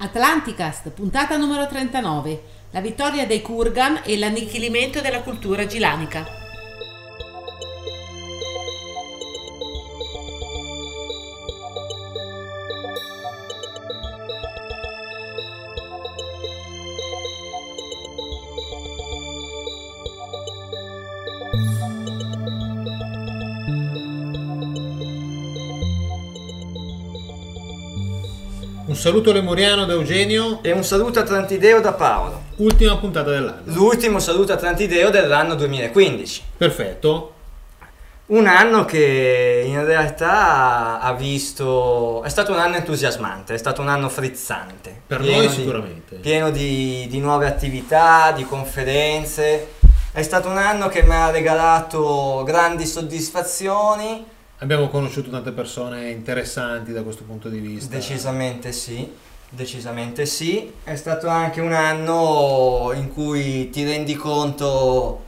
Atlanticast, puntata numero 39. La vittoria dei Kurgan e l'annichilimento della cultura gilanica. Saluto lemuriano da Eugenio, E un saluto a Trantideo da Paolo. ultima puntata dell'anno. L'ultimo saluto a Trantideo dell'anno 2015. Perfetto. Un anno che in realtà ha visto... è stato un anno entusiasmante, è stato un anno frizzante. Per noi di- sicuramente. Pieno di, di nuove attività, di conferenze. È stato un anno che mi ha regalato grandi soddisfazioni. Abbiamo conosciuto tante persone interessanti da questo punto di vista. Decisamente sì, decisamente sì. È stato anche un anno in cui ti rendi conto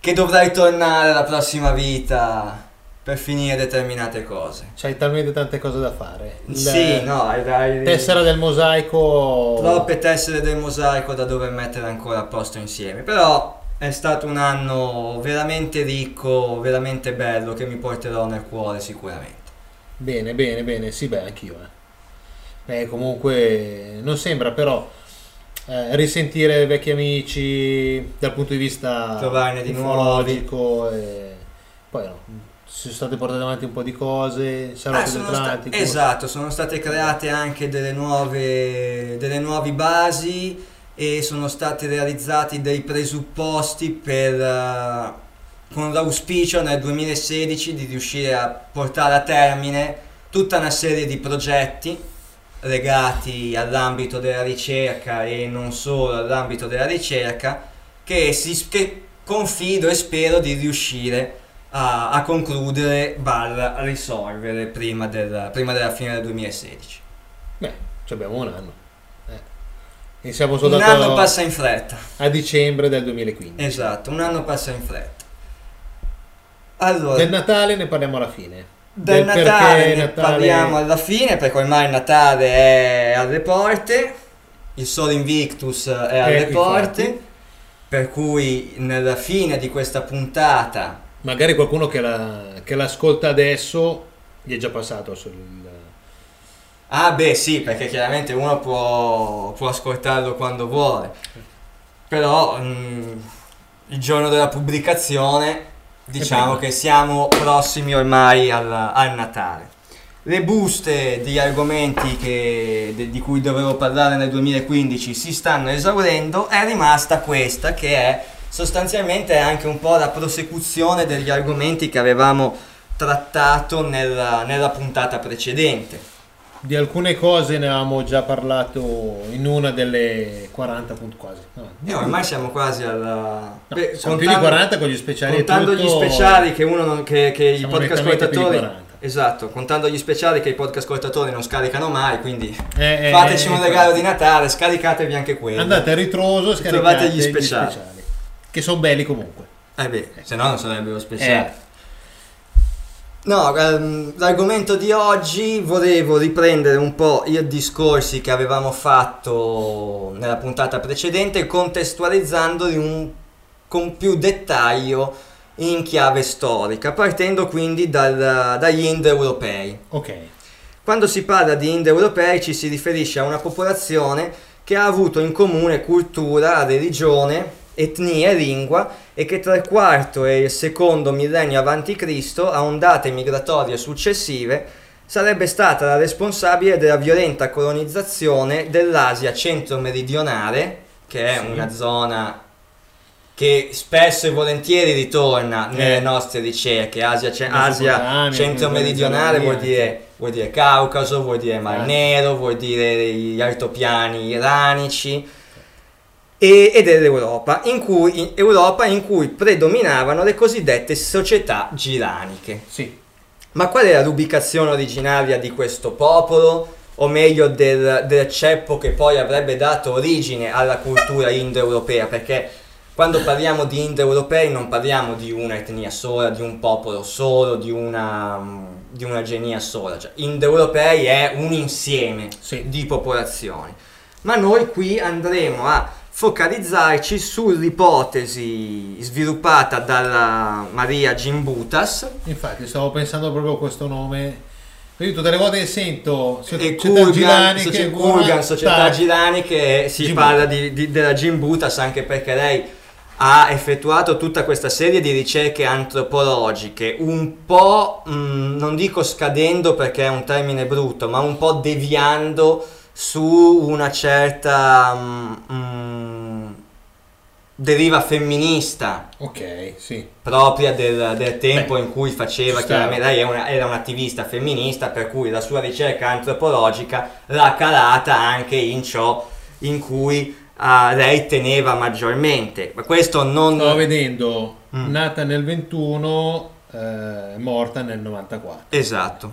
che dovrai tornare alla prossima vita per finire determinate cose. C'hai talmente tante cose da fare. Il- Sì, no, hai Tessera del mosaico. troppe tessere del mosaico da dover mettere ancora a posto insieme. Però è stato un anno veramente ricco, veramente bello che mi porterò nel cuore sicuramente. Bene, bene, bene. Sì, beh, anch'io. Eh. Beh, comunque non sembra però eh, risentire vecchi amici dal punto di vista Trovarne di ufologico e poi no, si sono state portate avanti un po' di cose, Eh, più sono sta- esatto, sono state create anche delle nuove, delle nuove basi e sono stati realizzati dei presupposti per, eh, con l'auspicio nel 2016 di riuscire a portare a termine tutta una serie di progetti legati all'ambito della ricerca e non solo all'ambito della ricerca che, si, che confido e spero di riuscire a, a concludere barra risolvere prima, del- prima della fine del 2016. Beh, ci abbiamo un anno. Eh. E siamo Un soltanto anno passa in fretta, a dicembre del 2015. esatto, un anno passa in fretta. Allora, Del Natale ne parliamo alla fine. del perché Natale ne Natale- parliamo alla fine perché ormai il Natale è alle porte, il Sole Invictus è alle infatti. porte, per cui nella fine di questa puntata Magari qualcuno che, la- che l'ascolta adesso gli è già passato sul... Ah beh sì, perché chiaramente uno può, può ascoltarlo quando vuole, però mm, il giorno della pubblicazione diciamo che siamo prossimi ormai al, al Natale. Le buste di argomenti che- de- di cui dovevo parlare nel 2015 si stanno esaurendo, è rimasta questa che è sostanzialmente anche un po' la prosecuzione degli argomenti che avevamo trattato nella- nella puntata precedente. Di alcune cose ne avevamo già parlato in una delle 40 punti quasi. No, E ormai siamo quasi alla... no, Beh, siamo più di 40 con gli speciali contando tutto, gli speciali che uno non, che, che i podcast ascoltatori 40. esatto contando gli speciali che i podcast ascoltatori non scaricano mai quindi Eh, eh, fateci eh, un regalo di Natale scaricatevi anche quello Andate a ritroso e scaricate Trovate gli gli speciali. speciali. Che sono belli comunque. eh beh se no non sarebbero Eh. speciali No, ehm, l'argomento di oggi volevo riprendere un po' i discorsi che avevamo fatto nella puntata precedente, contestualizzandoli un- con più dettaglio in chiave storica, partendo quindi dal- dagli indoeuropei. Ok. Quando si parla di indoeuropei ci si riferisce a una popolazione che ha avuto in comune cultura, religione, etnia e lingua e che tra il IV e il secondo millennio a.C., a ondate migratorie successive, sarebbe stata la responsabile della violenta colonizzazione dell'Asia centro-meridionale, che è Sì. una zona che spesso e volentieri ritorna nelle Eh. nostre ricerche. Asia, ce- Asia centro-meridionale vuol dire, vuol dire Caucaso, vuol dire Mar Eh. Nero, vuol dire gli altopiani iranici e, ed è l'Europa in, cui, in- Europa in cui predominavano le cosiddette società giraniche. Sì. Ma qual è l'ubicazione originaria di questo popolo? O meglio del, del ceppo che poi avrebbe dato origine alla cultura indoeuropea? Perché quando parliamo di indoeuropei non parliamo di un'etnia sola, di un popolo solo, di una, di una genia sola. Cioè, indoeuropei è un insieme Sì. di popolazioni. Ma noi qui andremo a focalizzarci sull'ipotesi sviluppata dalla Maria Gimbutas Infatti, stavo pensando proprio a questo nome. Vedi, tutte le volte che sento e società Kurgan, Gilani socie- che Kurgan, società tac. Gilani che si Gimbutas. parla di, di- della Gimbutas anche perché lei ha effettuato tutta questa serie di ricerche antropologiche un po' mh, non dico scadendo perché è un termine brutto ma un po' deviando su una certa mh, mh, deriva femminista Ok, sì. propria del, del tempo Beh, in cui faceva chiaramente lei una- era un'attivista femminista per cui la sua ricerca antropologica l'ha calata anche in ciò in cui ah, lei teneva maggiormente ma questo non Stavo vedendo, Mm. nata nel 21, eh, morta nel 94. esatto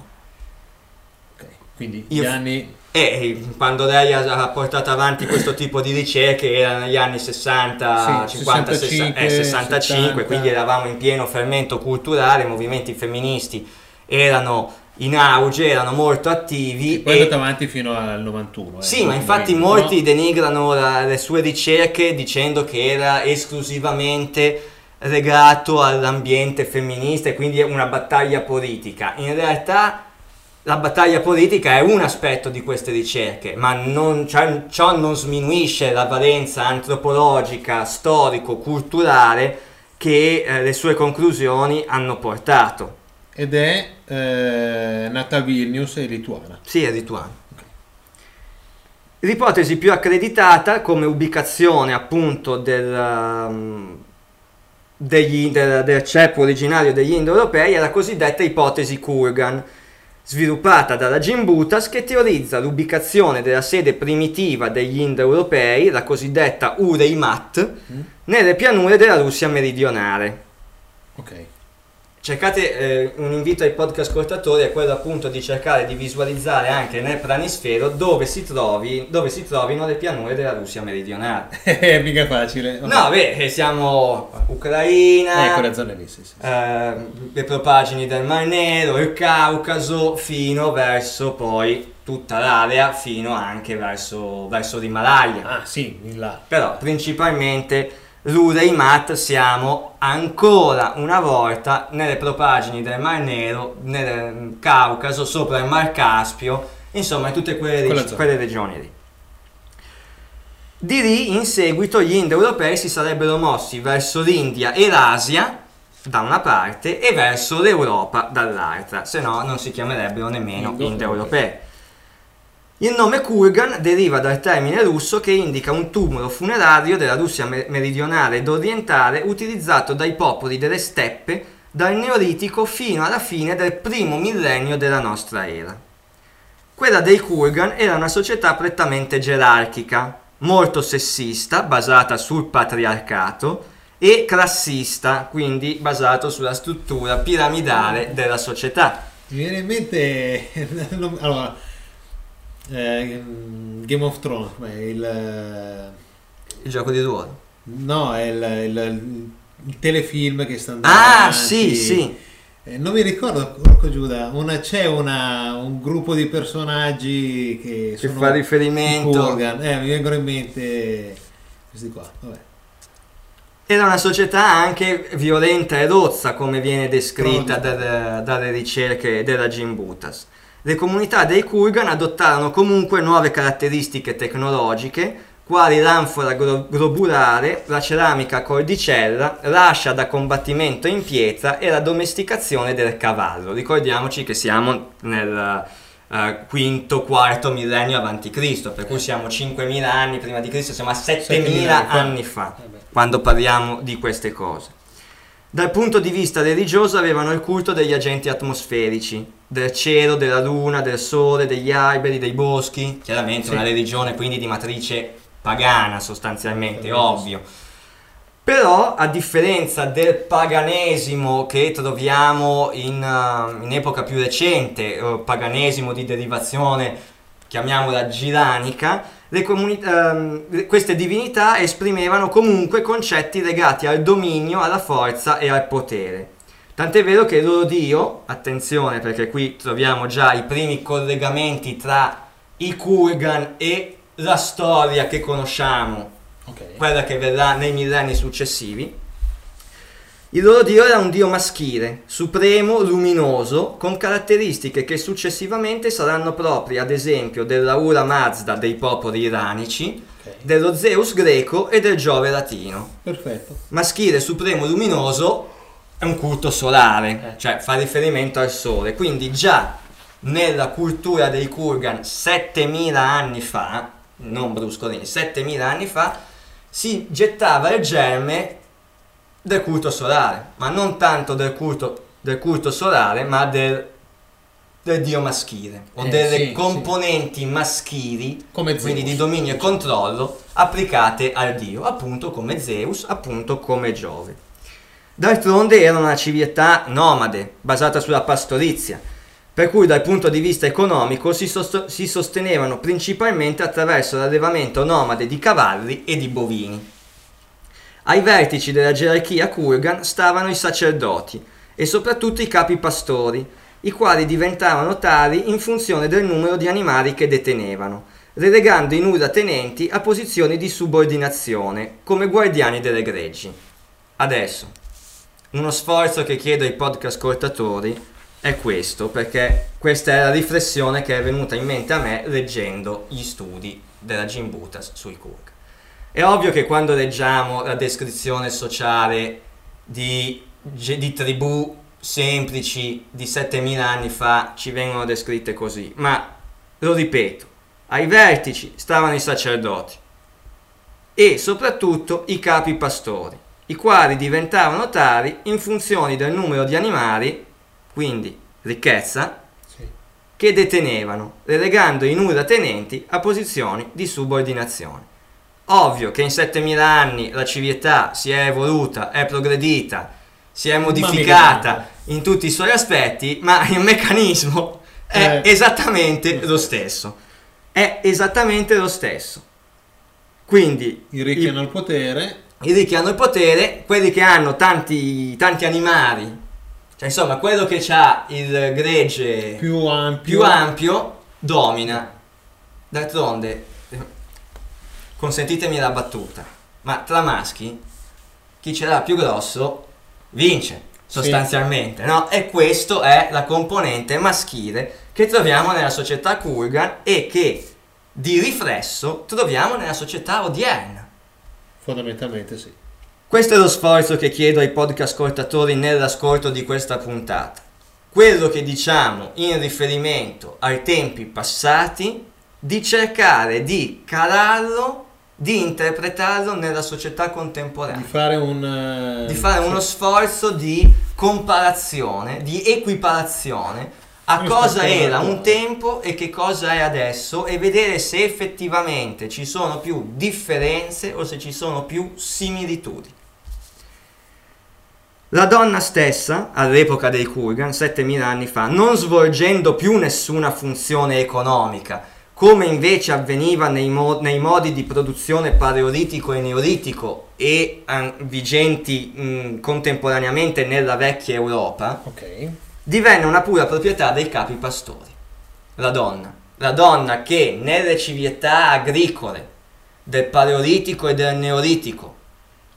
Ok, Quindi Io- gli anni... e quando lei ha, portato avanti questo tipo di ricerche era negli anni 60, Sì, 50, 65, 60, eh, 65 70. quindi eravamo in pieno fermento culturale i movimenti femministi erano in auge erano molto attivi Poi è e- andata avanti fino al 91. eh, Sì, ma infatti molti no? denigrano la- le sue ricerche dicendo che era esclusivamente legato all'ambiente femminista e quindi una battaglia politica. In realtà la battaglia politica è un aspetto di queste ricerche, ma non- cioè, ciò non sminuisce la valenza antropologica, storico-culturale che eh, le sue conclusioni hanno portato. Ed è eh, nata a Vilnius e lituana. Sì, è rituale. L'ipotesi più accreditata come ubicazione appunto del, um, degli- del, del ceppo originario degli indoeuropei è la cosiddetta ipotesi Kurgan, sviluppata dalla Gimbutas che teorizza l'ubicazione della sede primitiva degli indoeuropei, la cosiddetta Ureimat, nelle pianure della Russia meridionale. Ok. Cercate eh, un invito ai podcast ascoltatori è quello appunto di cercare di visualizzare anche nel planisfero dove si, trovi, dove si trovino le pianure della Russia meridionale. È mica facile. No, beh, eh, siamo Ucraina, Ecco le zone lì, sì, sì. sì. eh, le propagini del Mar Nero, il Caucaso, fino verso poi tutta l'area, fino anche verso, verso l'Himalaya. Ah, sì, in là. Però principalmente l'Ureimat siamo ancora una volta nelle propagini del Mar Nero, nel Caucaso, sopra il Mar Caspio, insomma in tutte quelle, reg- quelle regioni lì. Di lì in seguito gli indoeuropei si sarebbero mossi verso l'India e l'Asia da una parte e verso l'Europa dall'altra, se no non si chiamerebbero nemmeno Indo- indoeuropei. Il nome Kurgan deriva dal termine russo che indica un tumulo funerario della Russia me- meridionale ed orientale utilizzato dai popoli delle steppe dal Neolitico fino alla fine del primo millennio della nostra era. Quella dei Kurgan era una società prettamente gerarchica, molto sessista, basata sul patriarcato, e classista, quindi basato sulla struttura piramidale della società. Mi viene in mente... allora, eh, Game of Thrones, il... eh, Il gioco di ruolo. No, è il, il- il telefilm che sta andando Ah, avanti. sì, sì. Eh, non mi ricordo, porco Giuda, una, c'è una, un gruppo di personaggi che, Che fa riferimento-. Eh, mi vengono in mente questi qua. Vabbè. Era una società anche violenta e rozza, come viene descritta Pronto. dal- dalle ricerche della Gimbutas. Le comunità dei Kurgan adottarono comunque nuove caratteristiche tecnologiche, quali l'anfora globulare, la ceramica a cordicella, l'ascia da combattimento in pietra e la domesticazione del cavallo. Ricordiamoci che siamo nel eh, quinto, quarto millennio avanti Cristo, per cui siamo 5.000 anni prima di Cristo, siamo a 7.000 7.000 anni fa. quando parliamo di queste cose. Dal punto di vista religioso avevano il culto degli agenti atmosferici, del cielo, della luna, del sole, degli alberi, dei boschi, chiaramente Sì. una religione quindi di matrice pagana sostanzialmente, Sì. ovvio. Però a differenza del paganesimo che troviamo in, uh, in epoca più recente, eh, paganesimo di derivazione chiamiamola giranica, ehm, queste divinità esprimevano comunque concetti legati al dominio, alla forza e al potere. Tant'è vero che il loro dio, attenzione perché qui troviamo già i primi collegamenti tra i Kurgan e la storia che conosciamo, Ok. quella che verrà nei millenni successivi. Il loro dio era un dio maschile, supremo, luminoso, con caratteristiche che successivamente saranno proprie, ad esempio, della Ura Mazda dei popoli iranici, ok. dello Zeus greco e del Giove latino. Perfetto. Maschile, supremo, luminoso è un culto solare, Eh. cioè fa riferimento al sole, quindi già nella cultura dei Kurgan 7000 anni fa, non bruscolini, 7000 anni fa, si gettava il germe del culto solare, ma non tanto del culto, del culto solare, ma del, del dio maschile, o Eh, delle sì, componenti maschili, Come quindi Zeus. di dominio e controllo, applicate al dio, appunto come Zeus, appunto come Giove. D'altronde era una civiltà nomade, basata sulla pastorizia, per cui dal punto di vista economico si, sost- si sostenevano principalmente attraverso l'allevamento nomade di cavalli e di bovini. Ai vertici della gerarchia Kurgan stavano i sacerdoti e soprattutto i capi pastori, i quali diventavano tali in funzione del numero di animali che detenevano, relegando i nuda tenenti a posizioni di subordinazione come guardiani delle greggi. Adesso, uno sforzo che chiedo ai podcast ascoltatori è questo, perché questa è la riflessione che è venuta in mente a me leggendo gli studi della Gimbutas sui Kurg. È ovvio che quando leggiamo la descrizione sociale di, di tribù semplici di 7000 anni fa ci vengono descritte così, ma lo ripeto, ai vertici stavano i sacerdoti e soprattutto i capi pastori, i quali diventavano tali in funzione del numero di animali, quindi ricchezza, Sì. che detenevano, relegando i nuda tenenti a posizioni di subordinazione. Ovvio che in 7000 anni la civiltà si è evoluta, è progredita, si è modificata in tutti i suoi aspetti, ma il meccanismo è Eh, esattamente lo stesso. È esattamente lo stesso. Quindi I ricchi i- hanno il potere. i ricchi hanno il potere, quelli che hanno tanti, tanti animali, cioè insomma quello che ha il gregge più ampio. più ampio domina. D'altronde, consentitemi la battuta, ma tra maschi chi ce l'ha più grosso vince sostanzialmente, no? E questo è la componente maschile che troviamo nella società Kurgan e che di riflesso troviamo nella società odierna. Fondamentalmente sì. Questo è lo sforzo che chiedo ai podcast ascoltatori nell'ascolto di questa puntata. Quello che diciamo in riferimento ai tempi passati, di cercare di calarlo, di interpretarlo nella società Di contemporanea. fare un... eh, Di fare uno sforzo di comparazione, di equiparazione a Rispetto cosa era un tempo e che cosa è adesso e vedere se effettivamente ci sono più differenze o se ci sono più similitudini. La donna stessa, all'epoca dei Kurgan, 7000 anni fa, non svolgendo più nessuna funzione economica, come invece avveniva nei, mo- nei modi di produzione paleolitico e neolitico e eh, vigenti mh, contemporaneamente nella vecchia Europa, Ok. divenne una pura proprietà dei capi pastori. La donna. La donna che nelle civiltà agricole del Paleolitico e del Neolitico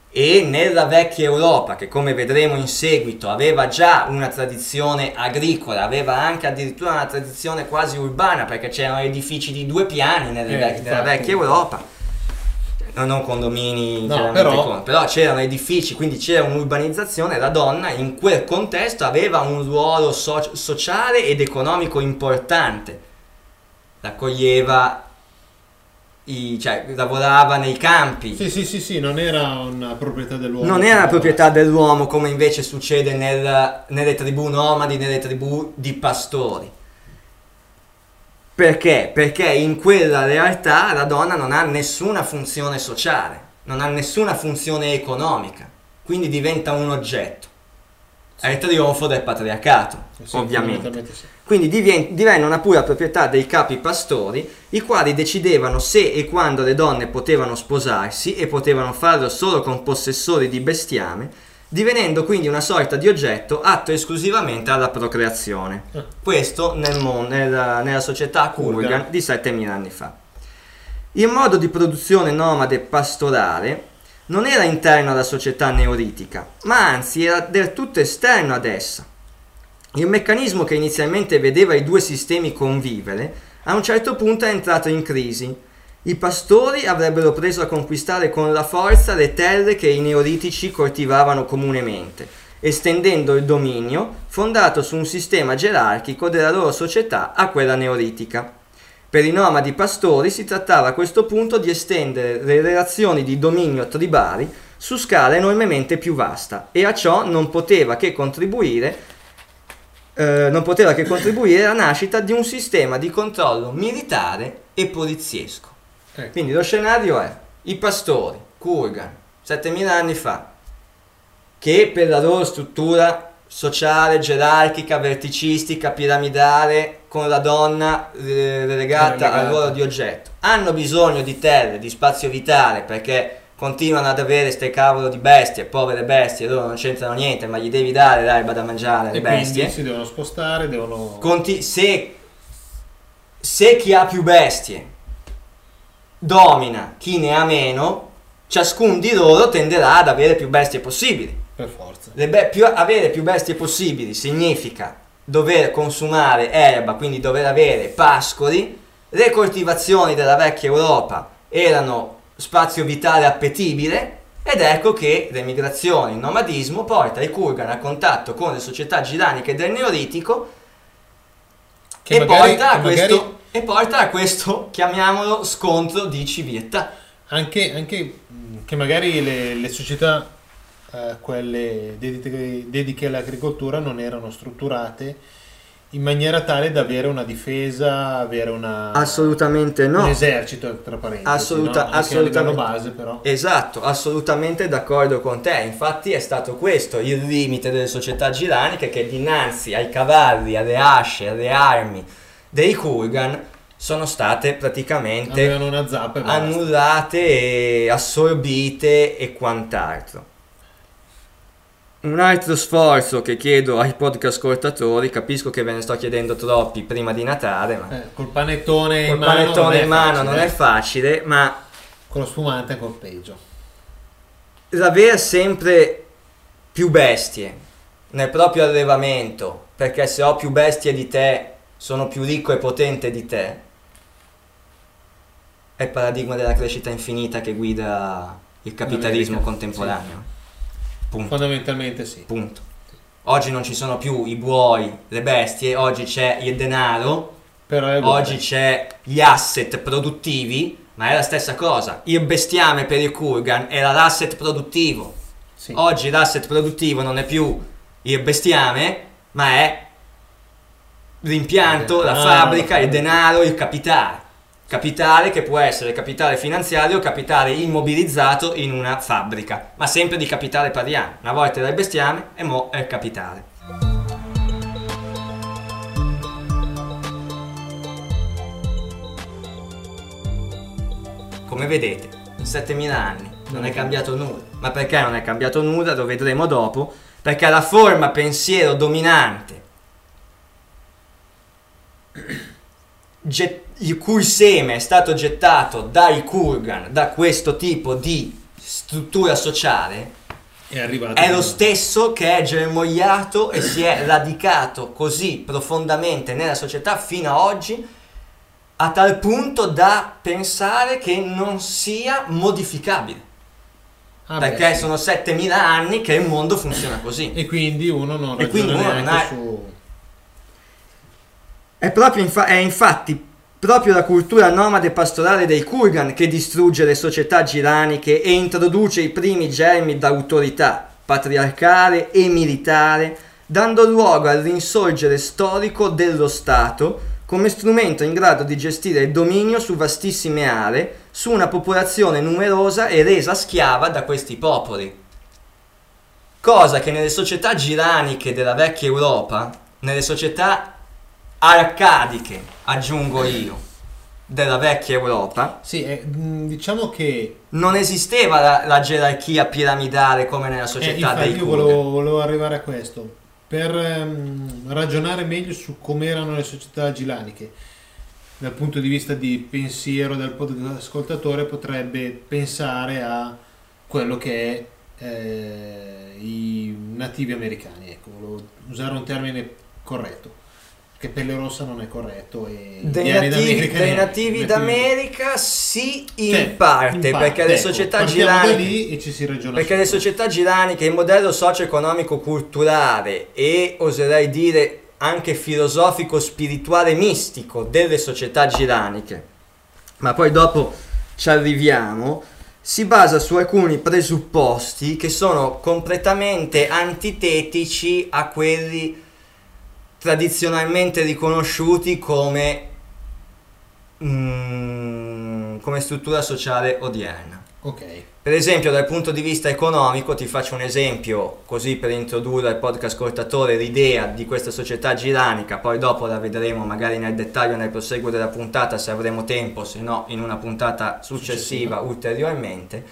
e nella vecchia Europa, che come vedremo in seguito aveva già una tradizione agricola, aveva anche addirittura una tradizione quasi urbana, perché c'erano edifici di due piani Eh, nella infatti. vecchia Europa. No, non condomini, No, però- con- però c'erano edifici, quindi c'era un'urbanizzazione, la donna in quel contesto aveva un ruolo so- sociale ed economico importante, raccoglieva, i, cioè lavorava nei campi, Sì, sì, sì, sì, non era una proprietà dell'uomo. non era la proprietà dell'uomo come invece succede nel- nelle tribù nomadi, nelle tribù di pastori. Perché? Perché in quella realtà la donna non ha nessuna funzione sociale, non ha nessuna funzione economica, quindi diventa un oggetto. È il trionfo del patriarcato, Sì, ovviamente. sì. Quindi divien- divenne una pura proprietà dei capi pastori, i quali decidevano se e quando le donne potevano sposarsi e potevano farlo solo con possessori di bestiame, divenendo quindi una sorta di oggetto atto esclusivamente alla procreazione. Ah. Questo nel mon- nella, nella società Kurgan Kurgan. di 7000 anni fa. Il modo di produzione nomade pastorale non era interno alla società neolitica, ma anzi era del tutto esterno ad essa. Il meccanismo che inizialmente vedeva i due sistemi convivere, a un certo punto è entrato in crisi. I pastori avrebbero preso a conquistare con la forza le terre che i neolitici coltivavano comunemente, estendendo il dominio fondato su un sistema gerarchico della loro società a quella neolitica. Per i nomadi pastori si trattava a questo punto di estendere le relazioni di dominio tribali su scala enormemente più vasta e a ciò non poteva che contribuire eh, non poteva che contribuire alla nascita di un sistema di controllo militare e poliziesco. Ecco. Quindi lo scenario è i pastori, Kurgan, 7000 anni fa, che per la loro struttura sociale, gerarchica, verticistica, piramidale, con la donna eh, relegata al ruolo di oggetto, hanno bisogno di terre, di spazio vitale, perché continuano ad avere ste cavolo di bestie, povere bestie, loro non c'entrano niente, ma gli devi dare l'erba da mangiare alle E bestie. quindi si devono spostare, devono... Conti- se, se chi ha più bestie domina chi ne ha meno, ciascun di loro tenderà ad avere più bestie possibili. Per forza. Be- più- avere più bestie possibili significa dover consumare erba, quindi dover avere pascoli. Le coltivazioni della vecchia Europa erano spazio vitale appetibile ed ecco che l'emigrazione, il nomadismo porta i Kurgan a contatto con le società giraniche del Neolitico Che e, magari- porta a che magari- questo, e porta a questo, chiamiamolo, scontro di civiltà. Anche, anche che magari le, le società, eh, quelle dediche, dediche all'agricoltura, non erano strutturate in maniera tale da avere una difesa, avere una, Assolutamente un no. esercito, tra parentesi. Assoluta- no? Assolutamente. base, però. Esatto, assolutamente d'accordo con te. Infatti è stato questo il limite delle società giraniche che dinanzi ai cavalli, alle asce, alle armi dei Kurgan sono state praticamente annullate e assorbite e quant'altro. Un altro sforzo che chiedo ai podcast ascoltatori, capisco che ve ne sto chiedendo troppi prima di Natale, ma Eh, col panettone col in mano, non panettone è in mano facile, non è eh. facile, ma Con lo spumante è ancora peggio. l'avere sempre più bestie nel proprio allevamento, perché se ho più bestie di te, sono più ricco e potente di te, è il paradigma della crescita infinita che guida il capitalismo contemporaneo. Punto. Fondamentalmente sì. Punto. Oggi non ci sono più i buoi, le bestie, oggi c'è il denaro, oggi c'è gli asset produttivi, ma è la stessa cosa. Il bestiame per il Kurgan era l'asset produttivo. Sì. Oggi l'asset produttivo non è più il bestiame, ma è l'impianto, la Ah, fabbrica, il denaro, il capitale. Capitale che può essere capitale finanziario o capitale immobilizzato in una fabbrica, ma sempre di capitale parliamo. Una volta era il bestiame e mo è il capitale. Come vedete, in 7000 anni non è cambiato nulla. Ma perché non è cambiato nulla? Lo vedremo dopo. Perché la forma pensiero dominante, get- il cui seme è stato gettato dai Kurgan, da questo tipo di struttura sociale, È è lo stesso che è germogliato e si è radicato così profondamente nella società fino a oggi a tal punto da pensare che non sia modificabile. Ah, beh, perché sì. sono 7000 anni che il mondo funziona così. E quindi uno non E quindi uno non ha- su... È, infa- è infatti proprio la cultura nomade pastorale dei Kurgan che distrugge le società giraniche e introduce i primi germi d'autorità patriarcale e militare, dando luogo al rinsorgere storico dello Stato come strumento in grado di gestire il dominio su vastissime aree, su una popolazione numerosa e resa schiava da questi popoli. Cosa che nelle società giraniche della vecchia Europa, nelle società arcadiche, aggiungo io, della vecchia Europa, Sì, eh, mh, diciamo che non esisteva la, la gerarchia piramidale come nella eh, società infatti dei io Kurgan. volevo, volevo arrivare a questo per ehm, ragionare meglio su come erano le società gilaniche. Dal punto di vista di pensiero del ascoltatore potrebbe pensare a quello che è eh, i nativi americani. Ecco, volevo usare un termine corretto, perché pelle rossa non è corretto. E Dei indiani nativi, ne- nativi d'America sì in Cioè, parte, in perché le ecco, società e ci si ragiona Perché le società giraniche, il modello socio-economico culturale e oserei dire anche filosofico, spirituale, mistico delle società giraniche, ma poi dopo ci arriviamo, si basa su alcuni presupposti che sono completamente antitetici a quelli tradizionalmente riconosciuti come, mm, come struttura sociale odierna. Ok. Per esempio, dal punto di vista economico, ti faccio un esempio così per introdurre al podcast ascoltatore l'idea di questa società giranica, poi dopo la vedremo magari nel dettaglio nel proseguo della puntata se avremo tempo, se no in una puntata successiva Successiva. ulteriormente.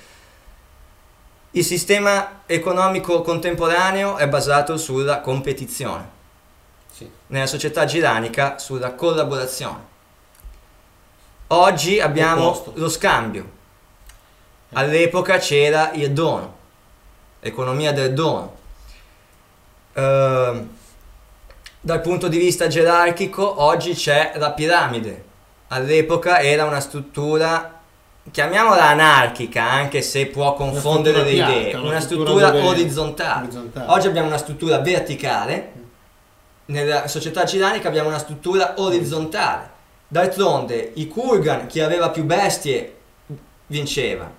Il sistema economico contemporaneo è basato sulla competizione, Sì. nella società giranica sulla collaborazione. Oggi abbiamo lo scambio. All'epoca c'era il dono, economia del dono. Ehm, dal punto di vista gerarchico, oggi c'è la piramide. All'epoca era una struttura, chiamiamola anarchica, anche se può confondere le struttura idee, piatta, una, una struttura, struttura orizzontale. orizzontale. Oggi abbiamo una struttura verticale, nella società giranica abbiamo una struttura orizzontale. D'altronde i Kurgan, chi aveva più bestie, vinceva.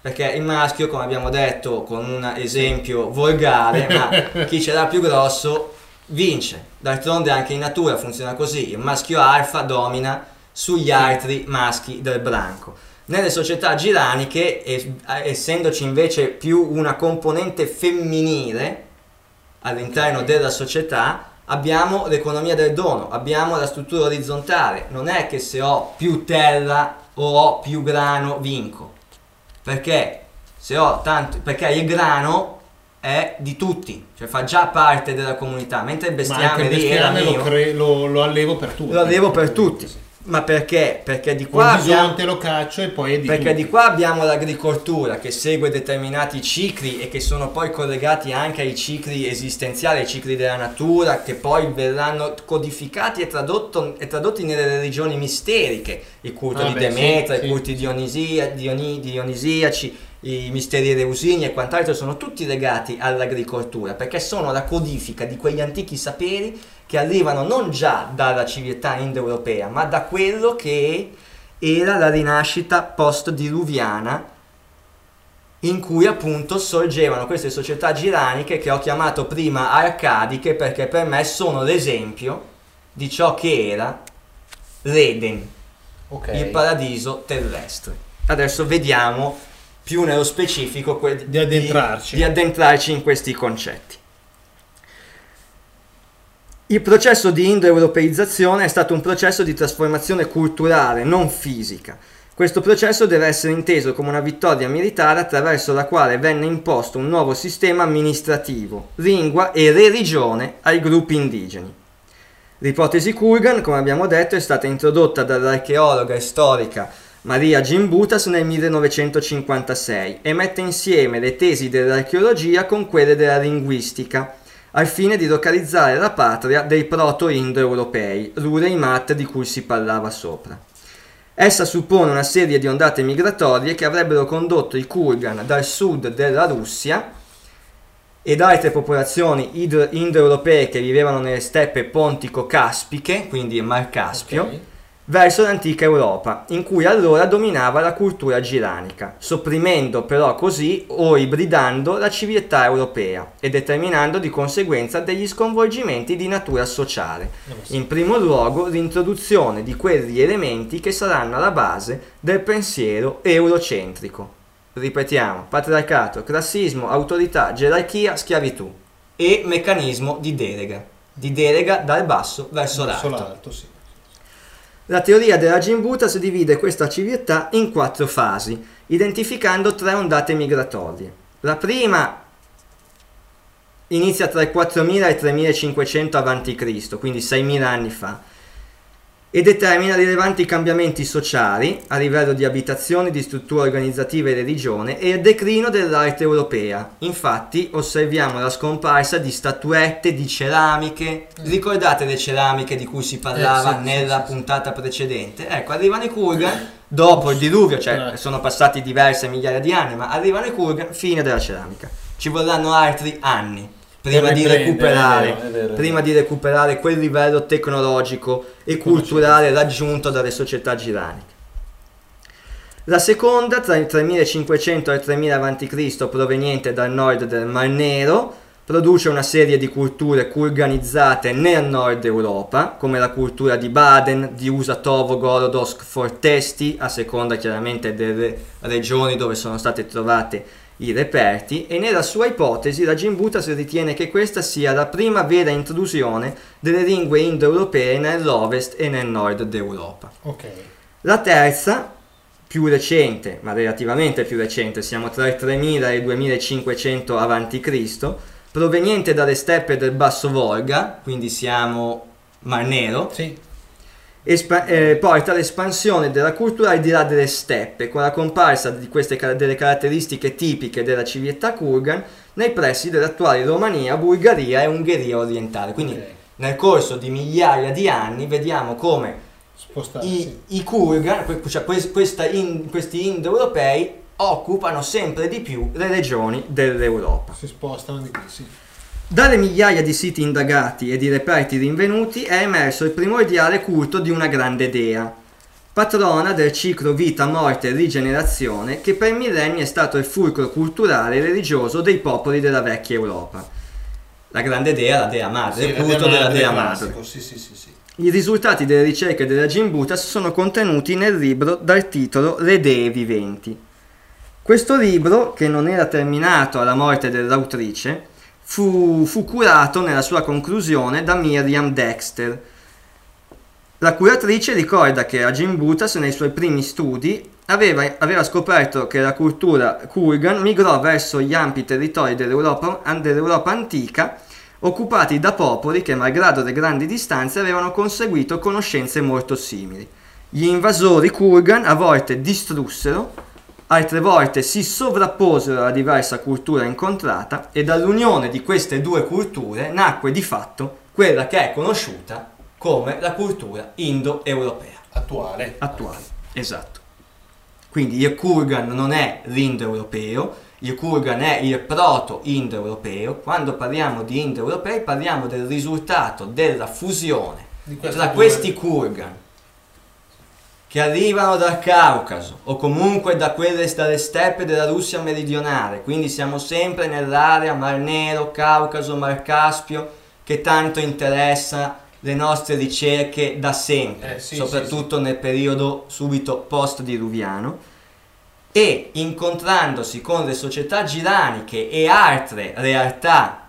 Perché il maschio, come abbiamo detto con un esempio volgare, ma chi ce l'ha più grosso vince. D'altronde anche in natura funziona così, il maschio alfa domina sugli altri maschi del branco. Nelle società giraniche, es- essendoci invece più una componente femminile all'interno della società, abbiamo l'economia del dono, abbiamo la struttura orizzontale. Non è che se ho più terra o ho più grano vinco. Perché se ho tanto perché il grano è di tutti, cioè fa già parte della comunità, mentre il bestiame il bestiame lo, mio. cre- lo, lo allevo per tutti. Lo allevo per tutti. Ma perché? Perché di qua abbiamo bisonte lo caccio e poi è di perché di qua abbiamo l'agricoltura che segue determinati cicli e che sono poi collegati anche ai cicli esistenziali, ai cicli della natura, che poi verranno codificati e, tradotto- e tradotti nelle religioni misteriche, il culto Ah, di beh, Demetra, sì, i sì. culti dionisia- dioni- dionisiaci, i misteri eleusini e quant'altro sono tutti legati all'agricoltura, perché sono la codifica di quegli antichi saperi che arrivano non già dalla civiltà indoeuropea, ma da quello che era la rinascita post-diluviana in cui appunto sorgevano queste società giraniche che ho chiamato prima arcadiche perché per me sono l'esempio di ciò che era l'Eden, Ok. il paradiso terrestre. Adesso vediamo più nello specifico que- Di addentrarci. di addentrarci in questi concetti. Il processo di indoeuropeizzazione è stato un processo di trasformazione culturale, non fisica. Questo processo deve essere inteso come una vittoria militare attraverso la quale venne imposto un nuovo sistema amministrativo, lingua e religione ai gruppi indigeni. L'ipotesi Kurgan, come abbiamo detto, è stata introdotta dall'archeologa e storica Maria Gimbutas nel 1956 e mette insieme le tesi dell'archeologia con quelle della linguistica, al fine di localizzare la patria dei proto-indoeuropei, l'Ureimat di cui si parlava sopra. Essa suppone una serie di ondate migratorie che avrebbero condotto i Kurgan dal sud della Russia ed altre popolazioni indoeuropee che vivevano nelle steppe pontico-caspiche, quindi Mar Caspio, Ok. Verso l'antica Europa, in cui allora dominava la cultura giranica, sopprimendo però così o ibridando la civiltà europea e determinando di conseguenza degli sconvolgimenti di natura sociale. In primo luogo l'introduzione di quegli elementi che saranno alla base del pensiero eurocentrico. Ripetiamo, patriarcato, classismo, autorità, gerarchia, schiavitù e meccanismo di delega. di delega dal basso verso, Verso l'alto. l'alto, sì. La teoria della Gimbutas divide questa civiltà in quattro fasi, identificando tre ondate migratorie. La prima inizia tra il 4000 e il 3500 a.C., quindi 6000 anni fa, e determina rilevanti cambiamenti sociali a livello di abitazioni, di struttura organizzativa e religione e il declino dell'arte europea. Infatti osserviamo la scomparsa di statuette, di ceramiche. Ricordate le ceramiche di cui si parlava Eh, sì, nella sì, sì, sì. puntata precedente? Ecco, arrivano i Kurgan dopo il diluvio, cioè Eh. sono passati diverse migliaia di anni, ma arrivano i Kurgan, fine della ceramica. Ci vorranno altri anni prima di recuperare, è vero, è vero, prima di recuperare quel livello tecnologico e culturale raggiunto dalle società giraniche. La seconda, tra il 3500 e il 3000 a.C., proveniente dal nord del Mar Nero, produce una serie di culture kurganizzate nel nord Europa, come la cultura di Baden, di Usatovo, Gorodosk, Fortesti, a seconda chiaramente delle regioni dove sono state trovate i reperti, e nella sua ipotesi la Gimbuta si ritiene che questa sia la prima vera intrusione delle lingue indoeuropee nell'ovest e nel nord d'Europa. Ok. La terza, più recente, ma relativamente più recente, siamo tra il 3000 e il 2500 a.C., proveniente dalle steppe del Basso Volga, quindi siamo Mar Nero, Sì. Espa- eh, porta all'espansione della cultura al di là delle steppe, con la comparsa di queste ca- delle caratteristiche tipiche della civiltà kurgan nei pressi dell'attuale Romania, Bulgaria e Ungheria orientale. Quindi Ok. nel corso di migliaia di anni vediamo come i, i Kurgan, cioè in- questi indoeuropei, occupano sempre di più le regioni dell'Europa. Si spostano di qui, sì. Dalle migliaia di siti indagati e di reperti rinvenuti è emerso il primordiale culto di una grande dea, patrona del ciclo vita, morte e rigenerazione che per millenni è stato il fulcro culturale e religioso dei popoli della vecchia Europa. La grande dea, la dea madre, Sì, il culto della dea madre. Sì, sì. I risultati delle ricerche della Gimbutas sono contenuti nel libro dal titolo Le Dee Viventi. Questo libro, che non era terminato alla morte dell'autrice, fu, fu curato nella sua conclusione da Miriam Dexter. La curatrice ricorda che a Gimbutas nei suoi primi studi aveva, aveva scoperto che la cultura Kurgan migrò verso gli ampi territori dell'Europa, dell'Europa antica occupati da popoli che, malgrado le grandi distanze, avevano conseguito conoscenze molto simili. Gli invasori Kurgan a volte distrussero, altre volte si sovrapposero alla diversa cultura incontrata e dall'unione di queste due culture nacque di fatto quella che è conosciuta come la cultura indo-europea Attuale. attuale. Esatto. Quindi il Kurgan non è l'indoeuropeo, il Kurgan è il proto-indoeuropeo. Quando parliamo di indoeuropei parliamo del risultato della fusione tra questi Kurgan che arrivano dal Caucaso o comunque da quelle dalle steppe della Russia meridionale, quindi siamo sempre nell'area Mar Nero, Caucaso, Mar Caspio che tanto interessa le nostre ricerche da sempre, Eh, sì, soprattutto nel periodo subito post-diluviano. E incontrandosi con le società giraniche e altre realtà,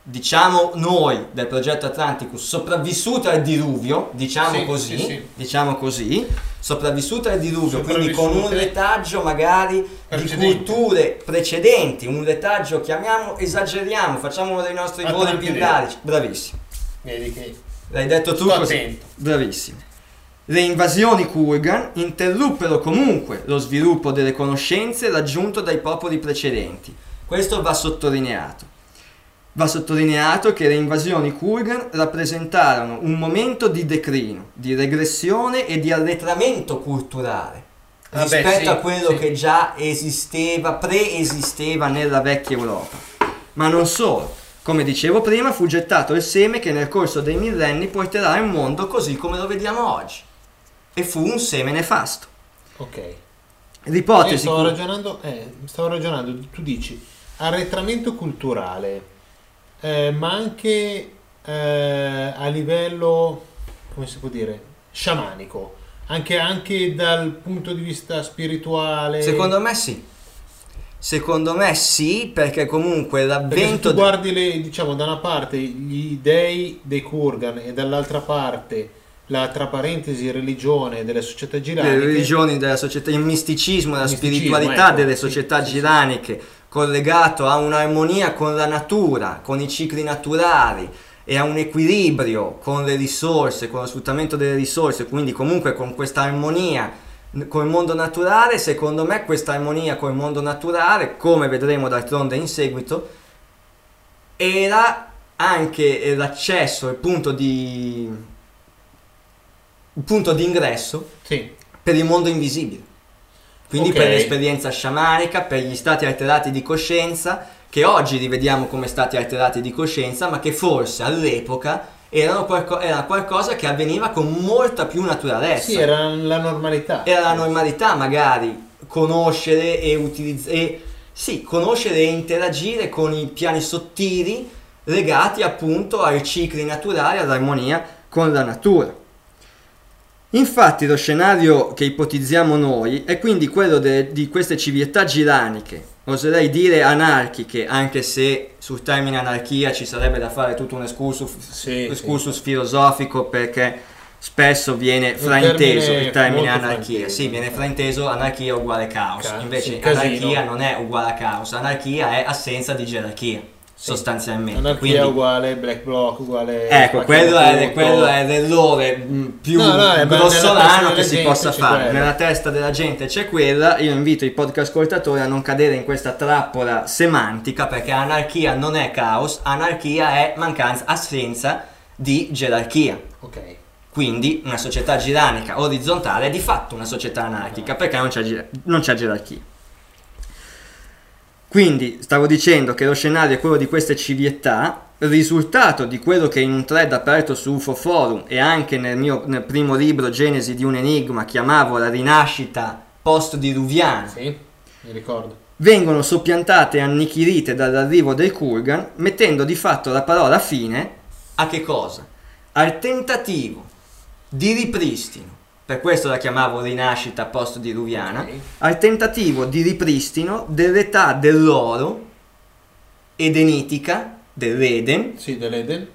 diciamo noi del progetto Atlanticus, sopravvissute al diluvio, diciamo Sì, così, sì, sì. diciamo così, sopravvissute al diluvio, quindi con un retaggio magari di Precedenti. culture precedenti, un retaggio chiamiamo, esageriamo, facciamo uno dei nostri voli pindarici, bravissimo. Vedi che L'hai detto tu Sto così. attento. Bravissimo. Le invasioni Kurgan interruppero comunque lo sviluppo delle conoscenze raggiunto dai popoli precedenti. Questo va sottolineato. Va sottolineato che le invasioni Kurgan rappresentarono un momento di declino, di regressione e di arretramento culturale Ah beh, rispetto sì, a quello sì. che già esisteva, preesisteva nella vecchia Europa. Ma non solo. Come dicevo prima, fu gettato il seme che nel corso dei millenni porterà il mondo così come lo vediamo oggi. E fu un seme nefasto. Ok. L'ipotesi stavo cu- ragionando, eh, stavo ragionando, tu dici arretramento culturale, eh, ma anche eh, a livello, come si può dire, sciamanico, anche, anche dal punto di vista spirituale. Secondo me sì. Secondo me sì, perché comunque Perché se l'avvento... tu guardi le, diciamo, da una parte gli dei dei Kurgan e dall'altra parte la tra parentesi religione delle società le giraniche, religioni della società, il misticismo, la Misticismo, spiritualità ecco, delle società sì, sì. Collegato a un'armonia con la natura, con i cicli naturali e a un equilibrio con le risorse, con lo sfruttamento delle risorse, quindi comunque con questa armonia col mondo naturale, secondo me questa armonia col mondo naturale, come vedremo d'altronde in seguito, era anche l'accesso, il punto di il punto di ingresso sì, per il mondo invisibile. Quindi Ok. per l'esperienza sciamanica, per gli stati alterati di coscienza, che oggi rivediamo come stati alterati di coscienza, ma che forse all'epoca erano qualco- era qualcosa che avveniva con molta più naturalezza. sì, era la normalità. Era la normalità magari conoscere e utilizzare sì, conoscere e interagire con i piani sottili legati appunto ai cicli naturali, all'armonia con la natura. Infatti lo scenario che ipotizziamo noi è quindi quello de- di queste civiltà giraniche, oserei dire anarchiche, anche se sul termine anarchia ci sarebbe da fare tutto un excursus, Sì, excursus filosofico perché spesso viene frainteso termine il termine anarchia. frainteso. Sì, viene frainteso anarchia uguale caos. Ca- Invece sì, anarchia non è uguale a caos, anarchia è assenza di gerarchia, sostanzialmente. Anarchia Quindi- uguale black bloc uguale Ecco, quello è, quello è l'errore mh, più No, no, grossolano che si possa fare. quello. Nella testa della gente c'è quella. Io invito i podcast ascoltatori a non cadere in questa trappola semantica perché anarchia non è caos, anarchia è mancanza, assenza di gerarchia. Ok. Quindi una società giranica orizzontale è di fatto una società anarchica perché non c'è, non c'è gerarchia. Quindi stavo dicendo che lo scenario è quello di queste civiltà, risultato di quello che in un thread aperto su UFO Forum e anche nel mio nel primo libro Genesi di un enigma chiamavo la rinascita post-diluviana Sì, mi ricordo. vengono soppiantate e annichilite dall'arrivo del Kurgan, mettendo di fatto la parola fine a che cosa? Al tentativo di ripristino, per questo la chiamavo rinascita post-diluviana, Ok. al tentativo di ripristino dell'età dell'oro edenitica, dell'Eden, Sì, dell'Eden.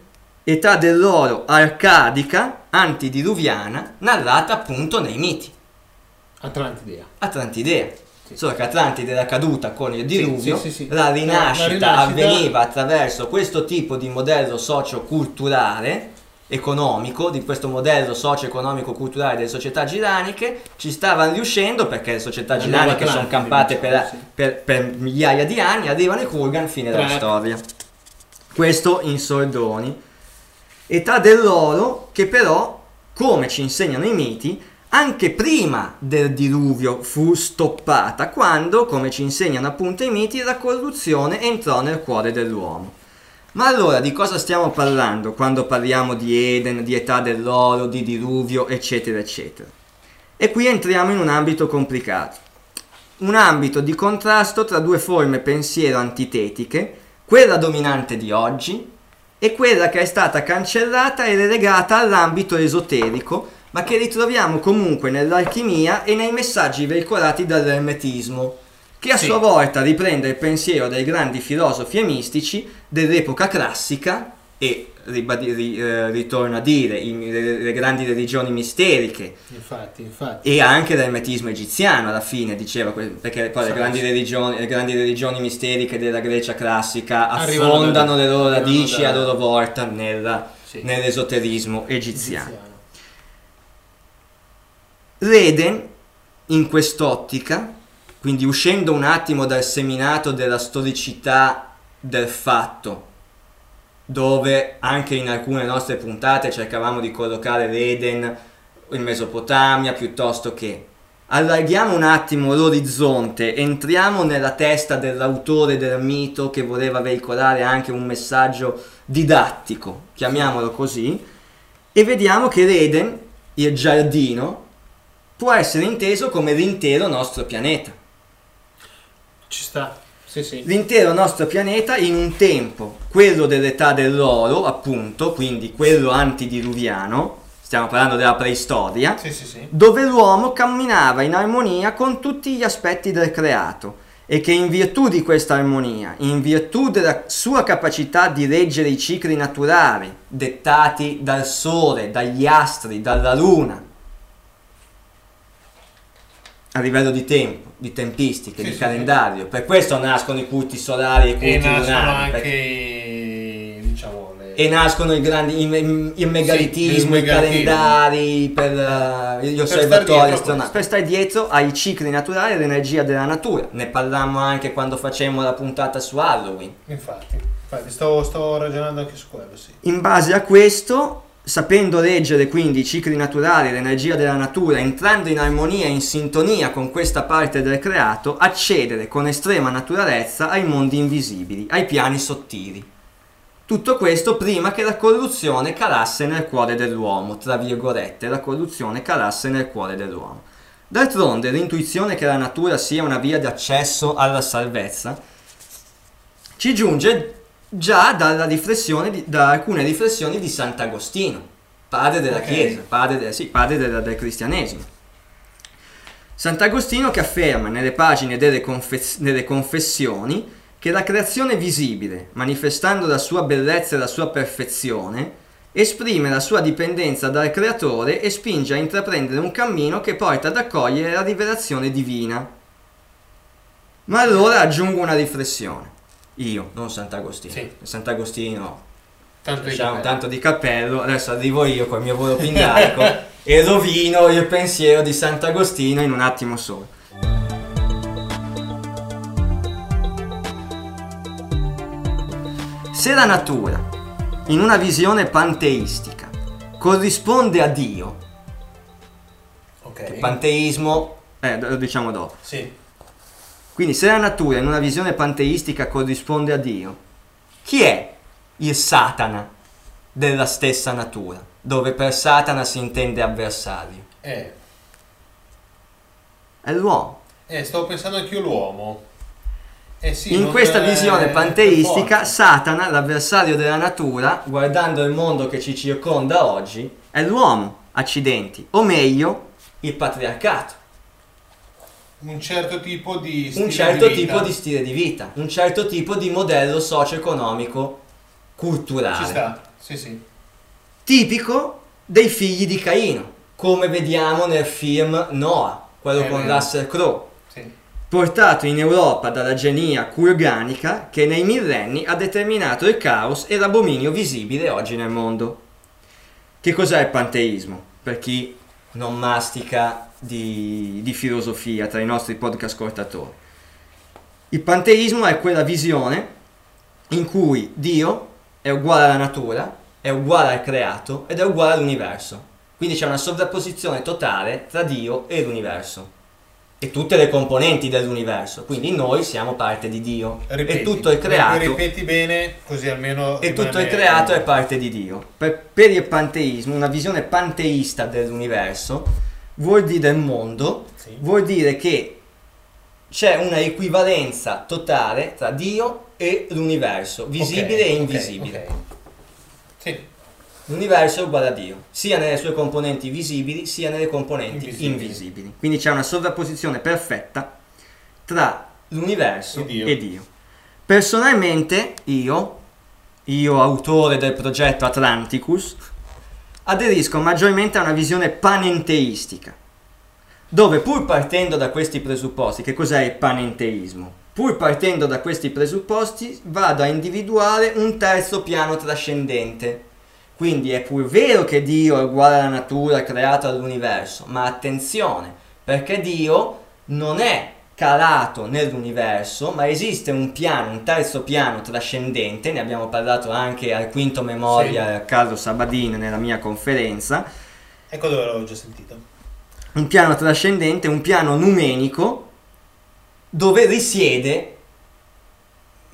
età dell'oro arcadica, antidiluviana, narrata appunto nei miti. Atlantidea. Atlantidea. Sì. Solo che Atlantide era caduta con il diluvio, sì, sì. La, rinascita La rinascita- avveniva attraverso questo tipo di modello socio-culturale, economico, di questo modello socio-economico culturale delle società giraniche, ci stavano riuscendo perché le società giraniche nuova sono campate per, sì. per- per migliaia di anni, arrivano i Kurgan, fine della storia. Questo in soldoni. Età dell'oro che però, come ci insegnano i miti, anche prima del diluvio fu stoppata quando, come ci insegnano appunto i miti, la corruzione entrò nel cuore dell'uomo. Ma allora di cosa stiamo parlando quando parliamo di Eden, di età dell'oro, di diluvio, eccetera, eccetera? E qui entriamo in un ambito complicato. Un ambito di contrasto tra due forme pensiero antitetiche, quella dominante di oggi e quella che è stata cancellata e relegata all'ambito esoterico, ma che ritroviamo comunque nell'alchimia e nei messaggi veicolati dall'ermetismo, che a Sì. sua volta riprende il pensiero dei grandi filosofi e mistici dell'epoca classica e ribadi- ri- eh, ritorno a dire i- le, le grandi religioni misteriche Infatti, infatti. e anche l'ermetismo egiziano alla fine diceva perché poi le grandi, religioni, le grandi religioni misteriche della Grecia classica affondano da- le loro radici da- a loro volta nella- Sì. nell'esoterismo egiziano. Egiziano. L'Eden, in quest'ottica, quindi uscendo un attimo dal seminato della storicità del fatto, dove anche in alcune nostre puntate cercavamo di collocare l'Eden in Mesopotamia piuttosto che allarghiamo un attimo l'orizzonte, entriamo nella testa dell'autore del mito che voleva veicolare anche un messaggio didattico, chiamiamolo così, e vediamo che l'Eden, il giardino, può essere inteso come l'intero nostro pianeta. Ci sta. Sì, sì. L'intero nostro pianeta in un tempo, quello dell'età dell'oro, appunto, quindi quello antidiluviano, stiamo parlando della preistoria, Sì, sì, sì. dove l'uomo camminava in armonia con tutti gli aspetti del creato e che in virtù di questa armonia, in virtù della sua capacità di reggere i cicli naturali dettati dal sole, dagli astri, dalla luna, a livello di tempo, di tempistiche, Sì, di sì, calendario, per questo nascono i culti solari e i culti E nascono lunari. anche, perché- diciamo, le... e nascono i grandi, il, il megalitismo, il i calendari per eh, gli osservatori astronomici, per stare dietro ai cicli naturali e all'energia della natura. Ne parlammo anche quando facemmo la puntata su Halloween. Infatti, infatti sto, sto ragionando anche su quello, sì. In base a questo, sapendo leggere quindi i cicli naturali, l'energia della natura, entrando in armonia e in sintonia con questa parte del creato, accedere con estrema naturalezza ai mondi invisibili, ai piani sottili. Tutto questo prima che la corruzione calasse nel cuore dell'uomo, tra virgolette, la corruzione calasse nel cuore dell'uomo. D'altronde, l'intuizione che la natura sia una via d'accesso alla salvezza ci giunge già dalla riflessione di- da alcune riflessioni di Sant'Agostino, padre della Ok. Chiesa, padre, de- sì, padre della- del cristianesimo. Sant'Agostino che afferma nelle pagine delle, confes- delle confessioni che la creazione visibile, manifestando la sua bellezza e la sua perfezione, esprime la sua dipendenza dal creatore e spinge a intraprendere un cammino che porta ad accogliere la rivelazione divina. Ma allora aggiungo una riflessione. Io, non Sant'Agostino. Sì. Sant'Agostino Tanto di diciamo, cappello. tanto di cappello, adesso arrivo io col mio volo pindarico e rovino il pensiero di Sant'Agostino in un attimo solo. Se la natura, in una visione panteistica, corrisponde a Dio, Ok. il panteismo, eh, lo diciamo dopo, Sì. Quindi se la natura in una visione panteistica corrisponde a Dio, chi è il Satana della stessa natura? Dove per Satana si intende avversario. Eh, È l'uomo. eh, stavo pensando anche io l'uomo. Eh sì, in questa visione panteistica. Satana, l'avversario della natura, guardando il mondo che ci circonda oggi, è l'uomo, accidenti. O meglio, il patriarcato. Un certo tipo di stile un certo di vita. tipo di stile di vita, un certo tipo di modello socio-economico culturale. Ci sta, sì sì. tipico dei figli di Caino, come vediamo nel film Noah, quello È con vero. Russell Crowe, sì. portato in Europa dalla genia kurganica che nei millenni ha determinato il caos e l'abominio visibile oggi nel mondo. Che cos'è il panteismo? Per chi non mastica di, di filosofia tra i nostri podcast ascoltatori. Il panteismo è quella visione in cui Dio è uguale alla natura, è uguale al creato ed è uguale all'universo. Quindi c'è una sovrapposizione totale tra Dio e l'universo e tutte le componenti dell'universo. Quindi noi siamo parte di Dio Ripeti, e tutto il creato Ripeti bene, così almeno. e tutto rimane- creato è parte di Dio. Per, per il panteismo, una visione panteista dell'universo vuol dire del mondo, Sì. vuol dire che c'è una equivalenza totale tra Dio e l'universo, visibile Ok, e invisibile. ok. Sì, L'universo è uguale a Dio, sia nelle sue componenti visibili sia nelle componenti Invisibili. invisibili. Quindi c'è una sovrapposizione perfetta tra l'universo E Dio. e Dio. Personalmente io, io autore del progetto Atlanticus, aderisco maggiormente a una visione panenteistica, dove pur partendo da questi presupposti, che cos'è il panenteismo? Pur partendo da questi presupposti vado a individuare un terzo piano trascendente. Quindi è pur vero che Dio è uguale alla natura creata dall'universo, ma attenzione, perché Dio non è calato nell'universo, ma esiste un piano, un terzo piano trascendente, ne abbiamo parlato anche al quinto memoria a Carlo Sabadin nella mia conferenza, ecco dove l'avevo già sentito. un piano trascendente, un piano numenico dove risiede,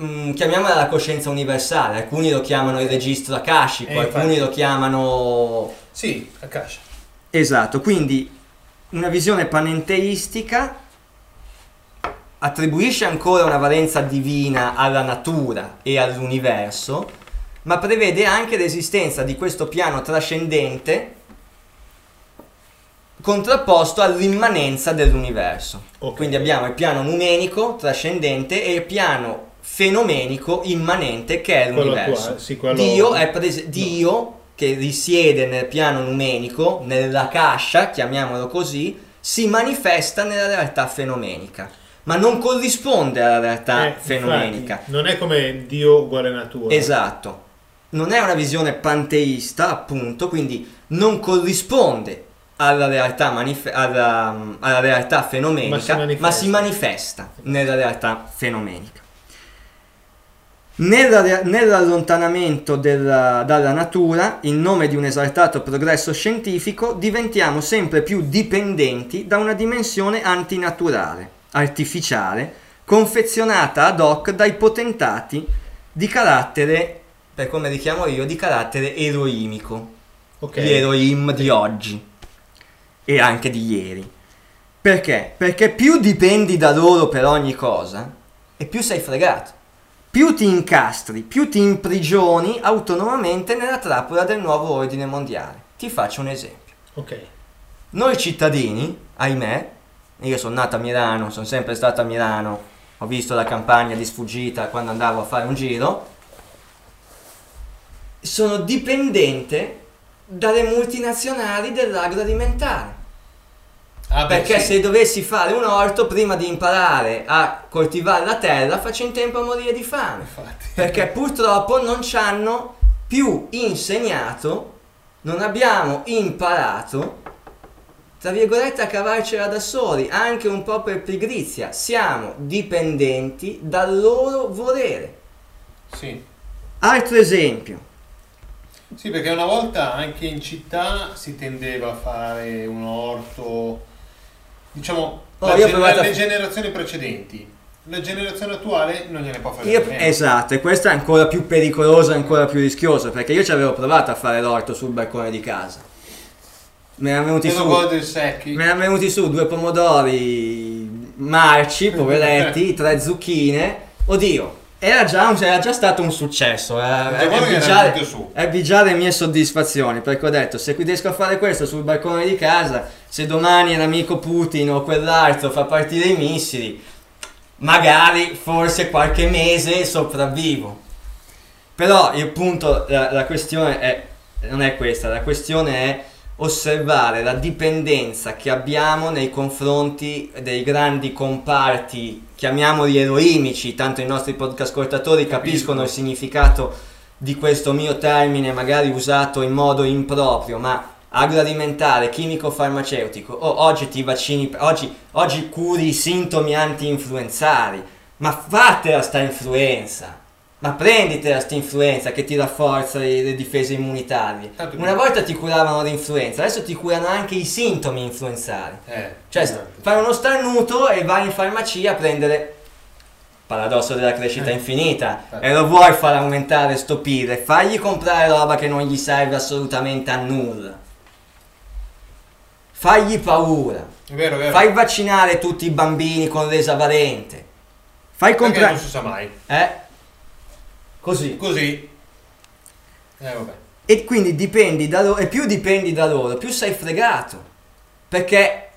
mm, chiamiamola la coscienza universale, alcuni lo chiamano il registro akashico, Eh, alcuni infatti. lo chiamano... Sì, Akasha. Esatto, quindi una visione panenteistica attribuisce ancora una valenza divina alla natura e all'universo, ma prevede anche l'esistenza di questo piano trascendente contrapposto all'immanenza dell'universo. Ok. Quindi abbiamo il piano numenico trascendente e il piano fenomenico immanente che è l'universo. attuale, sì, quello- Dio è prese- Dio che risiede nel piano numenico, nella cascia, chiamiamolo così, si manifesta nella realtà fenomenica, ma non corrisponde alla realtà Eh, infatti, fenomenica. non è come Dio uguale natura. Esatto. Non è una visione panteista, appunto, quindi non corrisponde alla realtà, manif- alla, alla realtà fenomenica, Ma si manifesta. ma si manifesta nella realtà fenomenica. Nell'allontanamento della- dalla natura, in nome di un esaltato progresso scientifico, diventiamo sempre più dipendenti da una dimensione antinaturale, artificiale, confezionata ad hoc dai potentati di carattere, per come li chiamo io, di carattere eroimico Ok. gli eroim di oggi e anche di ieri. Perché? Perché più dipendi da loro per ogni cosa e più sei fregato. Più ti incastri, più ti imprigioni autonomamente nella trappola del nuovo ordine mondiale. Ti faccio un esempio. Ok. Noi cittadini, ahimè, io sono nato a Milano, sono sempre stato a Milano, ho visto la campagna di sfuggita quando andavo a fare un giro, sono dipendente dalle multinazionali dell'agroalimentare. Ah, beh, Perché sì. se dovessi fare un orto, prima di imparare a coltivare la terra, faccio in tempo a morire di fame. Infatti. Perché purtroppo non ci hanno più insegnato, non abbiamo imparato, tra virgolette, a cavarcela da soli, anche un po' per pigrizia. Siamo dipendenti dal loro volere. Sì. Altro esempio. Sì, perché una volta anche in città si tendeva a fare un orto, diciamo, Oh, la io ho gen- provato a- le generazioni precedenti. La generazione attuale non gliene può fare Io- niente. esatto, e questo è ancora più pericoloso e ancora più rischioso, perché io ci avevo provato a fare l'orto sul balcone di casa. Me ne erano venuti venuti su due pomodori marci, poveretti, tre zucchine. Oddio, era già, un- era già stato un successo. Su. è bigiare le mie soddisfazioni, perché ho detto, se qui riesco a fare questo sul balcone di casa, se domani l'amico Putin o quell'altro fa partire i missili, magari forse qualche mese sopravvivo. Però il punto, la, la questione è, non è questa, la questione è osservare la dipendenza che abbiamo nei confronti dei grandi comparti, chiamiamoli eroimici, tanto i nostri podcast ascoltatori capiscono il significato di questo mio termine, magari usato in modo improprio, ma agroalimentare, chimico-farmaceutico, oh, oggi ti vaccini, oggi, oggi curi i sintomi anti-influenzali, ma fatela sta influenza, ma prenditela sta influenza che ti rafforza le, le difese immunitarie. Tanto Una volta ti curavano l'influenza, adesso ti curano anche i sintomi influenzali. Eh, Cioè, esatto. fai uno starnuto e vai in farmacia a prendere paradosso della crescita Eh. infinita Certo. e lo vuoi far aumentare sto pile, fagli comprare roba che non gli serve assolutamente a nulla. Fagli paura. È vero, è vero. Fai vaccinare tutti i bambini con l'esavalente. Fai comprare non si sa mai. eh così. Così. Eh, vabbè. E quindi dipendi da loro, e più dipendi da loro, più sei fregato. Perché.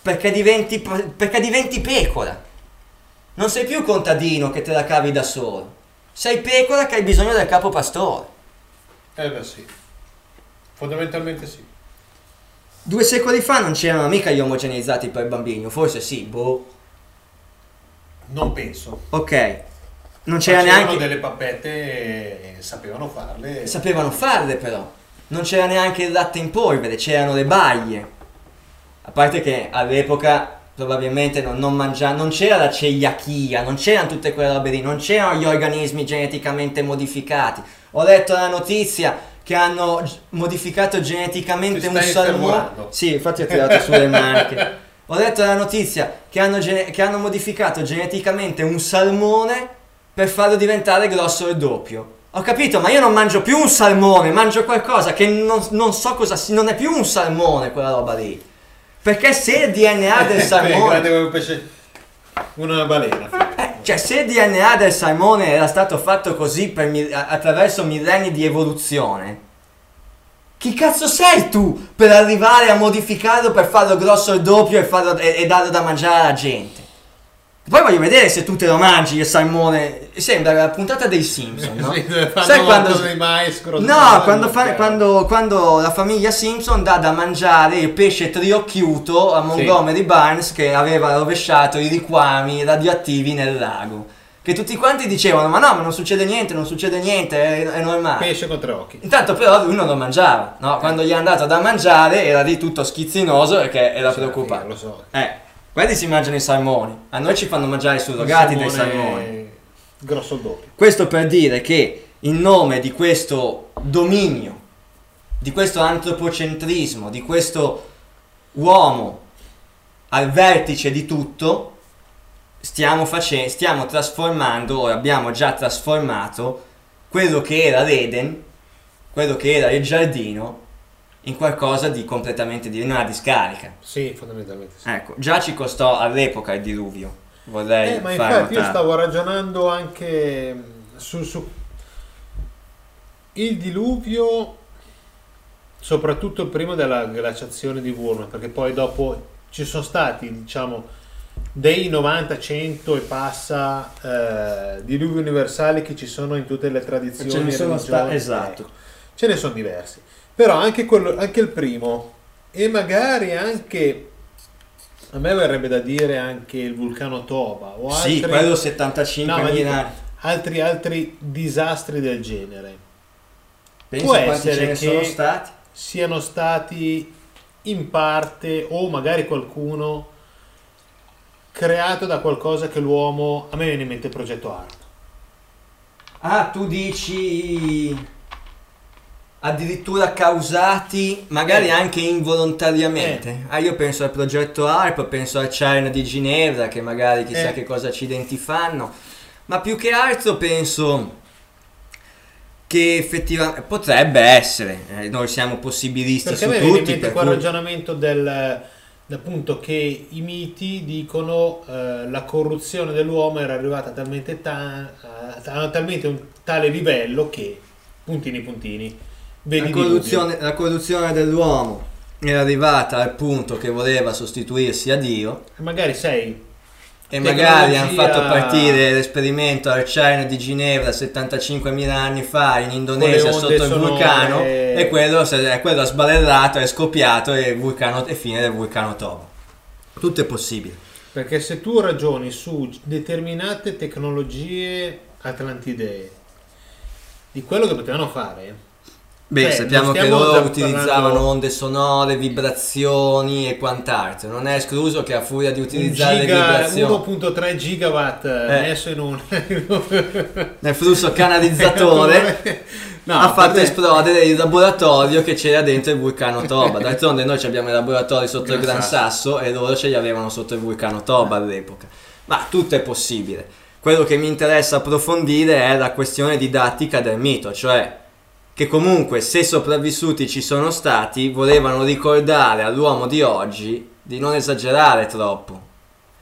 Perché diventi, perché diventi pecora. Non sei più contadino che te la cavi da solo. Sei pecora che hai bisogno del capo pastore. Eh beh sì. Fondamentalmente sì. Due secoli fa non c'erano mica gli omogeneizzati per bambini, forse sì, boh. Non penso. Ok. Non c'era Facevano neanche. delle pappette e sapevano farle. Sapevano farle però. Non c'era neanche il latte in polvere, c'erano le baglie. A parte che all'epoca probabilmente non, non mangia- non c'era la celiachia, non c'erano tutte quelle robe lì, non c'erano gli organismi geneticamente modificati. Ho letto la notizia che hanno modificato geneticamente Ti un salmone. Sì, infatti ho tirato sulle maniche. Ho letto la notizia che hanno, gene- che hanno modificato geneticamente un salmone per farlo diventare grosso il doppio. Ho capito, ma io non mangio più un salmone, mangio qualcosa che non, non so cosa sia, non è più un salmone quella roba lì. Perché se il DNA del salmone... grande come pesce. Una balena. Cioè, se il DNA del salmone era stato fatto così mi- attraverso millenni di evoluzione, Chi cazzo sei tu per arrivare a modificarlo per farlo grosso il doppio e, farlo, e, e darlo da mangiare alla gente? Poi voglio vedere se tu te lo mangi il salmone. Sembra la puntata dei Simpson, no? Sì, Sai quando. mais No, quando, fa- quando- quando la famiglia Simpson dà da mangiare il pesce triocchiuto a Montgomery Barnes che aveva rovesciato i liquami radioattivi nel lago. Che tutti quanti dicevano: Ma no, ma non succede niente, non succede niente, è, è normale. pesce con tre occhi. Intanto però lui non lo mangiava, no? Quando gli è andato da mangiare era lì tutto schizzinoso perché era Sì, preoccupato. Lo so. Eh, quelli si mangiano i salmoni, a noi ci fanno mangiare i surrogati dei salmoni. Grosso il doppio. Questo per dire che in nome di questo dominio, di questo antropocentrismo, di questo uomo al vertice di tutto, stiamo, face- stiamo trasformando, o abbiamo già trasformato, quello che era l'Eden, quello che era il giardino, in qualcosa di completamente di in una discarica. Sì, fondamentalmente sì. Ecco, già ci costò all'epoca il diluvio, vorrei Eh, ma infatti io stavo ragionando anche mh, su, su il diluvio, soprattutto prima della glaciazione di Wurm, perché poi dopo ci sono stati, diciamo, dei 90, 100 e passa eh, diluvi universali che ci sono in tutte le tradizioni. Ce ne sono religioni, sta- esatto. ecco. Ce ne sono diversi. Però anche, quello, anche il primo, e magari anche, a me verrebbe da dire anche il vulcano Toba, o altri, Sì, quello 75 No, dico, altri, altri disastri del genere. Pensa può essere che- stati. siano stati in parte o magari qualcuno creato da qualcosa che l'uomo a me viene in mente il progetto Art Ah, tu dici addirittura causati, magari Eh. anche involontariamente. Ah, io penso al progetto ARP, penso al CERN di Ginevra, che magari chissà Eh. che cosa accidenti fanno. Ma più che altro penso che effettivamente potrebbe essere, eh, noi siamo possibilisti perché su tutti, mente per quel cui- ragionamento del appunto che i miti dicono eh, la corruzione dell'uomo era arrivata talmente ta- a, a talmente un tale livello che puntini puntini la corruzione, la corruzione dell'uomo era arrivata al punto che voleva sostituirsi a Dio magari sei e magari Tecnologia- hanno fatto partire l'esperimento al CERN di Ginevra 75.000 anni fa in Indonesia sotto il vulcano e quello, e quello ha sballerrato, è scoppiato e vulcano è fine del vulcano Toba. Tutto è possibile. Perché se tu ragioni su determinate tecnologie atlantidee, di quello che potevano fare, Beh, Cioè, sappiamo che loro parlando- utilizzavano onde sonore, vibrazioni e quant'altro. Non è escluso che a furia di utilizzare giga, le vibrazioni 1.3 gigawatt eh, Eh. messo in un... nel flusso canalizzatore no, ha fatto esplodere il laboratorio che c'era dentro il vulcano Toba. D'altronde noi abbiamo i laboratori sotto il Gran Gran Sasso e loro ce li avevano sotto il vulcano Toba all'epoca. Ma tutto è possibile. Quello che mi interessa approfondire è la questione didattica del mito, cioè che comunque se sopravvissuti ci sono stati, volevano ricordare all'uomo di oggi di non esagerare troppo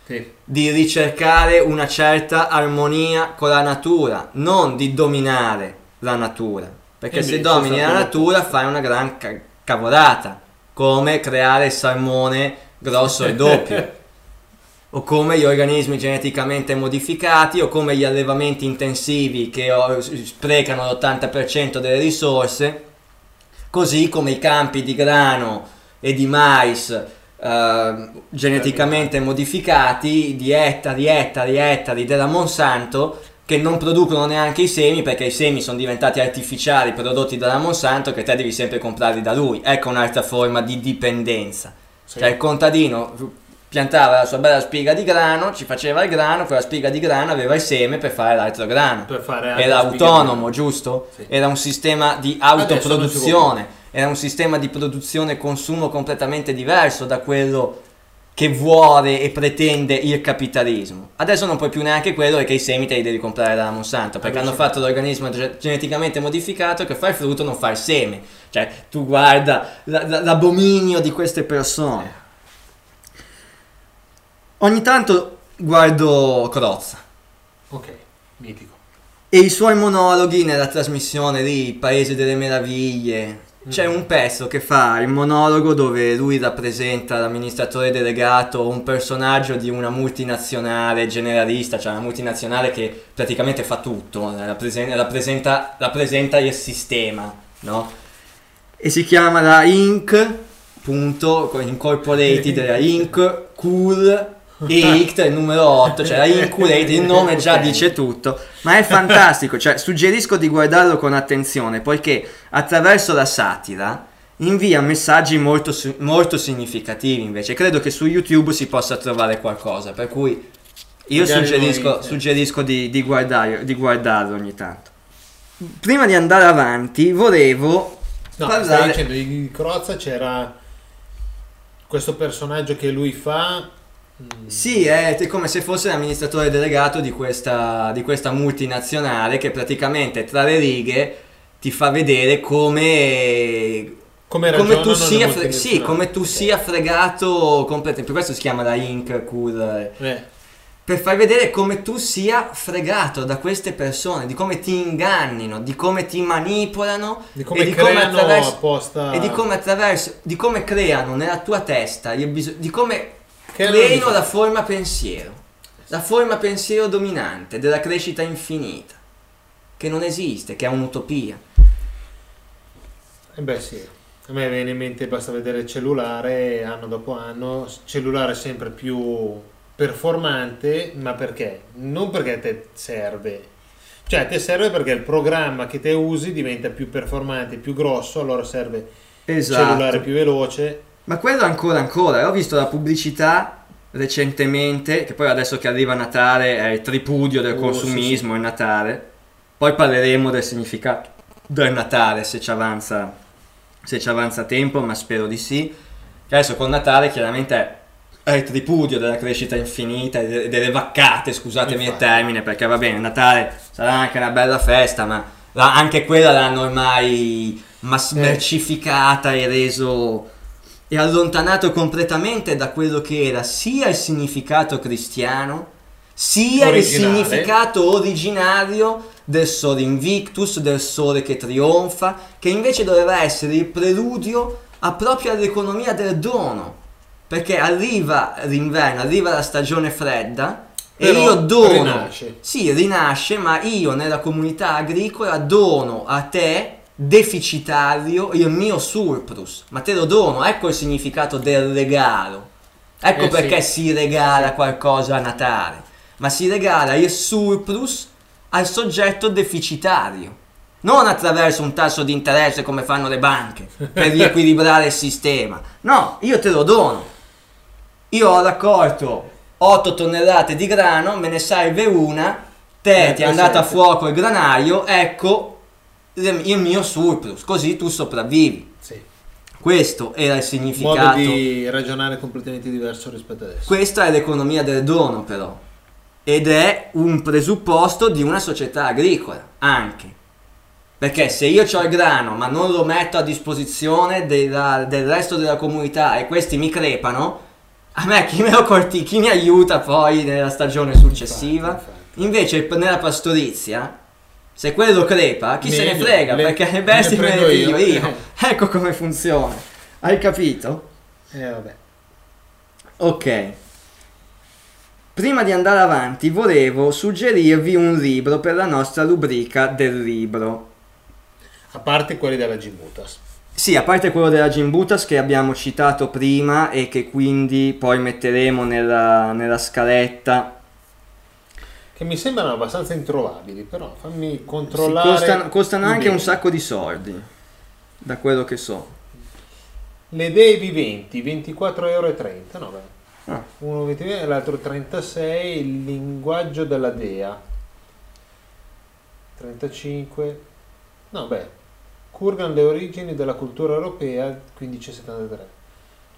Sì. di ricercare una certa armonia con la natura, non di dominare la natura. Perché E se invece domini la natura fai una gran ca- cavolata, come creare il salmone grosso e doppio, o come gli organismi geneticamente modificati, o come gli allevamenti intensivi che oh, sprecano l'80% delle risorse, così come i campi di grano e di mais eh, geneticamente modificati di ettari, ettari, ettari della Monsanto che non producono neanche i semi perché i semi sono diventati artificiali prodotti dalla Monsanto che te devi sempre comprarli da lui. Ecco un'altra forma di dipendenza. Sì. Cioè il contadino piantava la sua bella spiga di grano, ci faceva il grano, quella spiga di grano aveva il seme per fare l'altro grano. Fare Era autonomo, giusto? Sì. Era un sistema di autoproduzione, era un sistema di produzione e consumo completamente diverso da quello che vuole e pretende il capitalismo. Adesso non puoi più neanche quello perché i semi te li devi comprare dalla Monsanto, perché hanno fatto l'organismo ge- geneticamente modificato che fa il frutto, non fa il seme. Cioè, tu guarda la- la- l'abominio di queste persone. Ogni tanto guardo Crozza Ok, mitico. e i suoi monologhi nella trasmissione lì, Il Paese delle Meraviglie, c'è un pezzo che fa il monologo dove lui rappresenta l'amministratore delegato, un personaggio di una multinazionale generalista, cioè una multinazionale che praticamente fa tutto, rappresenta, rappresenta, rappresenta il sistema, no? E si chiama la Inc. Punto, Incorporated, la Inc. Cool Ict il numero 8, cioè la Incurate, il nome già dice tutto, ma è fantastico, cioè suggerisco di guardarlo con attenzione poiché attraverso la satira invia messaggi molto, molto significativi invece, credo che su YouTube si possa trovare qualcosa, per cui io suggerisco, suggerisco di, di, di guardarlo ogni tanto. Prima di andare avanti volevo no, parlare... Stai dicendo, in Crozza c'era questo personaggio che lui fa sì, è come se fosse l'amministratore delegato di questa, di questa multinazionale che praticamente tra le righe ti fa vedere come come, come, tu sia, fre- sì, come tu sia fregato completamente. Per questo si chiama la Inc. Cool. Eh. Per far vedere come tu sia fregato da queste persone, di come ti ingannino, di come ti manipolano di come e di come attraverso apposta... e di come attraverso di come creano nella tua testa di come Creino la forma pensiero, la forma pensiero dominante della crescita infinita, che non esiste, che è un'utopia. Eh beh sì, a me viene in mente, basta vedere il cellulare anno dopo anno, cellulare sempre più performante, ma perché? Non perché a te serve, cioè a te serve perché il programma che te usi diventa più performante, più grosso, allora serve esatto. cellulare più veloce ma quello ancora ancora, ho visto la pubblicità recentemente, che poi adesso che arriva Natale è il tripudio del oh, consumismo, sì, sì. Natale. Poi parleremo del significato del Natale se ci avanza, se ci avanza tempo, ma spero di sì. Che adesso con Natale chiaramente è il tripudio della crescita infinita e delle vaccate, scusatemi Infatti. il termine, perché va bene, Natale sarà anche una bella festa, ma anche quella l'hanno ormai mas- eh. mercificata e reso e allontanato completamente da quello che era sia il significato cristiano, sia Originale. il significato originario del sole invictus, del sole che trionfa, che invece doveva essere il preludio a proprio all'economia del dono. Perché arriva l'inverno, arriva la stagione fredda Però e io dono. Rinasce. Sì, rinasce, ma io nella comunità agricola dono a te deficitario il mio surplus, ma te lo dono, ecco il significato del regalo. Ecco eh perché sì. si regala qualcosa a Natale, ma si regala il surplus al soggetto deficitario. Non attraverso un tasso di interesse come fanno le banche per riequilibrare il sistema. No, io te lo dono. Io ho raccolto 8 tonnellate di grano, me ne serve una, te eh, ti è andato a fuoco il granaio, ecco il mio surplus, così tu sopravvivi. Sì. Questo era il significato. Modo di ragionare completamente diverso rispetto adesso. Questa è l'economia del dono, però. Ed è un presupposto di una società agricola, anche. Perché se io ho il grano ma non lo metto a disposizione della, del resto della comunità e questi mi crepano, a me chi me lo corti, chi mi aiuta poi nella stagione successiva? Infatti, infatti. Invece nella pastorizia se quello crepa, chi Meglio, se ne frega, le, perché le bestie me le io. io. ecco come funziona. Hai capito? Eh vabbè. Ok. Prima di andare avanti volevo suggerirvi un libro per la nostra rubrica del libro. A parte quelli della Gimbutas. Sì, a parte quello della Gimbutas che abbiamo citato prima e che quindi poi metteremo nella, nella scaletta che mi sembrano abbastanza introvabili, però fammi controllare. costano, costano anche un sacco di soldi, da quello che so. Le idee viventi, 24,30 euro. No, beh. Ah. Uno 20 e l'altro 36, il linguaggio della dea. 35. No, beh. Kurgan le origini della cultura europea, 15,73.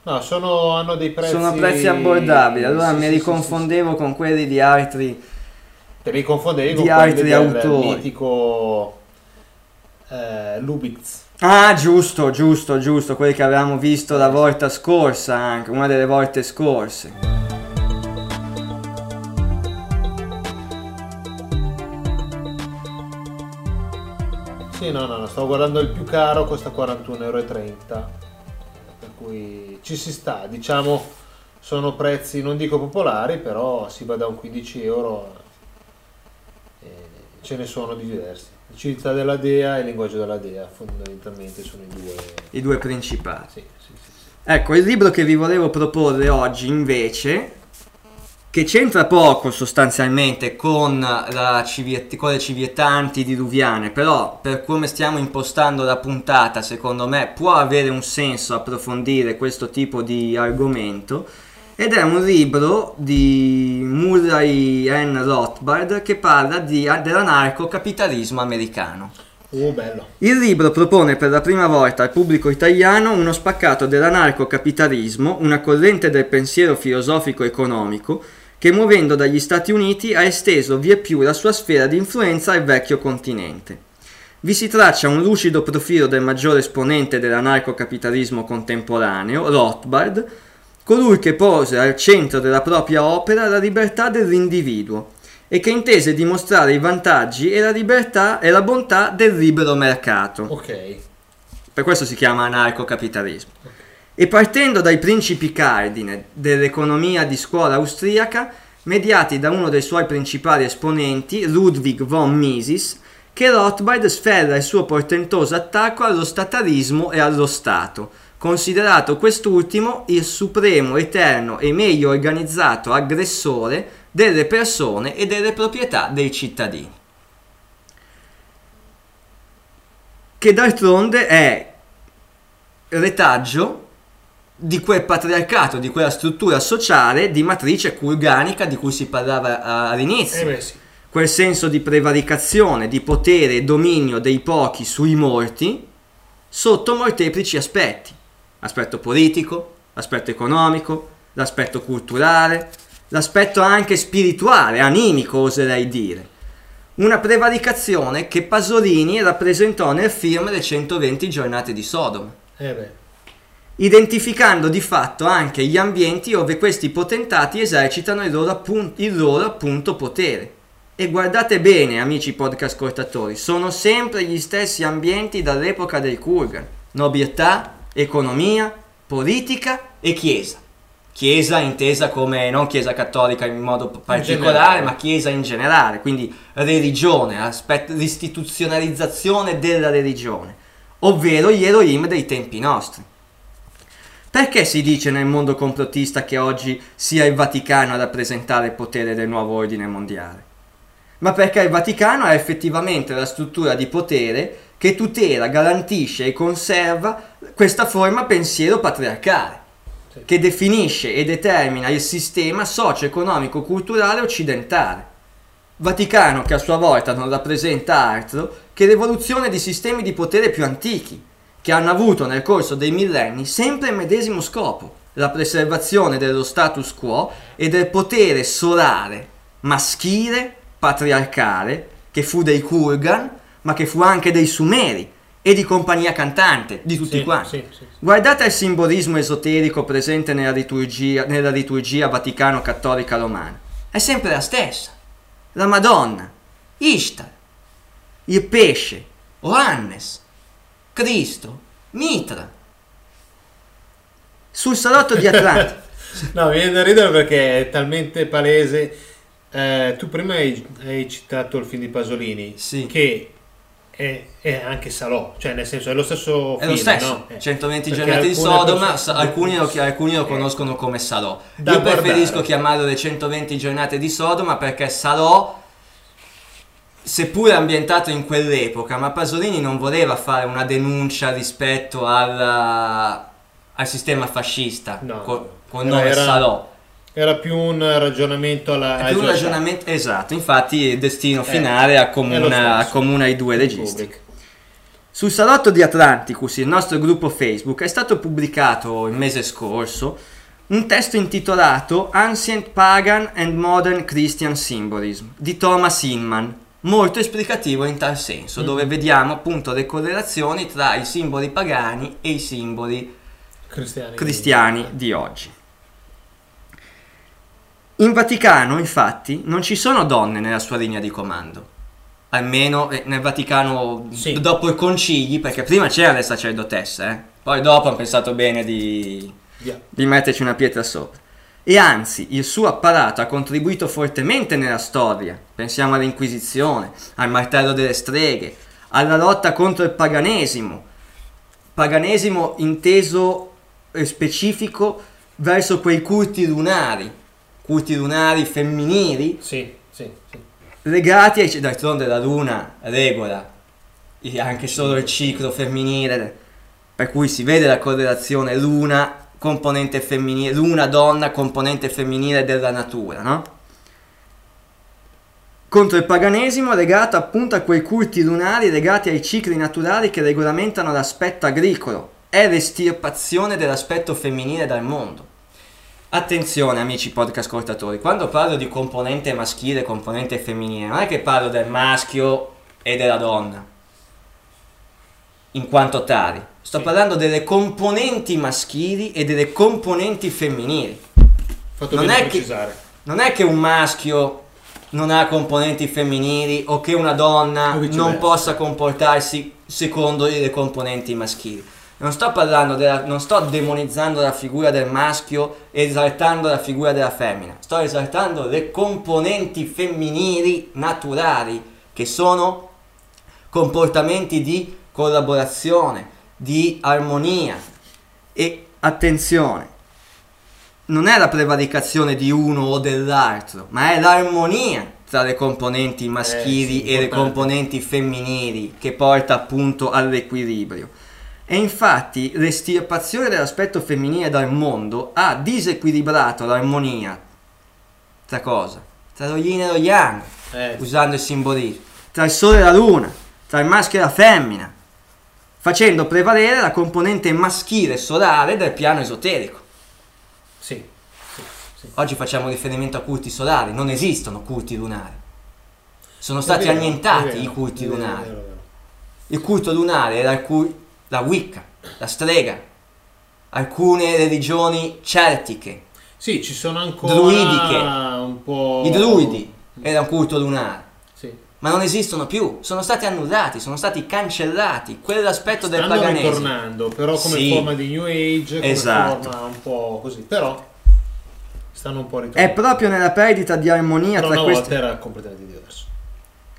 No, sono, hanno dei prezzi... Sono prezzi abbordabili, allora sì, mi sì, riconfondevo sì, con quelli di altri Te li confondevi con altri autori. mitico eh, Lubitz. Ah, giusto, giusto, giusto, quelli che avevamo visto la volta scorsa anche, una delle volte scorse. Sì, no, no, no, stavo guardando il più caro, costa 41,30 euro. Per cui ci si sta, diciamo, sono prezzi, non dico popolari, però si va da un 15 euro ce ne sono di diversi. Civiltà della Dea e il linguaggio della Dea, fondamentalmente sono i due, I due principali. sì, sì, sì. Ecco, il libro che vi volevo proporre oggi invece, che c'entra poco sostanzialmente con, la civiet- con le civiltà antidiluviane, però per come stiamo impostando la puntata, secondo me può avere un senso approfondire questo tipo di argomento. Ed è un libro di Murray N. Rothbard che parla di- dell'anarcocapitalismo americano. Oh, bello. Il libro propone per la prima volta al pubblico italiano uno spaccato dell'anarcocapitalismo, una corrente del pensiero filosofico-economico che muovendo dagli Stati Uniti ha esteso vieppiù la sua sfera di influenza al vecchio continente. Vi si traccia un lucido profilo del maggiore esponente dell'anarcocapitalismo contemporaneo, Rothbard, colui che pose al centro della propria opera la libertà dell'individuo e che intese dimostrare i vantaggi e la libertà e la bontà del libero mercato. Ok. Per questo si chiama anarcocapitalismo. E partendo dai principi cardine dell'economia di scuola austriaca, mediati da uno dei suoi principali esponenti, Ludwig von Mises, che Rothbard sferra il suo portentoso attacco allo statalismo e allo Stato, considerato quest'ultimo il supremo, eterno e meglio organizzato aggressore delle persone e delle proprietà dei cittadini. Che d'altronde è retaggio di quel patriarcato, di quella struttura sociale di matrice culganica di cui si parlava a- all'inizio Eh sì. quel senso di prevaricazione, di potere e dominio dei pochi sui molti sotto molteplici aspetti. L'aspetto politico, l'aspetto economico, l'aspetto culturale, l'aspetto anche spirituale, animico oserei dire. Una prevaricazione che Pasolini rappresentò nel film Le 120 giornate di Sodoma Eh identificando di fatto anche gli ambienti dove questi potentati esercitano il loro, appun- il loro appunto potere. E guardate bene, amici podcast ascoltatori, sono sempre gli stessi ambienti dall'epoca del Kurgan. Nobiltà, economia, politica e chiesa. Chiesa intesa come non chiesa cattolica in modo particolare, generale. ma chiesa in generale, quindi religione, aspetto, l'istituzionalizzazione della religione, ovvero gli Elohim dei tempi nostri. Perché si dice nel mondo complottista che oggi sia il Vaticano a rappresentare il potere del nuovo ordine mondiale? Ma perché il Vaticano è effettivamente la struttura di potere che tutela, garantisce e conserva questa forma pensiero patriarcale, Sì. che definisce e determina il sistema socio-economico-culturale occidentale. Vaticano che a sua volta non rappresenta altro che l'evoluzione di sistemi di potere più antichi, che hanno avuto nel corso dei millenni sempre il medesimo scopo, la preservazione dello status quo e del potere solare, maschile, patriarcale, che fu dei Kurgan, ma che fu anche dei Sumeri e di compagnia cantante, di tutti Sì, quanti. sì, sì. Guardate il simbolismo esoterico presente nella liturgia, nella liturgia vaticano-cattolica romana. È sempre la stessa. La Madonna, Ishtar, il pesce, Oannes, Cristo, Mitra. Sul salotto di Atlante. No, mi viene da ridere perché è talmente palese. Eh, tu prima hai, hai citato il film di Pasolini, che è, è anche Salò, cioè nel senso è lo stesso È film, lo stesso, no? Eh, 120 perché giornate di Sodoma, persone- alcuni, lo, alcuni lo Eh, conoscono come Salò. Da Io preferisco guardare. chiamarlo le 120 giornate di Sodoma perché Salò, seppure ambientato in quell'epoca, ma Pasolini non voleva fare una denuncia rispetto al, al sistema fascista No. co- con Era- nome era- Salò. Era più un ragionamento alla... È più un ragionamento esatto, infatti il destino Eh, finale lo accomuna, accomuna i due registi. Sul salotto di Atlanticus, il nostro gruppo Facebook, è stato pubblicato il mese scorso un testo intitolato Ancient Pagan and Modern Christian Symbolism di Thomas Inman, molto esplicativo in tal senso, dove vediamo appunto le correlazioni tra i simboli pagani e i simboli Cristiani. cristiani di oggi. In Vaticano, infatti, non ci sono donne nella sua linea di comando. almeno eh, nel Vaticano Sì. dopo i concili, perché prima c'erano le sacerdotesse, eh. poi dopo hanno pensato bene di, Via. di metterci una pietra sopra. E anzi, il suo apparato ha contribuito fortemente nella storia. Pensiamo all'Inquisizione, al martello delle streghe, alla lotta contro il paganesimo. Paganesimo inteso eh, specifico verso quei culti lunari, culti lunari femminili Sì, sì, sì. legati ai d'altronde la luna regola anche solo il ciclo femminile per cui si vede la correlazione luna componente femminile luna donna componente femminile della natura no? contro il paganesimo legato appunto a quei culti lunari legati ai cicli naturali che regolamentano l'aspetto agricolo è l'estirpazione dell'aspetto femminile dal mondo Attenzione amici podcast ascoltatori, quando parlo di componente maschile e componente femminile, non è che parlo del maschio e della donna, in quanto tali. Sto parlando delle componenti maschili e delle componenti femminili. Fatto Non è che-. Non è che un maschio non ha componenti femminili o che una donna non possa comportarsi secondo le componenti maschili. Non sto parlando della, non sto demonizzando la figura del maschio e esaltando la figura della femmina. Sto esaltando le componenti femminili naturali che sono comportamenti di collaborazione, di armonia. E attenzione, non è la prevaricazione di uno o dell'altro, ma è l'armonia tra le componenti maschili Eh, sì, e le componenti femminili che porta appunto all'equilibrio. E infatti l'estirpazione dell'aspetto femminile dal mondo ha disequilibrato l'armonia tra cosa? Tra lo yin e lo yang, Eh, usando il simbolismo, tra il sole e la luna, tra il maschio e la femmina, facendo prevalere la componente maschile solare del piano esoterico. sì, sì, sì. Oggi facciamo riferimento a culti solari, non esistono culti lunari. Sono stati vero, annientati vero, i culti lunari. vero. Il culto lunare era il cu- la Wicca, la strega, alcune religioni celtiche, Sì, ci sono ancora Druidiche. un po'... i druidi, era un culto lunare. Sì. Ma non esistono più, sono stati annullati, sono stati cancellati. Quell'aspetto del Stanno paganesimo. ritornando, però come Sì. forma di New Age, come Esatto. forma un po' così. Però stanno un po' È ritornando. proprio nella perdita di armonia Però tra volta era completamente diverso.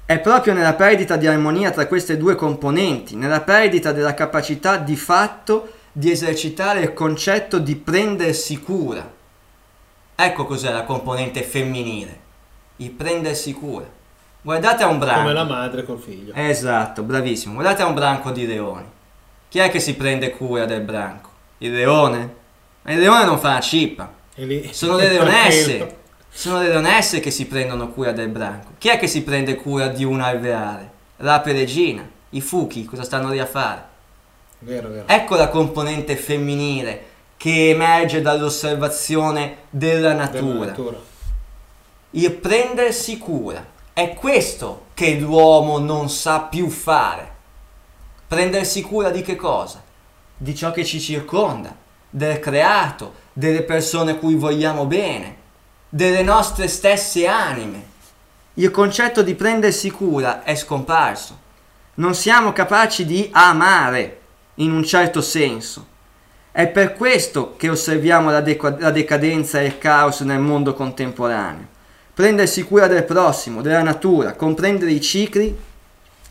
È proprio nella perdita di armonia tra queste due componenti, nella perdita della capacità di fatto di esercitare il concetto di prendersi cura. Ecco cos'è la componente femminile, il prendersi cura. Guardate a un branco. Come la madre col figlio. Esatto, bravissimo. Guardate a un branco di leoni. Chi è che si prende cura del branco? Il leone? Ma il leone non fa una cippa. Sono le leonesse. Sono le leonesse che si prendono cura del branco. Chi è che si prende cura di un alveare? L'ape regina. I fuchi cosa stanno lì a fare? Vero, vero. Ecco la componente femminile che emerge dall'osservazione della Della natura. natura. Il prendersi cura. È questo che l'uomo non sa più fare. Prendersi cura di che cosa? Di ciò che ci circonda, del creato, delle persone a cui vogliamo bene, delle nostre stesse anime. Il concetto di prendersi cura è scomparso. Non siamo capaci di amare in un certo senso. È per questo che osserviamo la, deca- la decadenza e il caos nel mondo contemporaneo. Prendersi cura del prossimo, della natura, comprendere i cicli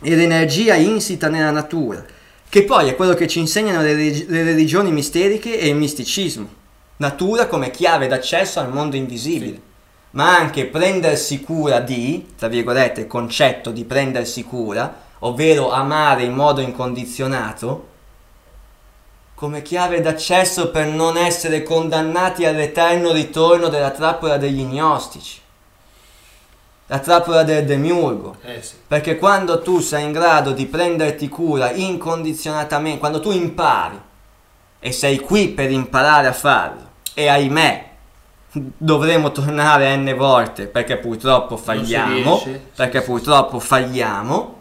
e l'energia insita nella natura, che poi è quello che ci insegnano le, relig- le religioni misteriche e il misticismo. Natura come chiave d'accesso al mondo invisibile, ma anche prendersi cura di, tra virgolette, il concetto di prendersi cura, ovvero amare in modo incondizionato, come chiave d'accesso per non essere condannati all'eterno ritorno della trappola degli gnostici, la trappola del demiurgo. Eh sì. Perché quando tu sei in grado di prenderti cura incondizionatamente, quando tu impari e sei qui per imparare a farlo, e ahimè dovremo tornare n volte perché purtroppo falliamo, perché purtroppo falliamo.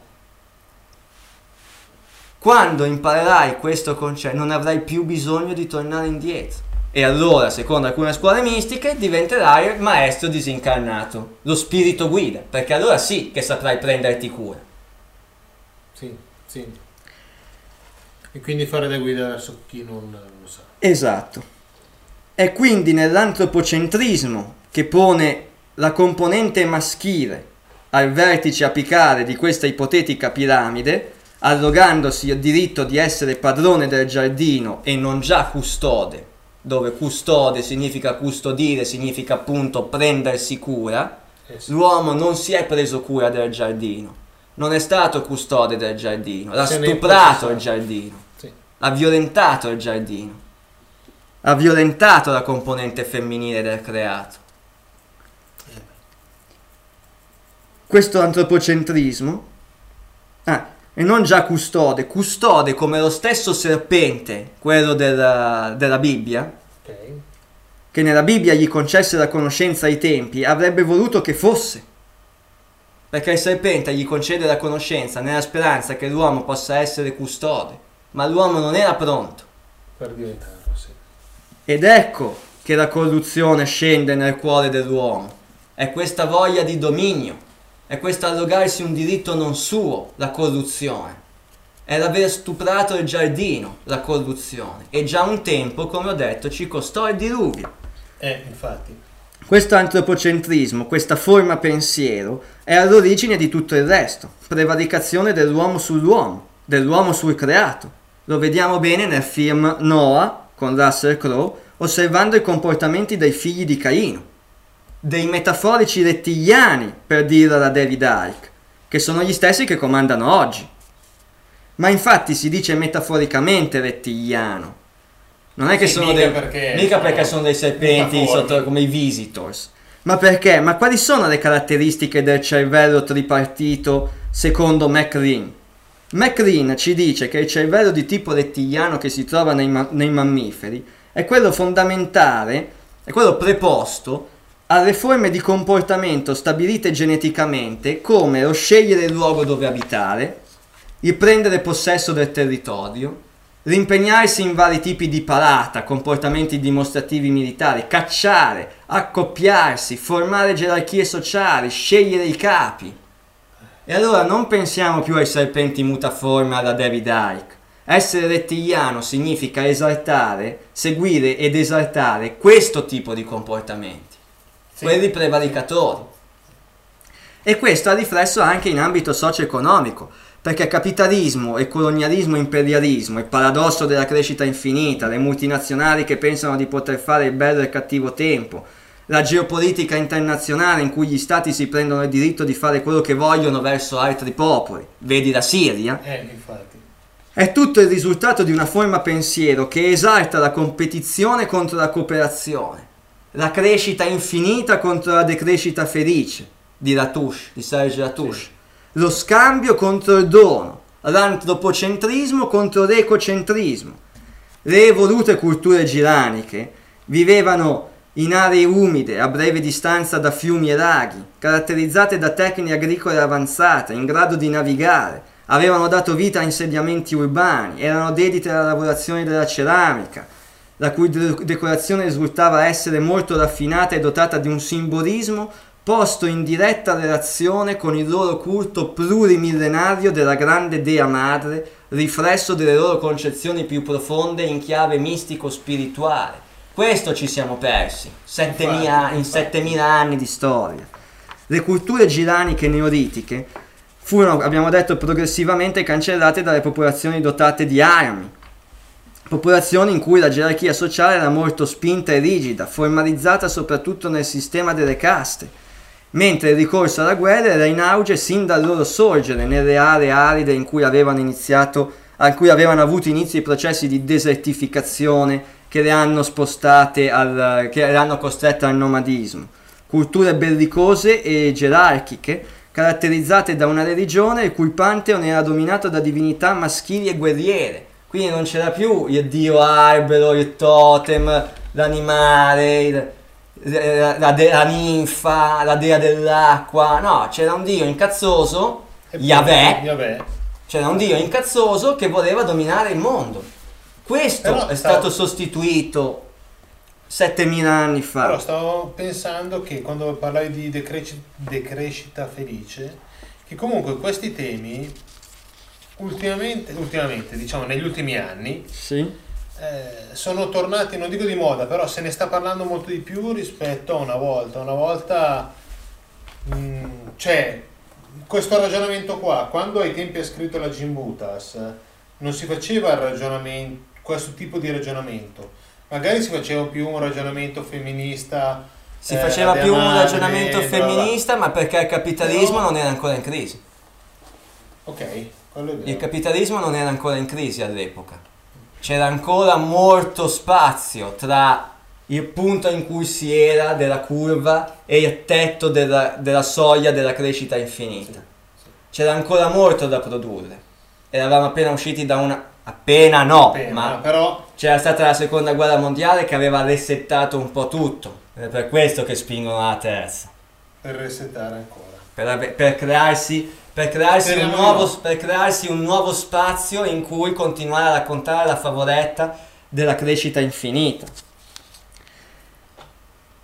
Quando imparerai questo concetto non avrai più bisogno di tornare indietro. e allora, secondo alcune scuole mistiche, diventerai il maestro disincarnato, lo spirito guida, perché allora sì che saprai prenderti cura. Sì, sì. E quindi fare da guida verso chi non lo sa. Esatto. È quindi nell'antropocentrismo che pone la componente maschile al vertice apicale di questa ipotetica piramide, arrogandosi il diritto di essere padrone del giardino e non già custode, dove custode significa custodire, significa appunto prendersi cura, Eh l'uomo non si è preso cura del giardino, non è stato custode del giardino, l'ha stuprato il giardino, Sì. ha violentato il giardino, ha violentato la componente femminile del creato. Questo antropocentrismo, ah, e non già custode, custode come lo stesso serpente, quello della, della Bibbia, Ok. che nella Bibbia gli concesse la conoscenza ai tempi, avrebbe voluto che fosse. Perché il serpente gli concede la conoscenza nella speranza che l'uomo possa essere custode, ma l'uomo non era pronto. Per diventarlo, sì. Ed ecco che la corruzione scende nel cuore dell'uomo. È questa voglia di dominio, è questo arrogarsi un diritto non suo, la corruzione. È l'aver stuprato il giardino, la corruzione. E già un tempo, come ho detto, ci costò il diluvio. Eh, infatti. Questo antropocentrismo, questa forma pensiero, è all'origine di tutto il resto, prevaricazione dell'uomo sull'uomo, dell'uomo sul creato. Lo vediamo bene nel film Noah con Russell Crowe, osservando i comportamenti dei figli di Caino, dei metaforici rettiliani, per dirla da David Icke, che sono gli stessi che comandano oggi. Ma infatti si dice metaforicamente rettiliano. Non è che Sì, sono mica dei perché mica perché sono dei serpenti sotto come i visitors. Ma perché? Ma quali sono le caratteristiche del cervello tripartito secondo McRean? McRean ci dice che il cervello di tipo rettiliano che si trova nei, ma- nei mammiferi è quello fondamentale, è quello preposto alle forme di comportamento stabilite geneticamente come lo scegliere il luogo dove abitare, il prendere possesso del territorio, l'impegnarsi in vari tipi di parata, comportamenti dimostrativi militari, cacciare, accoppiarsi, formare gerarchie sociali, scegliere i capi. E allora non pensiamo più ai serpenti mutaforme alla David Icke. Essere rettiliano significa esaltare, seguire ed esaltare questo tipo di comportamenti, Sì. quelli prevaricatori. E questo ha riflesso anche in ambito socio-economico, perché capitalismo e colonialismo imperialismo, il paradosso della crescita infinita, le multinazionali che pensano di poter fare il bello e il cattivo tempo, la geopolitica internazionale in cui gli stati si prendono il diritto di fare quello che vogliono verso altri popoli, vedi la Siria, Eh, è tutto il risultato di una forma pensiero che esalta la competizione contro la cooperazione, la crescita infinita contro la decrescita felice di Latouche, di Serge Latouche, Sì. lo scambio contro il dono, l'antropocentrismo contro l'ecocentrismo. Le evolute culture giraniche vivevano in aree umide, a breve distanza da fiumi e laghi, caratterizzate da tecniche agricole avanzate, in grado di navigare, avevano dato vita a insediamenti urbani, erano dedite alla lavorazione della ceramica, la cui de- decorazione risultava essere molto raffinata e dotata di un simbolismo posto in diretta relazione con il loro culto plurimillenario della grande dea madre, riflesso delle loro concezioni più profonde in chiave mistico-spirituale. Questo ci siamo persi 7000 Infatti, in infatti. 7000 anni di storia. Le culture giraniche neolitiche furono, abbiamo detto, progressivamente cancellate dalle popolazioni dotate di armi, popolazioni in cui la gerarchia sociale era molto spinta e rigida, formalizzata soprattutto nel sistema delle caste, mentre il ricorso alla guerra era in auge sin dal loro sorgere nelle aree aride in cui avevano iniziato, a cui avevano avuto inizio i processi di desertificazione che le hanno spostate al, che le hanno costrette al nomadismo. Culture bellicose e gerarchiche caratterizzate da una religione il cui pantheon era dominato da divinità maschili e guerriere. Quindi non c'era più il dio albero, il totem, l'animale, il- la, la de- la ninfa, la dea dell'acqua. No, c'era un dio incazzoso, Yahweh. c'era un dio incazzoso che voleva dominare il mondo. Questo Però è stavo- stato sostituito 7000 anni fa. Però stavo pensando che quando parlavi di decreci- decrescita felice, che comunque questi temi ultimamente, ultimamente diciamo negli ultimi anni, Sì. eh, sono tornati, non dico di moda, però se ne sta parlando molto di più rispetto a una volta. Una volta mh, c'è questo ragionamento qua, quando ai tempi ha scritto la Gimbutas, non si faceva il ragionamento, questo tipo di ragionamento. Magari si faceva più un ragionamento femminista. Si eh, faceva più un ragionamento femminista, ma perché il capitalismo Però- non era ancora in crisi. Ok, quello è vero. Il capitalismo non era ancora in crisi all'epoca. C'era ancora molto spazio tra il punto in cui si era della curva e il tetto della, della soglia della crescita infinita. C'era ancora molto da produrre. Eravamo appena usciti da una... Appena no, Appena, ma però c'era stata la seconda guerra mondiale che aveva resettato un po' tutto. Ed È per questo che spingono alla terza. per resettare ancora. Per, per crearsi, per, crearsi un Speriamo nuovo, per crearsi un nuovo spazio in cui continuare a raccontare la favoretta della crescita infinita.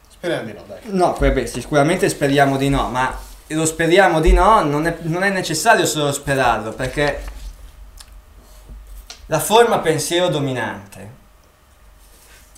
Speriamo di no, dai. No, beh, sicuramente speriamo di no, ma lo speriamo di no non è, non è necessario solo sperarlo, perché la forma pensiero dominante,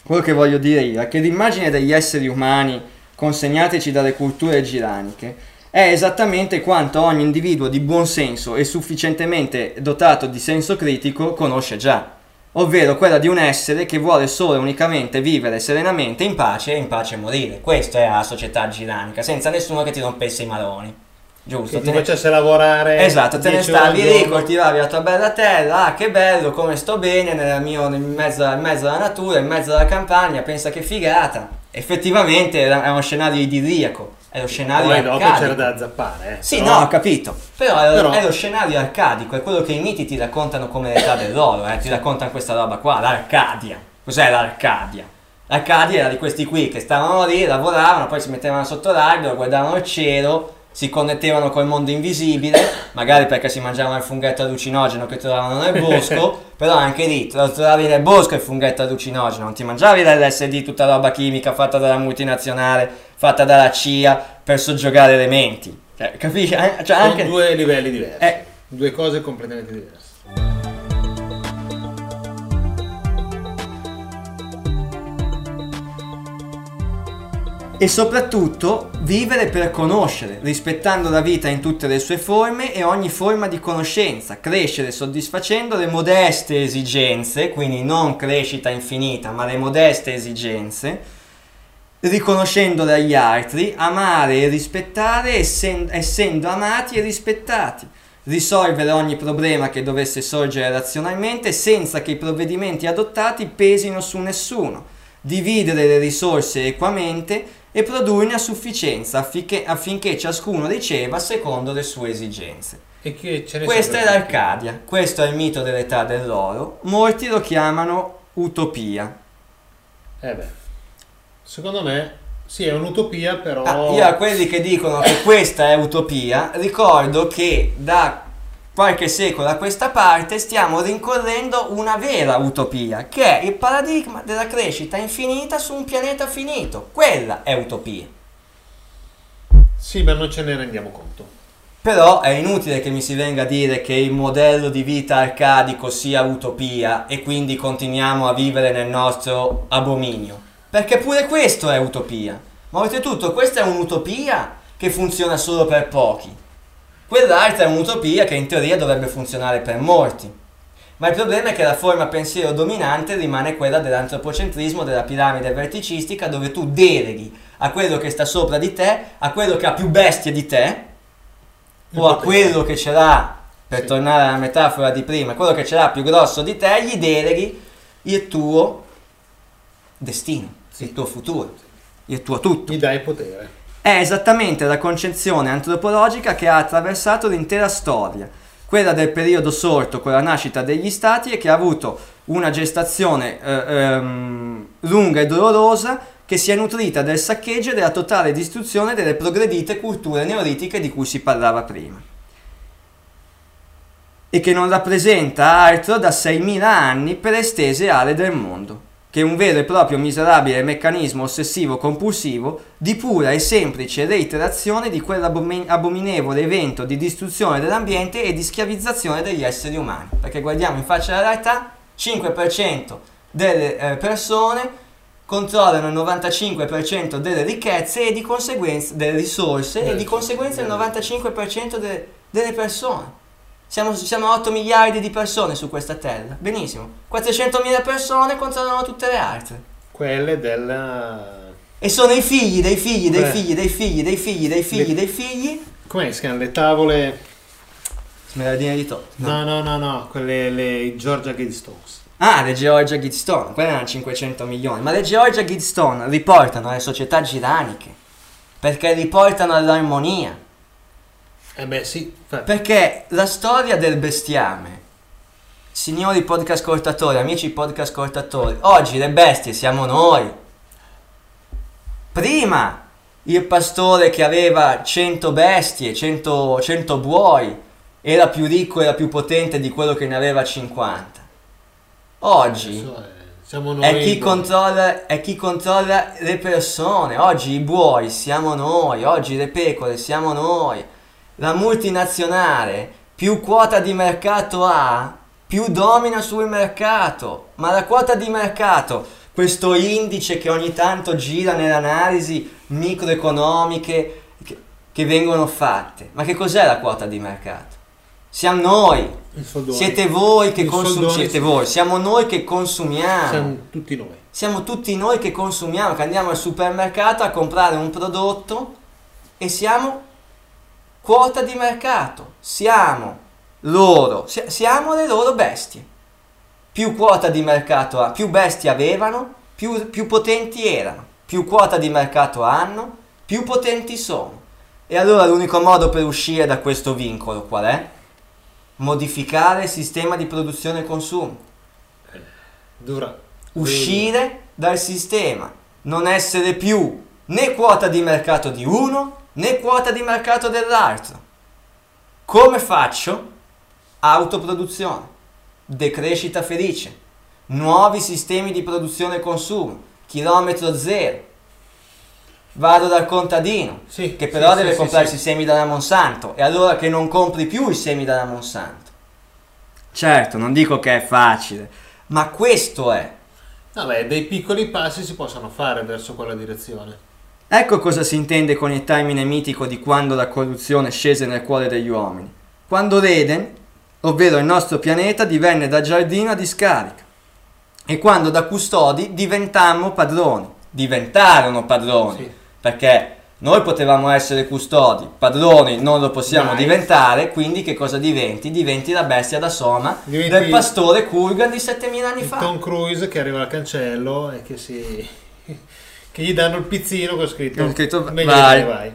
quello che voglio dire io, è che l'immagine degli esseri umani consegnateci dalle culture giraniche è esattamente quanto ogni individuo di buon senso e sufficientemente dotato di senso critico conosce già, ovvero quella di un essere che vuole solo e unicamente vivere serenamente in pace e in pace morire. Questa è la società giranica, senza nessuno che ti rompesse i maroni. Giusto? Che ti ne- facesse lavorare. Esatto, te ne 10 ore stavi lì, coltivavi la tua bella terra, ah che bello, come sto bene nella mio- in, mezzo, in mezzo alla natura, in mezzo alla campagna, pensa che figata. Effettivamente è uno scenario idilliaco, è lo scenario Poi dopo arcadico. c'era da zappare, eh. Sì, Però- no, ho capito. Però è, Però- è lo scenario arcadico, è quello che i miti ti raccontano come l'età dell'oro, eh, ti raccontano questa roba qua, l'Arcadia. Cos'è l'Arcadia? L'Arcadia era di questi qui che stavano lì, lavoravano, poi si mettevano sotto l'albero, guardavano il cielo, si connettevano col mondo invisibile, magari perché si mangiavano il funghetto allucinogeno che trovavano nel bosco, però anche lì trovavi nel bosco il funghetto allucinogeno, non ti mangiavi l'LSD, tutta roba chimica fatta dalla multinazionale, fatta dalla CIA per soggiogare elementi. Cioè, capisci? Eh, Cioè, Sono anche... due livelli diversi. Eh. Due cose completamente diverse. E soprattutto vivere per conoscere, rispettando la vita in tutte le sue forme e ogni forma di conoscenza, crescere soddisfacendo le modeste esigenze, quindi non crescita infinita, ma le modeste esigenze, riconoscendole agli altri, amare e rispettare essen- essendo amati e rispettati, risolvere ogni problema che dovesse sorgere razionalmente senza che i provvedimenti adottati pesino su nessuno, dividere le risorse equamente e produrne a sufficienza affinché, affinché ciascuno riceva secondo le sue esigenze. E che ne Questa è l'Arcadia, questo è il mito dell'età dell'oro, molti lo chiamano utopia. Eh beh. Secondo me, sì, è un'utopia, però. Ah, io a quelli che dicono che questa è utopia, ricordo che da qualche secolo a questa parte stiamo rincorrendo una vera utopia, che è il paradigma della crescita infinita su un pianeta finito. Quella è utopia. Sì, ma non ce ne rendiamo conto. Però è inutile che mi si venga a dire che il modello di vita arcadico sia utopia e quindi continuiamo a vivere nel nostro abominio. Perché pure questo è utopia. Ma oltretutto questa è un'utopia che funziona solo per pochi. Quell'altra è un'utopia che in teoria dovrebbe funzionare per molti. Ma il problema è che la forma pensiero dominante rimane quella dell'antropocentrismo, della piramide verticistica, dove tu deleghi a quello che sta sopra di te, a quello che ha più bestie di te, o a quello che ce l'ha, per Sì. tornare alla metafora di prima, quello che ce l'ha più grosso di te, gli deleghi il tuo destino, il tuo futuro, il tuo tutto. Gli dai potere. È esattamente la concezione antropologica che ha attraversato l'intera storia, quella del periodo sorto con la nascita degli stati e che ha avuto una gestazione eh, ehm, lunga e dolorosa che si è nutrita del saccheggio e della totale distruzione delle progredite culture neolitiche di cui si parlava prima. E che non rappresenta altro da 6.000 anni per estese aree del mondo, che un vero e proprio miserabile meccanismo ossessivo-compulsivo di pura e semplice reiterazione di quell'abominevole evento di distruzione dell'ambiente e di schiavizzazione degli esseri umani. Perché guardiamo in faccia la realtà, 5% delle eh, persone controllano il 95% delle ricchezze e di conseguenza delle risorse e di conseguenza il 95% de, delle persone. Siamo, siamo 8 miliardi di persone su questa terra. Benissimo. 400.000 persone controllano tutte le altre. Quelle della... E sono i figli dei figli dei figli dei figli dei figli dei figli dei figli. Come si chiamano le tavole? Smeraldine di Tot. No, no, no, no, quelle le Georgia Guidestones. Ah, le Georgia Guidestone, quelle erano 500 milioni. Ma le Georgia Guidestone riportano alle società giraniche perché riportano all'armonia eh beh sì. Perché la storia del bestiame, signori podcast ascoltatori, amici podcast ascoltatori, oggi le bestie siamo noi. Prima il pastore che aveva 100 bestie, 100, 100 buoi, era più ricco, era più potente di quello che ne aveva 50. Oggi è chi, controlla, è chi controlla le persone, oggi i buoi siamo noi, oggi le pecore siamo noi la multinazionale più quota di mercato ha, più domina sul mercato. Ma la quota di mercato, questo indice che ogni tanto gira nelle analisi microeconomiche che, che vengono fatte, ma che cos'è la quota di mercato? Siamo noi, siete voi che consumiamo, siamo noi che consumiamo. Siamo tutti noi. Siamo tutti noi che consumiamo, che andiamo al supermercato a comprare un prodotto e siamo quota di mercato, siamo loro, siamo le loro bestie. Più quota di mercato ha, più bestie avevano, più, più potenti erano, più quota di mercato hanno, più potenti sono. E allora l'unico modo per uscire da questo vincolo qual è? Modificare il sistema di produzione e consumo. Dura. Uscire dal sistema, non essere più né quota di mercato di uno né quota di mercato dell'altro. Come faccio? Autoproduzione, decrescita felice, nuovi sistemi di produzione e consumo, chilometro zero. Vado dal contadino, sì, che però sì, deve sì, comprare sì, i semi dalla Monsanto, e allora che non compri più i semi dalla Monsanto. Certo, non dico che è facile, ma questo è. Vabbè, dei piccoli passi si possono fare verso quella direzione. Ecco cosa si intende con il termine mitico di quando la corruzione scese nel cuore degli uomini. Quando l'Eden, ovvero il nostro pianeta, divenne da giardino a discarica. E quando da custodi diventammo padroni. Diventarono padroni. Sì. Perché noi potevamo essere custodi, padroni non lo possiamo Dai. diventare, quindi che cosa diventi? Diventi la bestia da soma diventi del pastore Kurgan di 7000 anni fa. Tom Cruise che arriva al cancello e che si che gli danno il pizzino con scritto, con scritto vai. vai.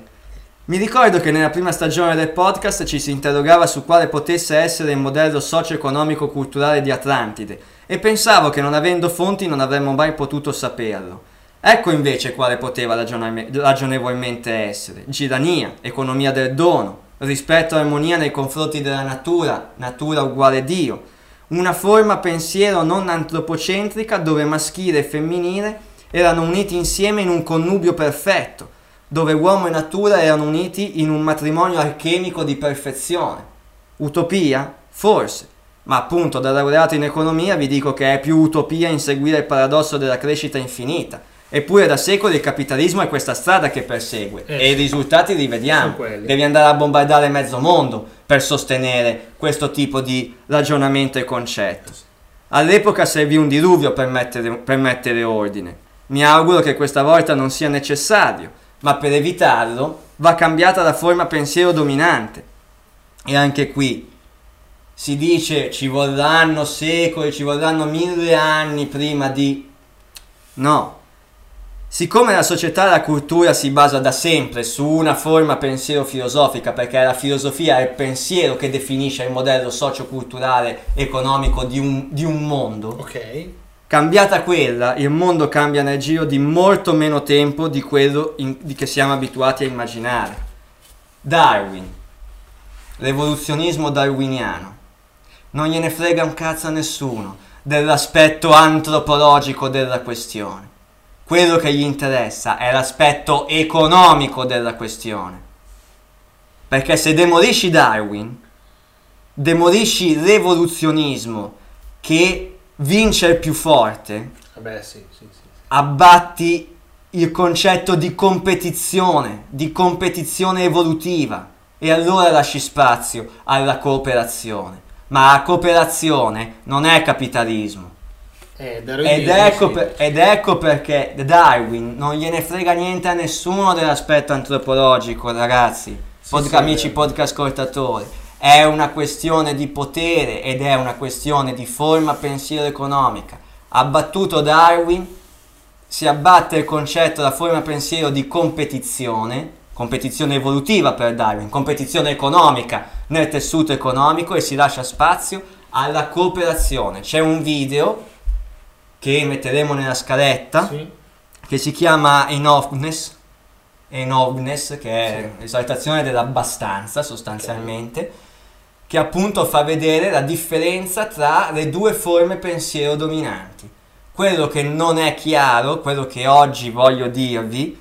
Mi ricordo che nella prima stagione del podcast ci si interrogava su quale potesse essere il modello socio-economico-culturale di Atlantide e pensavo che non avendo fonti non avremmo mai potuto saperlo. Ecco invece quale poteva ragionevolmente essere. Girania, economia del dono, rispetto e armonia nei confronti della natura, natura uguale Dio, una forma pensiero non antropocentrica dove maschile e femminile erano uniti insieme in un connubio perfetto, dove uomo e natura erano uniti in un matrimonio alchemico di perfezione. Utopia? Forse, ma appunto da laureato in economia vi dico che è più utopia inseguire il paradosso della crescita infinita. Eppure da secoli il capitalismo è questa strada che persegue eh, e i risultati li vediamo. Devi andare a bombardare mezzo mondo per sostenere questo tipo di ragionamento e concetto. All'epoca servì un diluvio per mettere, per mettere ordine. Mi auguro che questa volta non sia necessario, ma per evitarlo va cambiata la forma pensiero dominante. E anche qui si dice ci vorranno secoli, ci vorranno mille anni prima di... No. Siccome la società e la cultura si basa da sempre su una forma pensiero filosofica, perché la filosofia è il pensiero che definisce il modello socio-culturale economico di un, di un mondo, ok Cambiata quella, il mondo cambia nel giro di molto meno tempo di quello in, di che siamo abituati a immaginare. Darwin, l'evoluzionismo darwiniano. Non gliene frega un cazzo a nessuno. dell'aspetto antropologico della questione. Quello che gli interessa è l'aspetto economico della questione. Perché se demolisci Darwin, demolisci l'evoluzionismo che vince il più forte, Vabbè, sì, sì, sì. abbatti il concetto di competizione, di competizione evolutiva e allora lasci spazio alla cooperazione. Ma la cooperazione non è capitalismo. Eh, Ed ecco, sì. per- ed ecco perché Darwin non gliene frega niente a nessuno dell'aspetto antropologico, ragazzi, Sì, Podca- sì, è amici podcast ascoltatori. È una questione di potere ed è una questione di forma pensiero economica. Abbattuto Darwin, si abbatte il concetto, la forma pensiero di competizione, competizione evolutiva per Darwin, competizione economica nel tessuto economico e si lascia spazio alla cooperazione. C'è un video che metteremo nella scaletta Sì. che si chiama Enoughness, Enoughness che è l'esaltazione dell'abbastanza sostanzialmente, che appunto fa vedere la differenza tra le due forme pensiero dominanti. Quello che non è chiaro, quello che oggi voglio dirvi,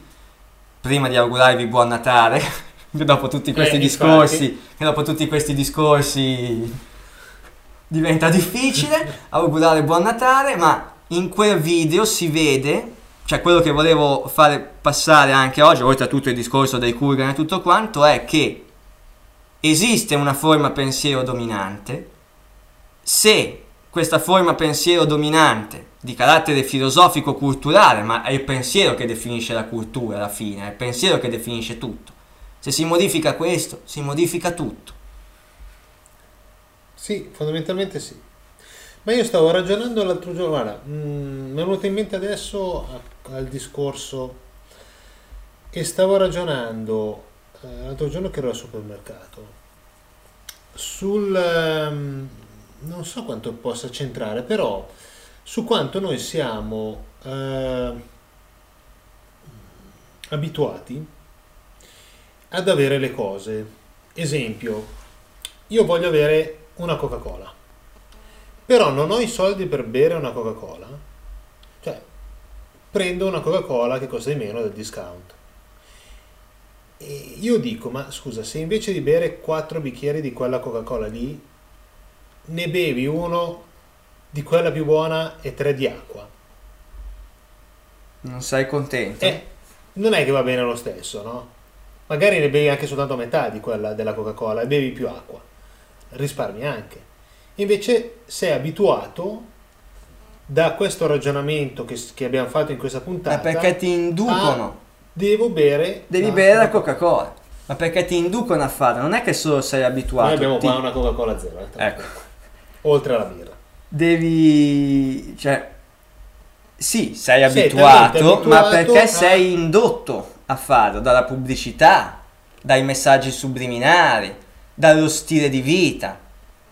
prima di augurarvi buon Natale, dopo tutti questi Eh, discorsi, che dopo tutti questi discorsi diventa difficile augurare buon Natale, ma in quel video si vede, cioè quello che volevo fare passare anche oggi, oltre a tutto il discorso dei Kurgan e tutto quanto, è che esiste una forma pensiero dominante, se questa forma pensiero dominante di carattere filosofico-culturale, ma è il pensiero che definisce la cultura alla fine, è il pensiero che definisce tutto. Se si modifica questo, si modifica tutto. Sì, fondamentalmente sì. Ma io stavo ragionando l'altro giorno, guarda, mm, mi è venuto in mente adesso al discorso e stavo ragionando eh, l'altro giorno che ero al supermercato sul, ehm, non so quanto possa centrare, però su quanto noi siamo eh, abituati ad avere le cose. Esempio, io voglio avere una Coca-Cola, però non ho i soldi per bere una Coca-Cola, cioè prendo una Coca-Cola che costa di meno del discount. E io dico, ma scusa, se invece di bere 4 bicchieri di quella Coca-Cola lì, ne bevi uno di quella più buona e tre di acqua, Non sei contento? eh, non è che va bene lo stesso, no? Magari ne bevi anche soltanto metà di quella della Coca-Cola e bevi più acqua. Risparmi anche. Invece sei abituato da questo ragionamento che, che abbiamo fatto in questa puntata. È perché ti inducono. a- devo bere. Devi la bere la Coca-Cola. Coca-Cola. Ma perché ti inducono a farlo? Non è che solo sei abituato. Noi abbiamo ti- qua una Coca-Cola zero. eh, Ecco. Oltre alla birra. Devi. cioè. Sì, sei Sei abituato, ma abituato perché a- sei indotto a farlo dalla pubblicità, dai messaggi subliminali, dallo stile di vita.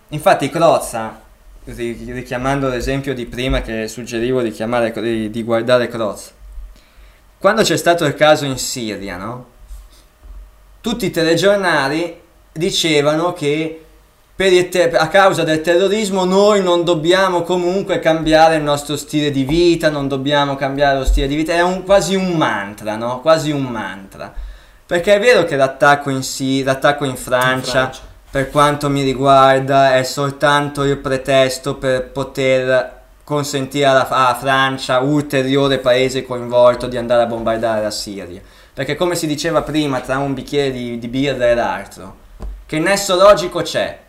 Infatti, Crozza, ri- richiamando l'esempio di prima che suggerivo di, chiamare, di, di guardare Crozza, quando c'è stato il caso in Siria, no? Tutti i telegiornali dicevano che per il te- a causa del terrorismo noi non dobbiamo comunque cambiare il nostro stile di vita, non dobbiamo cambiare lo stile di vita, è un- quasi un mantra, no? Quasi un mantra. Perché è vero che l'attacco in, Sì- l'attacco in Francia, Francia. per quanto mi riguarda, è soltanto il pretesto per poter consentire alla, alla Francia, ulteriore paese coinvolto, di andare a bombardare la Siria. Perché come si diceva prima, tra un bicchiere di, di birra e l'altro, che nesso logico c'è?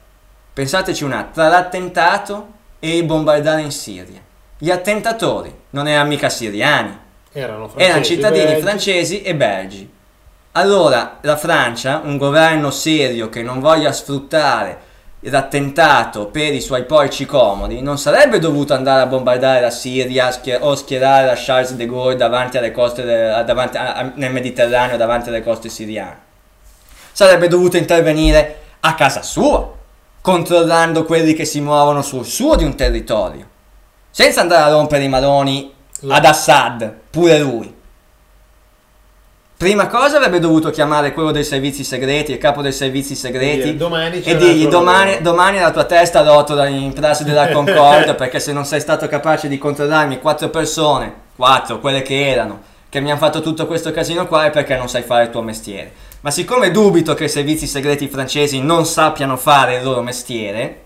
Pensateci un attimo, tra l'attentato e il bombardare in Siria. Gli attentatori non erano mica siriani, Erano francesi. erano cittadini belgi. francesi e belgi. Allora la Francia, un governo serio che non voglia sfruttare l'attentato per i suoi porci comodi, non sarebbe dovuto andare a bombardare la Siria schier- o schierare la Charles de Gaulle davanti alle coste de- davanti a- nel Mediterraneo davanti alle coste siriane. Sarebbe dovuto intervenire a casa sua, controllando quelli che si muovono sul suo di un territorio, senza andare a rompere i maroni ad Assad, pure lui. Prima cosa avrebbe dovuto chiamare quello dei servizi segreti, il capo dei servizi segreti, Dire, domani e dirgli domani, lavoro." domani la tua testa rotola in Piazza della Concordia perché se non sei stato capace di controllarmi quattro persone, quattro, quelle che erano, che mi hanno fatto tutto questo casino qua è perché non sai fare il tuo mestiere. Ma siccome dubito che i servizi segreti francesi non sappiano fare il loro mestiere,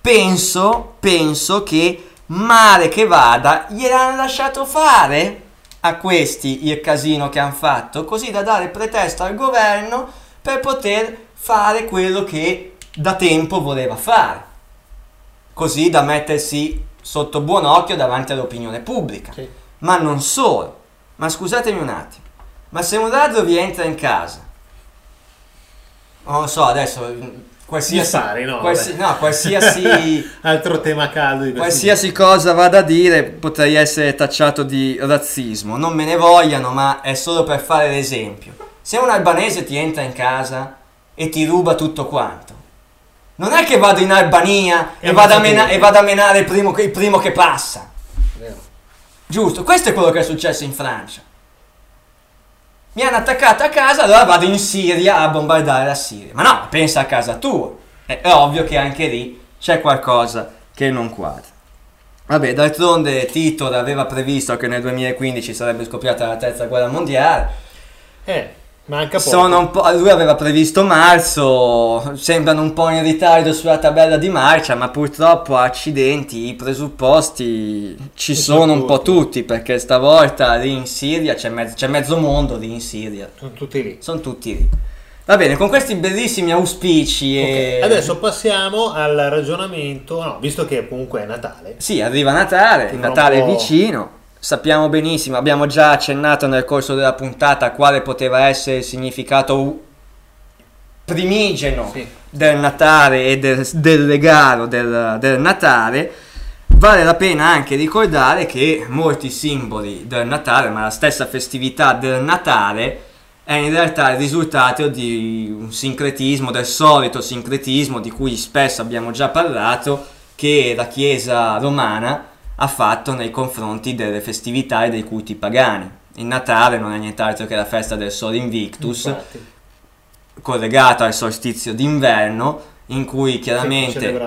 penso, penso che male che vada gliel'hanno lasciato fare a questi il casino che hanno fatto, così da dare pretesto al governo per poter fare quello che da tempo voleva fare, così da mettersi sotto buon occhio davanti all'opinione pubblica. Sì. Ma non solo, ma scusatemi un attimo, ma se un ladro vi entra in casa, non lo so, adesso qualsiasi, spari, no, qualsi- no, qualsiasi Altro tema caldo di Qualsiasi cosa vada a dire potrei essere tacciato di razzismo. Non me ne vogliano, ma è solo per fare l'esempio. Se un albanese ti entra in casa e ti ruba tutto quanto, non è che vado in Albania e, E vado, a mena- e vado a menare il primo, che- il primo che passa. Vero. Giusto, questo è quello che è successo in Francia. Mi hanno attaccato a casa, allora vado in Siria a bombardare la Siria. Ma no, pensa a casa tua. È, è ovvio che anche lì c'è qualcosa che non quadra. Vabbè, d'altronde Tito aveva previsto che nel 2015 sarebbe scoppiata la terza guerra mondiale. Eh, manca poco. Sono un po', lui aveva previsto marzo, sembrano un po' in ritardo sulla tabella di marcia, ma purtroppo accidenti, i presupposti ci sono sono un po' tutti. perché stavolta lì in Siria c'è, mezzo- c'è mezzo mondo lì in Siria, Sono tutti lì. sono tutti lì. Va bene, con questi bellissimi auspici e... Ok, Adesso passiamo al ragionamento, no, visto che comunque è Natale. Sì, arriva Natale, Natale è vicino, sappiamo benissimo, abbiamo già accennato nel corso della puntata quale poteva essere il significato primigeno Sì. del Natale e del, del regalo del, del Natale. Vale la pena anche ricordare che molti simboli del Natale, ma la stessa festività del Natale, è in realtà il risultato di un sincretismo, del solito sincretismo di cui spesso abbiamo già parlato, che la Chiesa romana ha fatto nei confronti delle festività e dei culti pagani. Il Natale non è nient'altro che la festa del Sole Invictus, Infatti, collegata al solstizio d'inverno, in cui chiaramente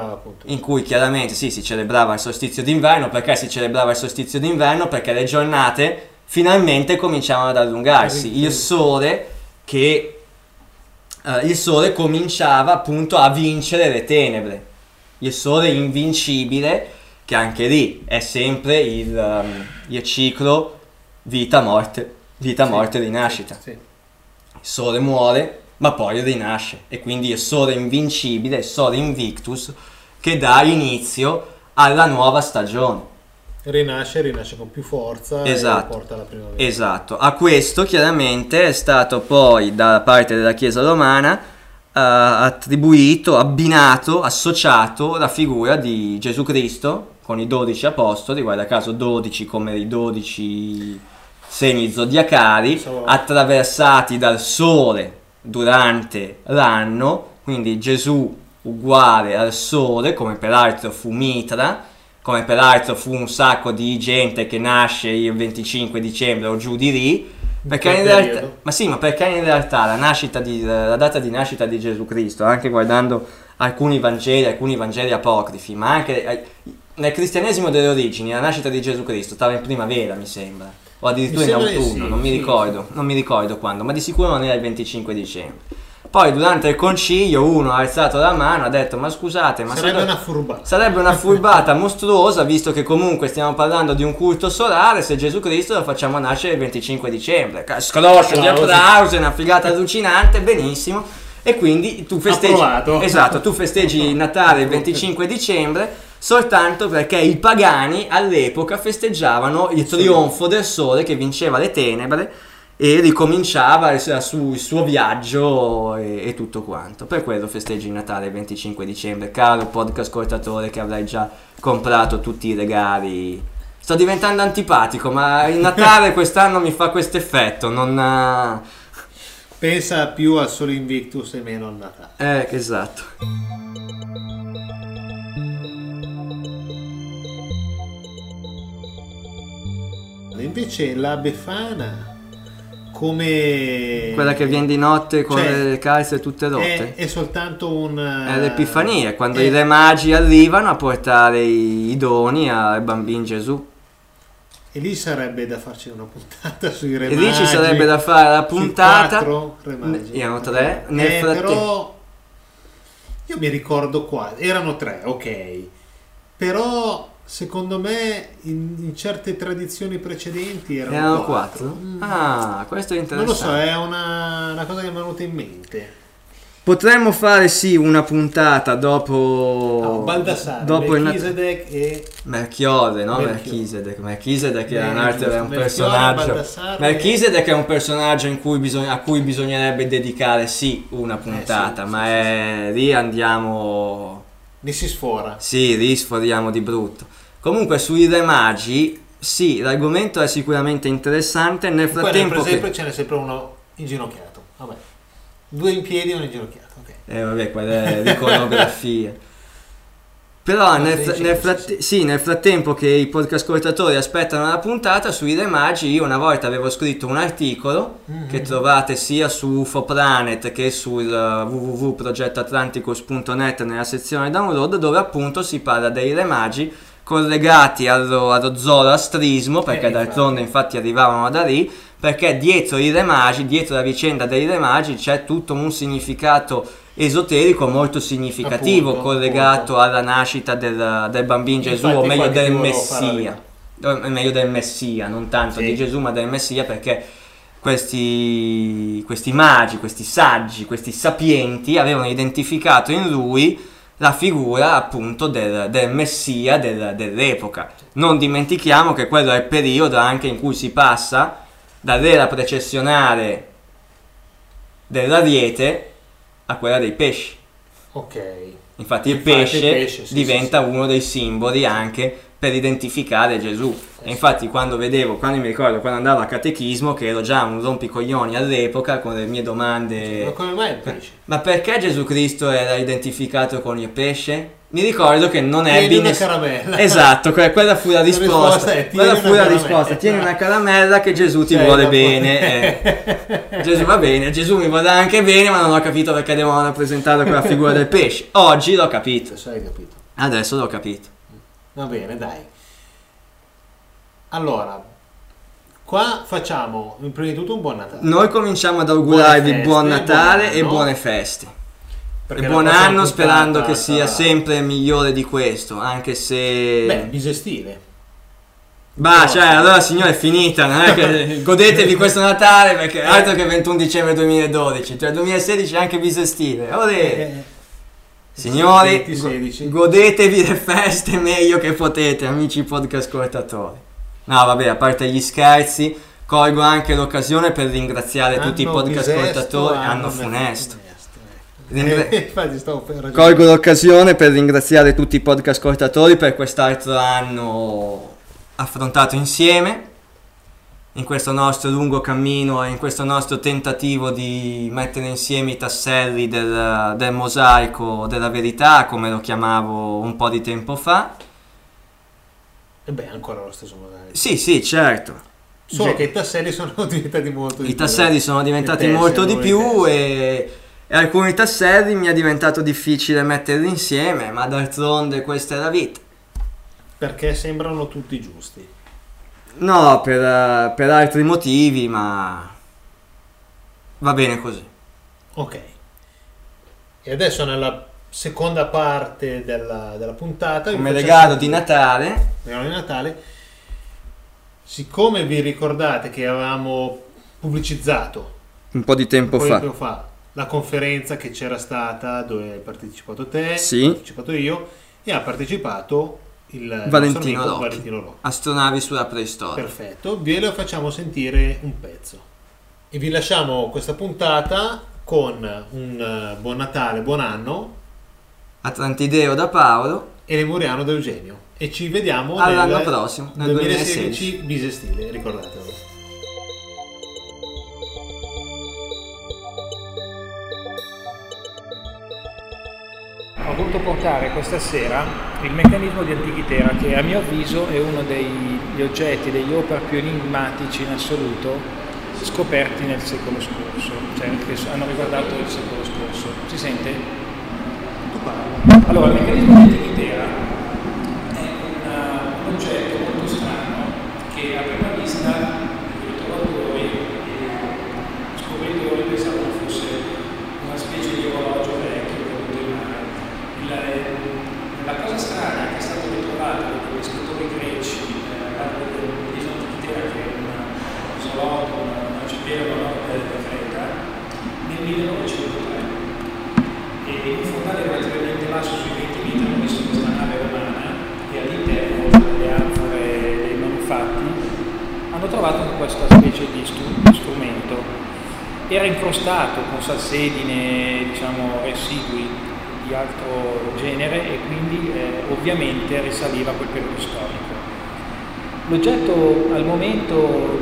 in cui chiaramente sì, si celebrava il solstizio d'inverno. Perché si celebrava il solstizio d'inverno? Perché le giornate finalmente cominciavano ad allungarsi. Il sole che eh, il sole cominciava appunto a vincere le tenebre. Il sole invincibile, che anche lì è sempre il, um, il ciclo vita-morte, vita-morte, Sì, rinascita. sì, sì. Il sole muore, ma poi rinasce. E quindi il sole invincibile, il sole invictus, che dà inizio alla nuova stagione. Rinasce, rinasce con più forza Esatto. e porta alla primavera. Esatto. A questo chiaramente è stato poi da parte della Chiesa romana eh, attribuito, abbinato, associato la figura di Gesù Cristo con i 12 apostoli, guarda caso 12 come i 12 segni zodiacali, attraversati dal sole durante l'anno, quindi Gesù uguale al sole, come peraltro fu Mitra, come peraltro fu un sacco di gente che nasce il 25 dicembre o giù di lì, perché in realtà, ma sì, ma perché in realtà la, nascita di, la data di nascita di Gesù Cristo, anche guardando alcuni Vangeli, alcuni Vangeli apocrifi, ma anche nel cristianesimo delle origini, la nascita di Gesù Cristo stava in primavera, mi sembra, o addirittura in autunno, sì, non mi sì, ricordo, non mi ricordo quando, ma di sicuro non era il 25 dicembre. Poi durante il concilio uno ha alzato la mano, ha detto ma scusate, ma Sarebbe noi- una furbata. Sarebbe una furbata mostruosa, visto che comunque stiamo parlando di un culto solare, se Gesù Cristo lo facciamo nascere il 25 dicembre. Scroscio di Applausi. applausi, una figata allucinante, benissimo. E quindi tu festeggi... Esatto, tu festeggi Natale il 25 dicembre soltanto perché i pagani all'epoca festeggiavano il trionfo del sole che vinceva le tenebre e ricominciava il, suo viaggio e, e tutto quanto. Per quello festeggi il Natale il 25 dicembre, caro podcast ascoltatore che avrai già comprato tutti i regali. Sto diventando antipatico, ma il Natale quest'anno mi fa questo effetto, non... ha- Pensa più al solo Invictus e meno al Natale. Eh, esatto. Invece la Befana come... Quella che viene di notte con Cioè, le calze tutte È, rotte. è soltanto un... È l'Epifania, quando è- i re magi arrivano a portare i, doni al bambino Gesù. E lì sarebbe da farci una puntata sui re E lì ci magi, sarebbe da fare la puntata. quattro re magi. Erano tre. Nel Eh, frattempo. però io mi ricordo qua, erano tre, ok. Però secondo me in, in certe tradizioni precedenti erano, Erano quattro. quattro? Mm. Ah, questo è non interessante. lo so, è una, una cosa che mi è venuta in mente. Potremmo fare sì una puntata dopo. No, Baldassare, dopo il Melchisedec e Melchiode, no? Melchisedec. Melchisedec era un altro giusto, è un Melchiode, personaggio. Baldassare. Melchisedec è un personaggio in cui bisogna- a cui bisognerebbe dedicare sì una puntata, Eh, sì, ma sì, è- lì andiamo. Ne si sfora. Sì, lì sforiamo di brutto. Comunque sui re magi, sì, l'argomento è sicuramente interessante. Nel Poi nel frattempo. che- presepe ce n'è sempre uno inginocchiato. Vabbè. Due in piedi e uno inginocchiato. ok. Eh vabbè, quella è l'iconografia. Però nel, sì, nel fratte- sì, nel frattempo che i podcast ascoltatori aspettano la puntata sui Re Magi, io una volta avevo scritto un articolo Mhm. che trovate sia su UFO Planet che sul uh, www.progettoatlanticus.net nella sezione download dove appunto si parla dei Re Magi collegati allo, allo zoroastrismo perché Eh, d'altronde infatti arrivavano da lì perché dietro i Re Magi, dietro la vicenda dei Re Magi c'è tutto un significato esoterico molto significativo Appunto, collegato appunto. alla nascita del, del bambino Gesù o Infatti meglio qualche del Messia meglio del Messia non tanto Sì. di Gesù ma del Messia perché questi, questi magi, questi saggi, questi sapienti avevano identificato in lui la figura appunto del, del Messia del- dell'epoca. Non dimentichiamo che quello è il periodo anche in cui si passa dall'era precessionale dell'ariete a quella dei pesci. Ok. Infatti il Infatti il pesce, pesce, sì, diventa sì, sì. uno dei simboli anche per identificare Gesù. E infatti quando vedevo, quando mi ricordo, quando andavo a catechismo, che ero già un rompicoglioni all'epoca con le mie Ma domande... come mai il pesce? Ma perché Gesù Cristo era identificato con il pesce? Mi ricordo che non Tieni ebbi una ness- caramella. Esatto, que- quella fu la risposta. risposta è, tieni quella una fu la risposta. Tieni una caramella che Gesù ti Cioè, vuole bene. eh. Gesù va bene, Gesù mi vuole anche bene, ma non ho capito perché devono rappresentare quella figura del pesce. Oggi l'ho capito. Adesso hai capito. Adesso l'ho capito. Va bene, dai. Allora, qua facciamo prima di tutto un buon Natale. Noi cominciamo ad augurarvi buon Natale buon e buone feste. E buon anno sperando che sia sarà- sempre migliore di questo, anche se... Beh, bisestile. Bah, No. cioè, allora signore è finita, non è che godetevi questo Natale perché altro che 21 dicembre 2012, cioè 2016 è anche bisestile. Olè. Eh, Signori, 2016. go- godetevi le feste meglio che potete, amici podcast ascoltatori. No, vabbè, a parte gli scherzi, colgo anche l'occasione per ringraziare tutti i podcast ascoltatori. anno Anno funesto. Ringra- infatti stavo per ragionare. Colgo l'occasione per ringraziare tutti i podcast ascoltatori per quest'altro anno affrontato insieme in questo nostro lungo cammino e in questo nostro tentativo di mettere insieme i tasselli del, del mosaico della verità, come lo chiamavo un po' di tempo fa. E beh, ancora lo stesso modello. Sì, sì, certo. Solo Ge- che i tasselli sono diventati molto di I più. tasselli sono diventati molto di più e, e alcuni tasselli mi è diventato difficile metterli insieme, ma d'altronde questa è la vita. Perché sembrano tutti giusti. No, per, eh, per altri motivi, ma va bene così. Ok. E adesso nella seconda parte della, della puntata... Come regalo di Natale, regalo di Natale, siccome vi ricordate che avevamo pubblicizzato un po' di tempo po' di fa. tempo fa la conferenza che c'era stata dove hai partecipato te, Sì. ho partecipato io e ha partecipato il Valentino amico. Valentino Rocchi. Astronavi sulla preistoria. Perfetto, ve lo facciamo sentire un pezzo. E vi lasciamo questa puntata con un eh, buon Natale, buon anno Atlantideo da Paolo. e Lemuriano da Eugenio. E ci vediamo All'anno nel prossimo, nel 2016 bisestile, ricordatelo. Voluto portare questa sera il meccanismo di Antichitera, che a mio avviso è uno degli oggetti, degli opera più enigmatici in assoluto scoperti nel secolo scorso, cioè che hanno riguardato il secolo scorso. Si sente? Tu parli. Allora, il meccanismo di antichitera è un, un oggetto molto strano che a prima vista i trovatori e scopritori pensavano fosse una specie di orologio vecchio caduto in mare. Il- la cosa strana è che è stato ritrovato dagli scrittori greci eh, di Antichitera che è una salotto, un arcipelago a nord della Creta, nel 1903. E in fondale relativamente basso sui 20 metri hanno visto questa nave romana e all'interno delle anfore dei manufatti hanno trovato questa specie di strumento. Era incrostato con salsedine, diciamo, residui di altro genere e quindi eh, ovviamente risaliva a quel periodo storico. L'oggetto al momento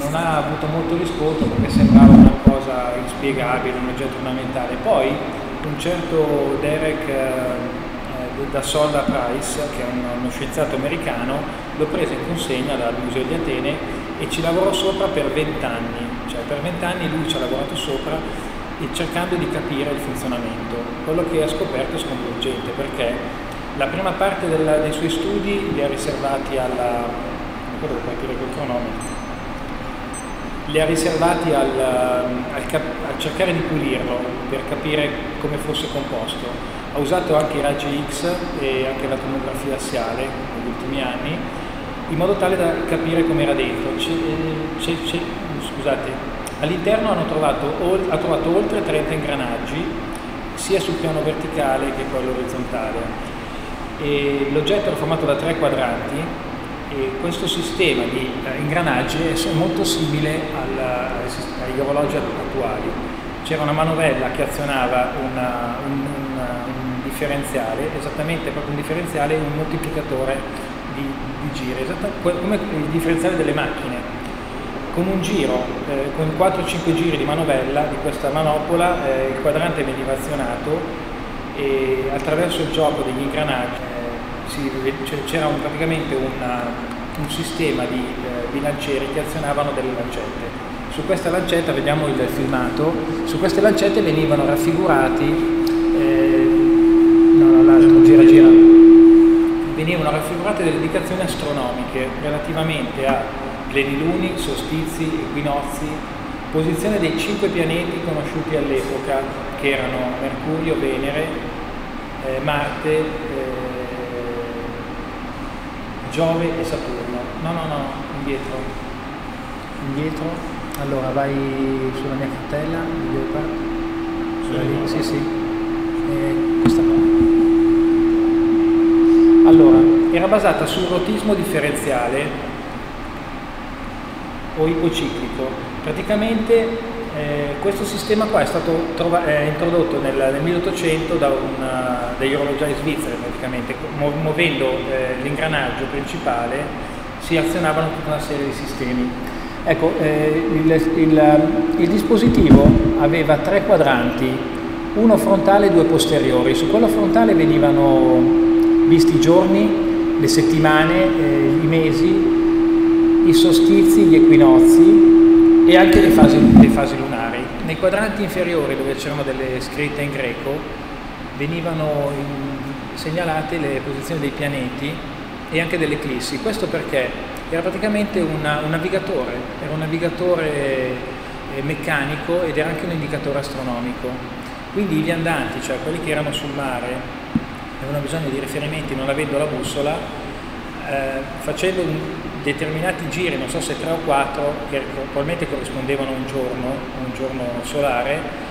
non ha avuto molto riscontro perché sembrava una cosa inspiegabile, un oggetto ornamentale. Poi un certo Derek eh, eh, da Solda Price, che è un- uno scienziato americano, lo prese in consegna dal Museo di Atene e ci lavorò sopra per vent'anni. Cioè per vent'anni lui ci ha lavorato sopra e cercando di capire il funzionamento. Quello che ha scoperto è sconvolgente perché la prima parte della- dei suoi studi li ha riservati alla... non partire col cronometro li ha riservati al, al cap- a cercare di pulirlo per capire come fosse composto. Ha usato anche i raggi X e anche la tomografia assiale negli ultimi anni in modo tale da capire come era dentro. C'è- c'è- c'è- scusate, all'interno hanno trovato, ha trovato oltre 30 ingranaggi sia sul piano verticale che quello orizzontale. E l'oggetto era formato da tre quadranti e questo sistema di eh, ingranaggi è molto simile al- agli orologi attuali. C'era una manovella che azionava una- un, un- un differenziale, esattamente proprio un differenziale e un moltiplicatore giri, esatta- que- come il differenziale delle macchine. Con un giro, eh, con 4-5 giri di manovella di questa manopola, eh, il quadrante veniva azionato e attraverso il gioco degli ingranaggi eh, c'era un- praticamente una- un sistema di eh, bilancieri che azionavano delle lancette. Su questa lancetta, vediamo il filmato, su queste lancette venivano raffigurati, eh, no, no, l'altro, gira, gira, venivano raffigurate delle indicazioni astronomiche relativamente a pleniluni, solstizi, equinozi, posizione dei cinque pianeti conosciuti all'epoca, che erano Mercurio, Venere, eh, Marte, eh, Giove e Saturno. No, no, no, indietro. Indietro. Allora vai sulla mia cartella, di Leopard. Sulla lì, sì, sì. Eh, questa qua. Allora, era basata sul rotismo differenziale o ipociclico. Praticamente eh, questo sistema qua è stato trova- è introdotto nel, nel 1800 da una, degli orologiai svizzeri praticamente, Mu- muovendo eh, l'ingranaggio principale si azionavano tutta una serie di sistemi. Ecco, eh, il, il- il dispositivo aveva tre quadranti, uno frontale e due posteriori. Su quello frontale venivano visti i giorni, le settimane, eh, i mesi, i solstizi, gli equinozi e anche le fasi, le fasi lunari. Nei quadranti inferiori dove c'erano delle scritte in greco venivano in- segnalate le posizioni dei pianeti e anche delle eclissi. Questo perché era praticamente una- un navigatore, era un navigatore eh, meccanico ed era anche un indicatore astronomico. Quindi i viandanti, cioè quelli che erano sul mare, avevano bisogno di riferimenti non avendo la bussola, eh, facendo determinati giri, non so se tre o quattro, che probabilmente corrispondevano a un giorno, un giorno solare,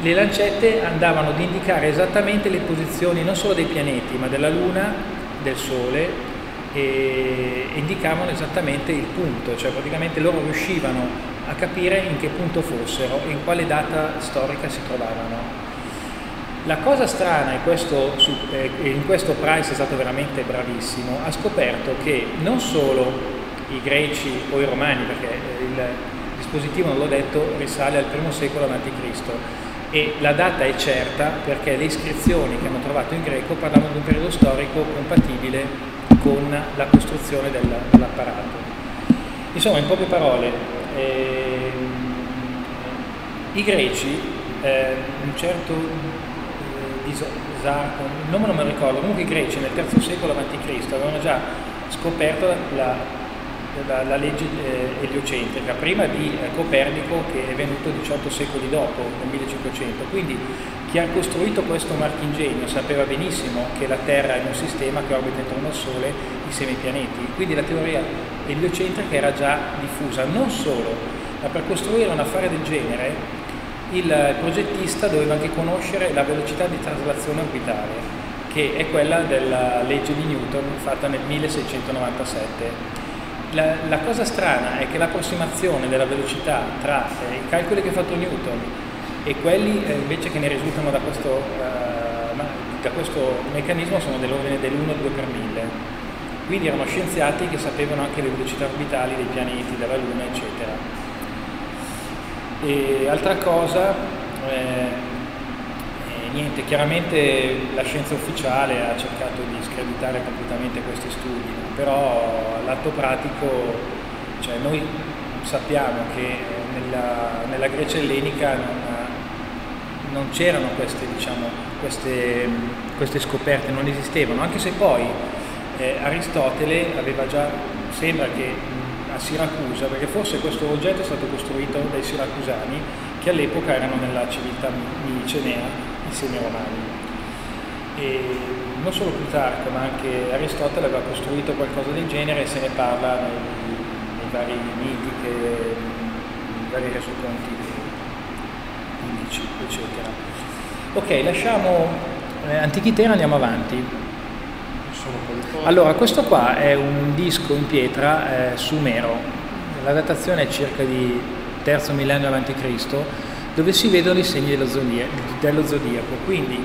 le lancette andavano ad indicare esattamente le posizioni non solo dei pianeti, ma della Luna, del Sole e indicavano esattamente il punto, cioè praticamente loro riuscivano a capire in che punto fossero e in quale data storica si trovavano. La cosa strana, e questo, eh, in questo Price è stato veramente bravissimo, ha scoperto che non solo i greci o i romani, perché eh, il dispositivo, non l'ho detto, risale al primo secolo a.C. e la data è certa perché le iscrizioni che hanno trovato in greco parlavano di un periodo storico compatibile con la costruzione del- dell'apparato. Insomma, in poche parole, eh, I greci, eh, un certo eh, Isarco, il nome non me lo ricordo, comunque i greci nel III secolo a.C. avevano già scoperto la, la, la legge eh, eliocentrica, prima di eh, Copernico che è venuto 18 secoli dopo, nel 1500. Quindi chi ha costruito questo marchingegno sapeva benissimo che la Terra è un sistema che orbita intorno al Sole insieme ai pianeti. Quindi la teoria eliocentrica era già diffusa. Non solo, ma per costruire un affare del genere il progettista doveva anche conoscere la velocità di traslazione orbitale, che è quella della legge di Newton fatta nel 1697. La, la cosa strana è che l'approssimazione della velocità tra eh, i calcoli che ha fatto Newton e quelli eh, invece che ne risultano da questo, eh, da questo meccanismo sono dell'ordine dell'1-2 per 1000. Quindi erano scienziati che sapevano anche le velocità orbitali dei pianeti, della Luna, eccetera. E altra cosa, eh, eh, niente, chiaramente la scienza ufficiale ha cercato di screditare completamente questi studi, però all'atto pratico, cioè noi sappiamo che nella, nella Grecia ellenica non, non c'erano queste, diciamo, queste, queste, scoperte, non esistevano, anche se poi eh, Aristotele aveva già, sembra che a Siracusa, perché forse questo oggetto è stato costruito dai siracusani che all'epoca erano nella civiltà micenea insieme ai romani. E non solo Plutarco, ma anche Aristotele aveva costruito qualcosa del genere e se ne parla nei, nei vari miti, nei vari resoconti indici, eccetera. Ok, lasciamo eh, Antichitera, andiamo avanti. Allora, questo qua è un disco in pietra eh, sumero, la datazione è circa di terzo millennio a.C., dove si vedono i segni dello, zodia- dello zodiaco. Quindi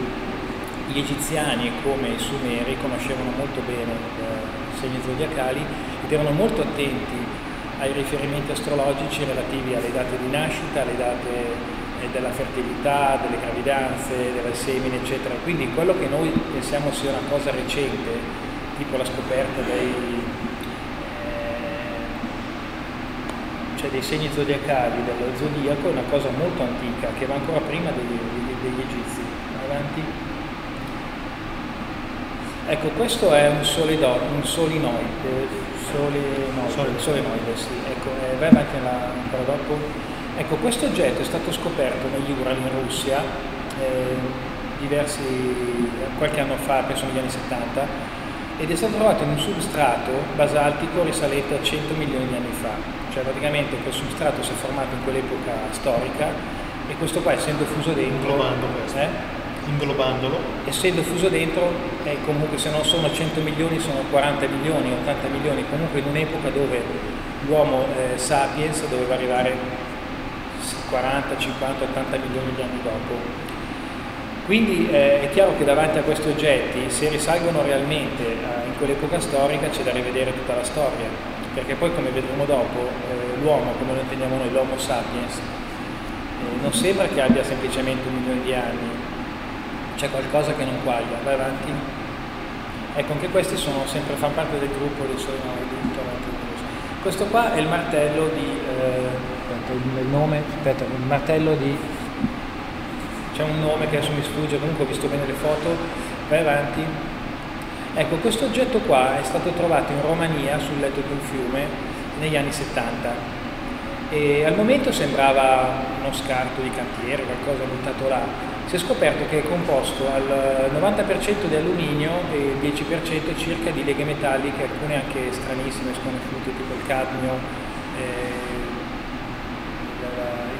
gli egiziani, come i sumeri, conoscevano molto bene eh, i segni zodiacali ed erano molto attenti ai riferimenti astrologici relativi alle date di nascita, alle date eh, della fertilità, delle gravidanze, delle semine, eccetera. Quindi quello che noi pensiamo sia una cosa recente tipo la scoperta dei, eh, cioè dei segni zodiacali dello zodiaco è una cosa molto antica che va ancora prima degli, degli egizi. Avanti. Ecco, questo è un, solido, un solinoide, solenoide, solenoide sì. ecco, eh, vai avanti ancora dopo. Ecco, questo oggetto è stato scoperto negli Ural in Russia eh, diversi, qualche anno fa, penso negli anni 70, ed è stato trovato in un substrato basaltico risalente a 100 milioni di anni fa, cioè praticamente quel substrato si è formato in quell'epoca storica e questo qua essendo fuso dentro... Inglobando questo. Eh? Inglobandolo. Essendo fuso dentro, eh, comunque se non sono 100 milioni sono 40 milioni, 80 milioni, comunque in un'epoca dove l'uomo eh, sapiens doveva arrivare 40, 50, 80 milioni di anni dopo quindi eh, è chiaro che davanti a questi oggetti, se risalgono realmente eh, in quell'epoca storica, c'è da rivedere tutta la storia, perché poi come vedremo dopo, eh, l'uomo, come lo intendiamo noi, l'Homo sapiens, eh, non sembra che abbia semplicemente un milione di anni, c'è qualcosa che non quaglia, vai avanti. Ecco, anche questi sono sempre, fanno parte del gruppo dei solenoidi. Questo qua è il martello di, eh, il nome, aspetta, il martello di c'è un nome che adesso mi sfugge, comunque ho visto bene le foto, vai avanti. Ecco, questo oggetto qua è stato trovato in Romania sul letto di un fiume negli anni 70 e al momento sembrava uno scarto di cantiere, qualcosa buttato là. Si è scoperto che è composto al 90% di alluminio e il 10% circa di leghe metalliche, alcune anche stranissime, sconosciute, tipo il cadmio, eh,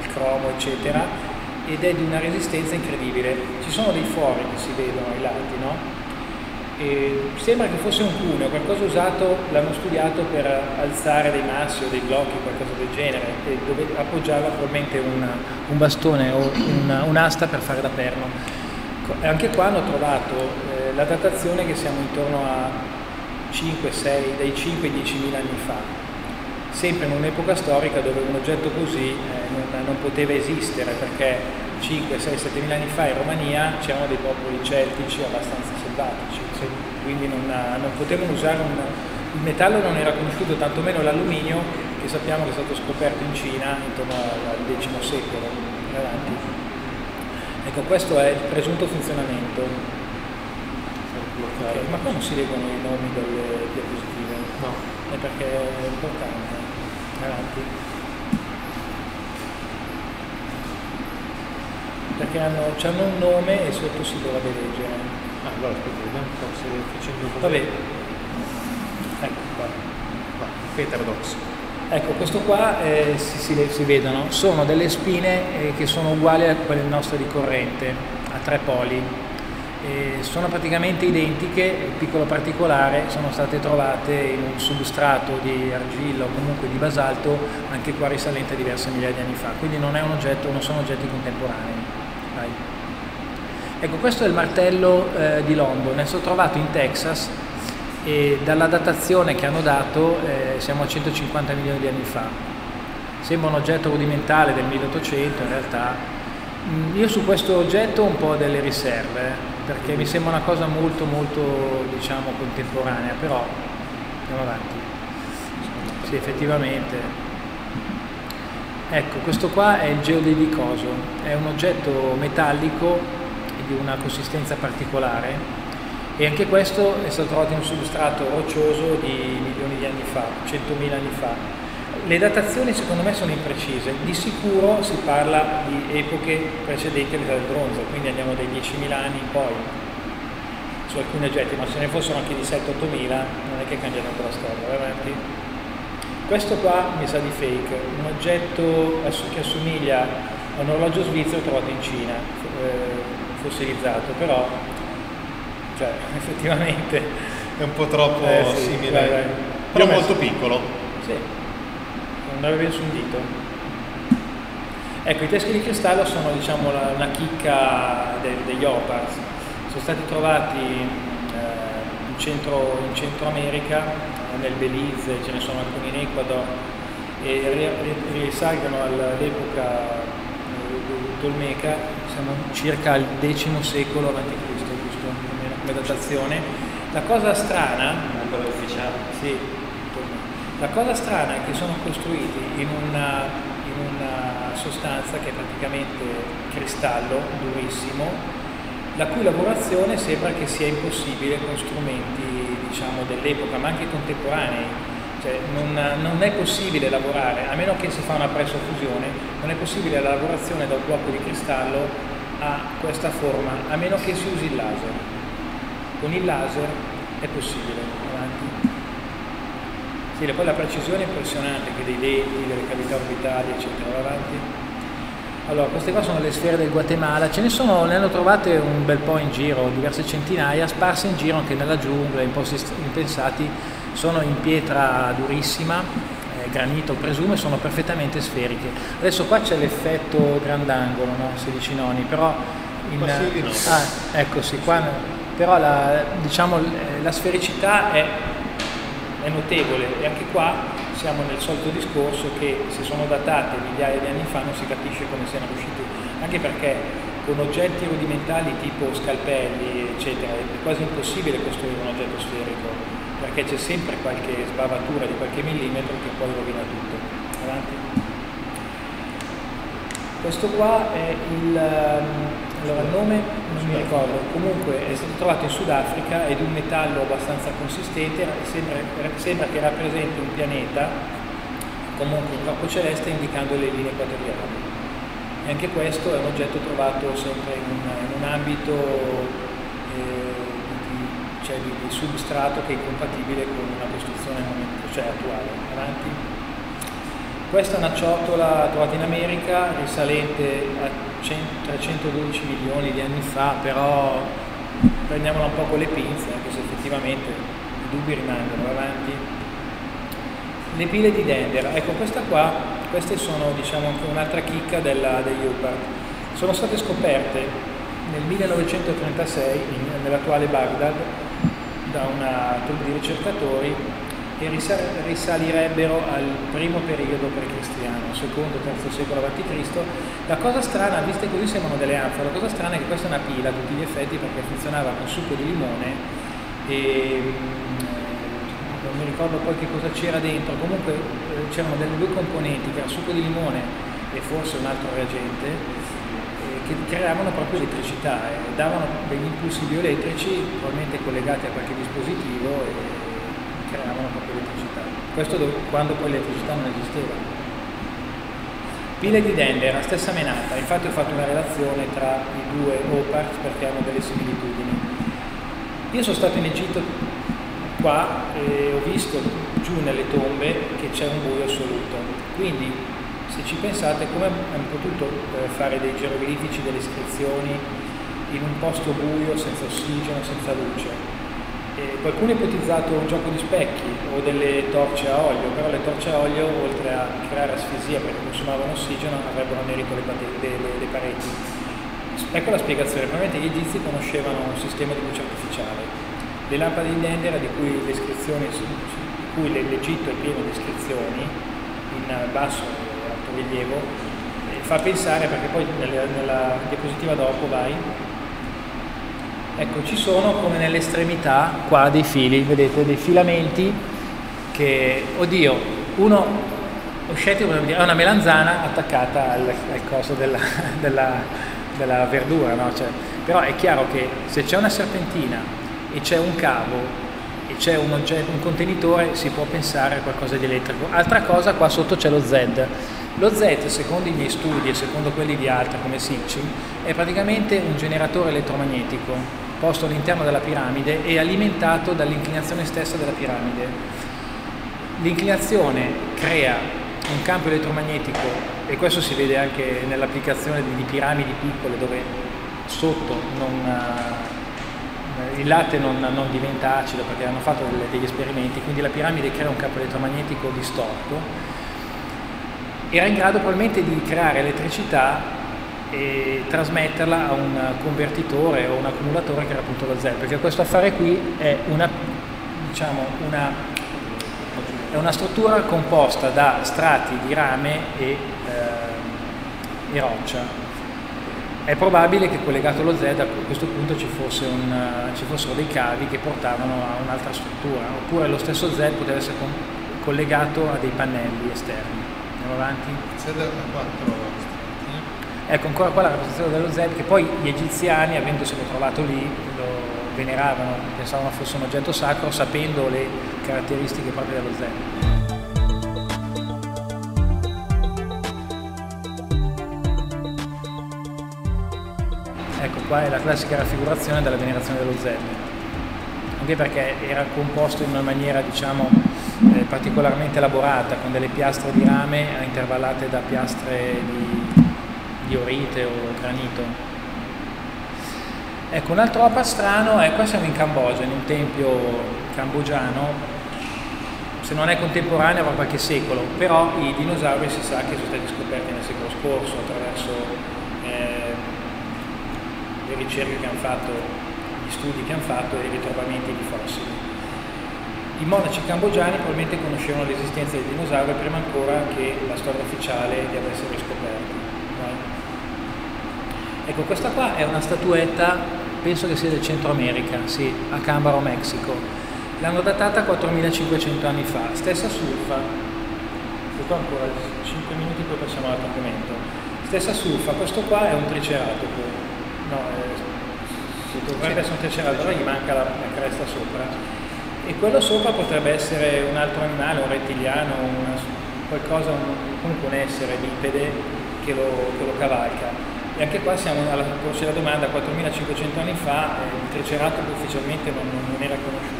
il cromo, eccetera ed è di una resistenza incredibile. Ci sono dei fori che si vedono ai lati, no? E sembra che fosse un cuneo, qualcosa usato, l'hanno studiato per alzare dei massi o dei blocchi, qualcosa del genere, dove appoggiava probabilmente una, un bastone o una, un'asta per fare da perno. Anche qua hanno trovato eh, la datazione che siamo intorno a 5, 6, dai 5 ai 10 mila anni fa, sempre in un'epoca storica dove un oggetto così eh, non, non, poteva esistere perché 5, 6, 7 mila anni fa in Romania c'erano dei popoli celtici abbastanza selvatici, sì. quindi non, non, potevano usare un... il metallo non era conosciuto, tantomeno l'alluminio che sappiamo che è stato scoperto in Cina intorno al X secolo. avanti. Ecco, questo è il presunto funzionamento. Ok, ma qua non si leggono i nomi delle diapositive? No. È perché è importante. Avanti. Perché hanno, hanno un nome e sotto si dovrebbe leggere. Ah, allora aspetta, vediamo forse facendo così. Vabbè. Ecco qua. Va, Peterdox. Ecco, questo qua eh, si, si, si vedono, sono delle spine eh, che sono uguali a quelle nostre di corrente, a tre poli. Eh, sono praticamente identiche, piccolo particolare, sono state trovate in un substrato di argilla o comunque di basalto, anche qua risalente a diverse migliaia di anni fa, quindi non, oggetto, non sono oggetti contemporanei. Dai. Ecco, questo è il martello eh, di London, è stato trovato in Texas e dalla datazione che hanno dato eh, siamo a 150 milioni di anni fa. Sembra un oggetto rudimentale del 1800, in realtà mh, io su questo oggetto ho un po' delle riserve, perché mi sembra una cosa molto molto diciamo contemporanea, però andiamo avanti. Sì, effettivamente. Ecco, questo qua è il geodelicoso, è un oggetto metallico di una consistenza particolare e anche questo è stato trovato in un substrato roccioso di milioni di anni fa, 100.000 anni fa. Le datazioni secondo me sono imprecise, di sicuro si parla di epoche precedenti all'età del bronzo, quindi andiamo dai 10.000 anni in poi su alcuni oggetti, ma se ne fossero anche di 7-8.000 non è che cambia tanto la storia, vai avanti. Questo qua mi sa di fake, un oggetto che assomiglia a un orologio svizzero trovato in Cina, eh, fossilizzato, però cioè, effettivamente È un po' troppo Eh, sì, simile, vai, vai. però molto piccolo. sì, non aveva ben su un dito. Ecco, i teschi di cristallo sono diciamo la- una chicca de- degli Opars, sono stati trovati eh, in, centro, in Centro America, nel Belize, ce ne sono alcuni in Ecuador e ri- ri- risalgono all'epoca eh, tolmeca, siamo circa al X secolo a.C., giusto? Come datazione. La cosa strana quello ufficiale. sì. La cosa strana è che sono costruiti in una, in una sostanza che è praticamente cristallo, durissimo, la cui lavorazione sembra che sia impossibile con strumenti diciamo, dell'epoca, ma anche contemporanei. Cioè, non, non è possibile lavorare, a meno che si fa una pressofusione, non è possibile la lavorazione da un blocco di cristallo a questa forma, a meno che si usi il laser. Con il laser è possibile. Sì, poi la precisione è impressionante, anche dei denti, delle cavità orbitali, eccetera. Va avanti. Allora, queste qua sono le sfere del Guatemala, ce ne sono, ne hanno trovate un bel po' in giro, diverse centinaia, sparse in giro anche nella giungla, in posti st- impensati, sono in pietra durissima, eh, granito presumo, e sono perfettamente sferiche. Adesso qua c'è l'effetto grandangolo, no? 16 noni, però in, ah, ecco sì, qua però la, diciamo, la sfericità è, è notevole e anche qua siamo nel solito discorso che se sono datate migliaia di anni fa non si capisce come siano riusciti, anche perché con oggetti rudimentali tipo scalpelli eccetera è quasi impossibile costruire un oggetto sferico perché c'è sempre qualche sbavatura di qualche millimetro che poi rovina tutto. Avanti. Questo qua è il, ehm, allora il nome non mi ricordo, comunque è stato trovato in Sudafrica ed un metallo abbastanza consistente, sembra, sembra che rappresenti un pianeta, comunque un corpo celeste indicando le linee equatoriali. E anche questo è un oggetto trovato sempre in un, in un ambito eh, di, cioè di- di substrato che è incompatibile con una costruzione cioè attuale. Avanti. Questa è una ciotola trovata in America, risalente a 100 312 milioni di anni fa, però prendiamola un po' con le pinze, anche se effettivamente i dubbi rimangono va avanti. Le pile di Denver, ecco questa qua, queste sono diciamo anche un'altra chicca della, degli Hubbard. Sono state scoperte nel 1936 in- nell'attuale Baghdad da una troupe di ricercatori e risa- risalirebbero al primo periodo precristiano, secondo terzo secolo a.C. La cosa strana, viste così sembrano delle anfore, la cosa strana è che questa è una pila a tutti gli effetti perché funzionava con succo di limone e mm, non mi ricordo poi che cosa c'era dentro, comunque eh, c'erano delle due componenti che era succo di limone e forse un altro reagente che creavano proprio elettricità davano degli impulsi bioelettrici probabilmente collegati a qualche dispositivo creavano proprio elettricità. Questo quando poi l'elettricità non esisteva. Pile di Dender, la stessa menata, infatti ho fatto una relazione tra i due OPARs perché hanno delle similitudini. Io sono stato in Egitto qua e ho visto giù nelle tombe che c'è un buio assoluto, quindi se ci pensate come hanno potuto eh, fare dei geroglifici, delle iscrizioni in un posto buio, senza ossigeno, senza luce? E qualcuno ha ipotizzato un gioco di specchi o delle torce a olio, però le torce a olio, oltre a creare asfisia perché consumavano ossigeno, avrebbero anerito le, le, le pareti. Ecco la spiegazione, probabilmente gli egizi conoscevano un sistema di luce artificiale. Le lampade di Dendera, di cui di cui l'Egitto è pieno di iscrizioni, in basso e alto rilievo, fa pensare, perché poi nella, nella diapositiva dopo vai, Ecco, ci sono come nell'estremità qua dei fili, vedete, dei filamenti che, oddio, uno, scettico è una melanzana attaccata al, al coso della, della, della verdura, no? cioè, però è chiaro che se c'è una serpentina e c'è un cavo c'è un, oggetto, un contenitore si può pensare a qualcosa di elettrico. Altra cosa, qua sotto c'è lo Z. Lo Z, secondo i miei studi e secondo quelli di altri come Sitchin, è praticamente un generatore elettromagnetico posto all'interno della piramide e alimentato dall'inclinazione stessa della piramide. L'inclinazione crea un campo elettromagnetico e questo si vede anche nell'applicazione di, piramidi piccole dove sotto non, il latte non, non, diventa acido perché hanno fatto delle, degli esperimenti, quindi la piramide crea un campo elettromagnetico distorto. Era in grado probabilmente di creare elettricità e trasmetterla a un convertitore o un accumulatore che era appunto lo Z, perché questo affare qui è una, diciamo, una, è una struttura composta da strati di rame e, eh, e, roccia. È probabile che collegato allo Z a questo punto ci, fosse un, ci fossero dei cavi che portavano a un'altra struttura, oppure lo stesso Z poteva essere con, collegato a dei pannelli esterni. Andiamo avanti? Z a 4 Ecco ancora qua la rappresentazione dello Z che poi gli egiziani, avendoselo trovato lì, lo veneravano, pensavano fosse un oggetto sacro, sapendo le caratteristiche proprie dello Z. qua è la classica raffigurazione della venerazione dello Z, anche perché era composto in una maniera diciamo eh, particolarmente elaborata, con delle piastre di rame intervallate da piastre di diorite o granito. Ecco, un altro opera strano è, qua siamo in Cambogia, in un tempio cambogiano, se non è contemporaneo avrà qualche secolo, però i dinosauri si sa che sono stati scoperti nel secolo scorso attraverso le ricerche che hanno fatto, gli studi che hanno fatto e i ritrovamenti di fossili. I monaci cambogiani probabilmente conoscevano l'esistenza dei dinosauri prima ancora che la storia ufficiale li avesse riscoperti. Ecco, questa qua è una statuetta, penso che sia del Centro America, sì, a Cambaro, Messico. L'hanno datata 4500 anni fa, stessa surfa, questo ancora 5 minuti poi passiamo all'argomento. Stessa surfa, questo qua è un triceratopo, no, eh, dovrebbe essere un triceratopo, gli manca la, la, cresta sopra. E quello sopra potrebbe essere un altro animale, un rettiliano, una, qualcosa, un, comunque un essere bipede che lo, che lo cavalca. E anche qua siamo alla della domanda, 4500 anni fa eh, il triceratopo ufficialmente non, non, era conosciuto.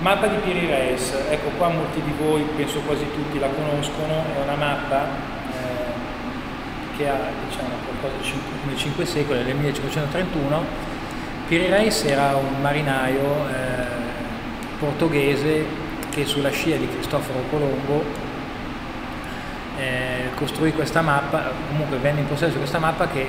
Mappa di Piri Reis, ecco qua molti di voi, penso quasi tutti la conoscono, è una mappa eh, che ha diciamo, qualcosa di 5 secoli, nel 1531. Piri Reis era un marinaio eh, portoghese che sulla scia di Cristoforo Colombo eh, costruì questa mappa, comunque venne in possesso di questa mappa che eh,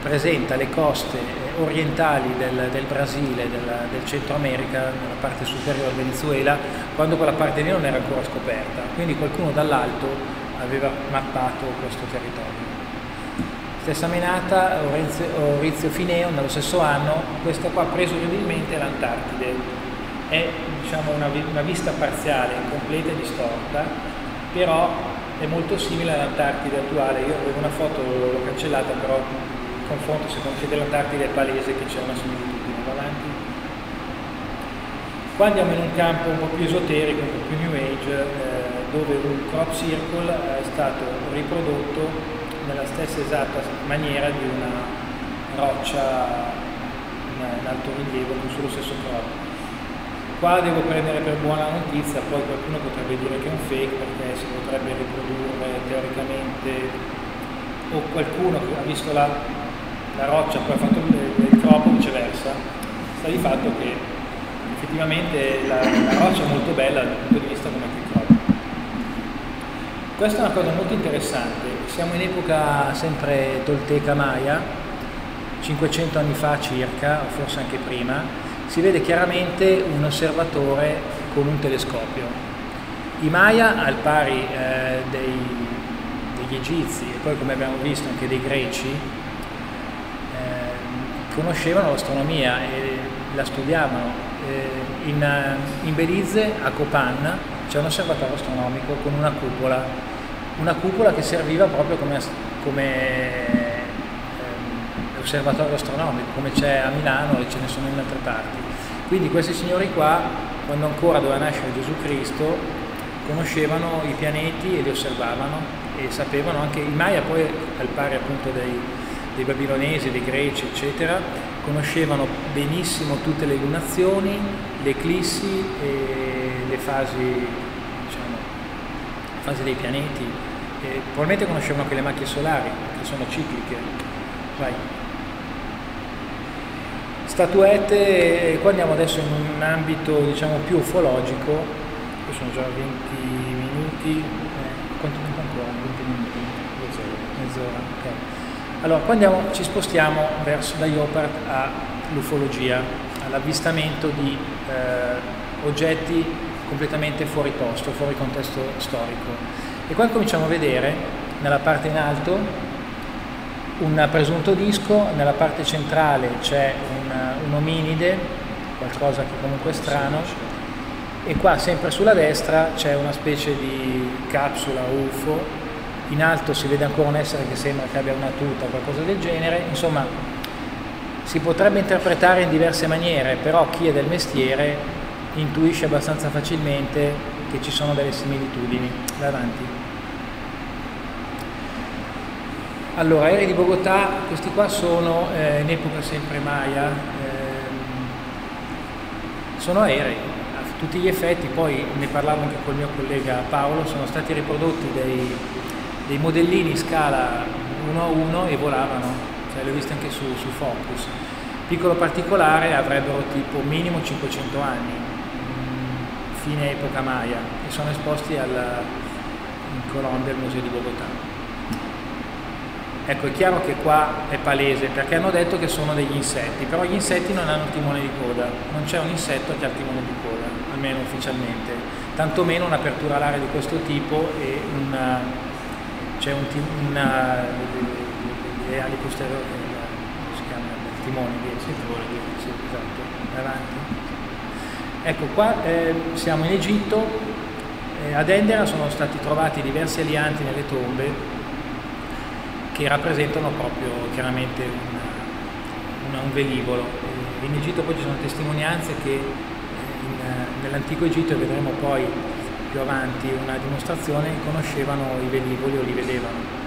presenta le coste eh, orientali del, del Brasile, del, del, Centro America, nella parte superiore del Venezuela, quando quella parte lì non era ancora scoperta. Quindi qualcuno dall'alto aveva mappato questo territorio. Stessa menata, Orizio, Orizio Fineo, nello stesso anno, questa qua presumibilmente è l'Antartide. È diciamo, una, una vista parziale, incompleta e distorta, però è molto simile all'Antartide attuale. Io avevo una foto, l'ho cancellata, però confronto se conoscete l'Antartide è palese che c'è una similitudine. Avanti. Qua andiamo in un campo un po' più esoterico, un po' più New Age, eh, dove un crop circle è stato riprodotto nella stessa esatta maniera di una roccia in, alto rilievo sullo stesso crop. Qua devo prendere per buona notizia, poi qualcuno potrebbe dire che è un fake perché si potrebbe riprodurre teoricamente o qualcuno che ha visto la, la roccia poi ha fatto il, il crop o viceversa, sta di fatto che effettivamente la, la, roccia è molto bella dal punto di vista come. Questa è una cosa molto interessante, siamo in epoca sempre tolteca maya, 500 anni fa circa, o forse anche prima, si vede chiaramente un osservatore con un telescopio. I Maya, al pari eh, dei, degli egizi e poi come abbiamo visto anche dei greci, eh, conoscevano l'astronomia e la studiavano. Eh, in, in, Belize, a Copan, c'è un osservatorio astronomico con una cupola, una cupola che serviva proprio come, come osservatorio astronomico, come c'è a Milano e ce ne sono in altre parti. Quindi questi signori qua, quando ancora doveva nascere Gesù Cristo, conoscevano i pianeti e li osservavano e sapevano anche, i Maya poi al pari appunto dei, dei babilonesi, dei greci eccetera, conoscevano benissimo tutte le lunazioni, le eclissi e le fasi, diciamo, fasi dei pianeti. E probabilmente conoscevano anche le macchie solari, che sono cicliche. Vai. Statuette, qua andiamo adesso in un ambito diciamo più ufologico, qui sono già 20 minuti, eh, quanto tempo ancora? 20 minuti? Mezz'ora. Mezz'ora, ok. Allora, qua andiamo, ci spostiamo verso da Iopart all'ufologia, all'avvistamento di eh, oggetti completamente fuori posto, fuori contesto storico. E qua cominciamo a vedere nella parte in alto un presunto disco, nella parte centrale c'è un, un ominide, qualcosa che comunque è strano, e qua sempre sulla destra c'è una specie di capsula UFO, in alto si vede ancora un essere che sembra che abbia una tuta o qualcosa del genere, insomma si potrebbe interpretare in diverse maniere, però chi è del mestiere intuisce abbastanza facilmente che ci sono delle similitudini. Davanti. Allora, aerei di Bogotà, questi qua sono eh, in epoca sempre Maya, eh, sono aerei a tutti gli effetti, poi ne parlavo anche col mio collega Paolo, sono stati riprodotti dei, dei modellini in scala 1 a 1 e volavano, cioè li ho visti anche su, su Focus. Piccolo particolare, avrebbero tipo minimo 500 anni, fine epoca Maya, e sono esposti al, in Colombia al Museo di Bogotà. Ecco, è chiaro che qua è palese perché hanno detto che sono degli insetti, però gli insetti non hanno timone di coda, non c'è un insetto che ha il timone di coda, almeno ufficialmente, tantomeno un'apertura alaria di questo tipo e una, c'è un una, le ali posteriori, come si chiama, il timone di sì, timone di sì, esatto, davanti. Ecco, qua eh, siamo in Egitto, eh, ad Endera sono stati trovati diversi alianti nelle tombe che rappresentano proprio chiaramente un, un, un velivolo. In Egitto poi ci sono testimonianze che in, nell'antico Egitto, e vedremo poi più avanti una dimostrazione, conoscevano i velivoli o li vedevano.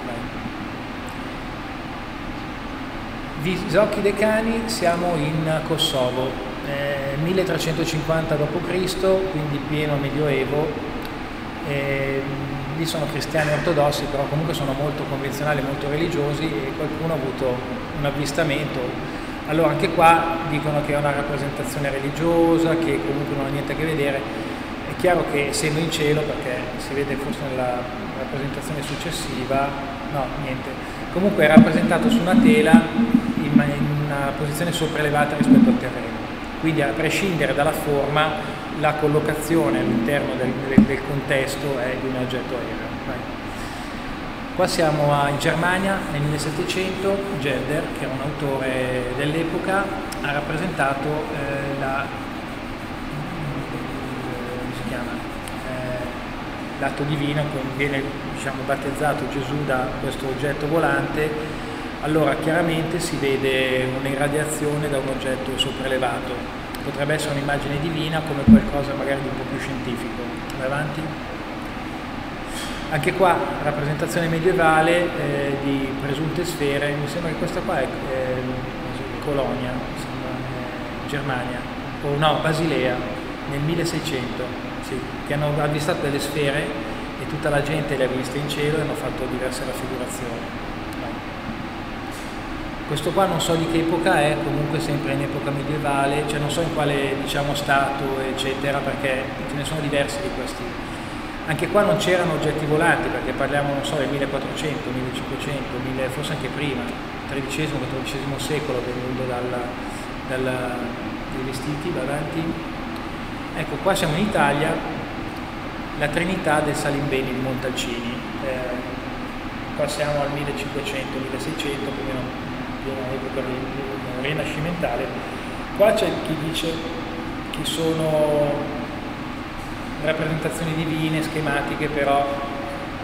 Visocchi Decani siamo in Kosovo, eh, 1350 d.C., quindi pieno medioevo. Eh, lì sono cristiani ortodossi, però comunque sono molto convenzionali, molto religiosi e qualcuno ha avuto un avvistamento. Allora anche qua dicono che è una rappresentazione religiosa, che comunque non ha niente a che vedere. È chiaro che essendo in cielo, perché si vede forse nella rappresentazione successiva, no, niente. Comunque è rappresentato su una tela in una posizione sopraelevata rispetto al terreno. Quindi a prescindere dalla forma la collocazione all'interno del, del, del, contesto è di un oggetto aereo. Vai. Qua siamo in Germania nel 1700, Gelder, che era un autore dell'epoca, ha rappresentato eh, la, eh, l'atto divino, viene diciamo, battezzato Gesù da questo oggetto volante, allora chiaramente si vede un'irradiazione da un oggetto sopraelevato. Potrebbe essere un'immagine divina come qualcosa magari di un po' più scientifico. Vai avanti. Anche qua rappresentazione medievale eh, di presunte sfere, mi sembra che questa qua è eh, Colonia, sembra, eh, Germania, o no, Basilea, nel 1600, sì, che hanno avvistato delle sfere e tutta la gente le ha viste in cielo e hanno fatto diverse raffigurazioni. Questo qua non so di che epoca è, comunque sempre in epoca medievale, cioè non so in quale diciamo, stato, eccetera, perché ce ne sono diversi di questi. Anche qua non c'erano oggetti volanti, perché parliamo, non so, del 1400, 1500, 1000, forse anche prima, XIII, XIV secolo, venendo dai vestiti, davanti. Ecco, qua siamo in Italia, la Trinità del Salimbeni di Montalcini. Eh, siamo al 1500-1600, più o meno epoca rinascimentale. Qua c'è chi dice che sono rappresentazioni divine, schematiche, però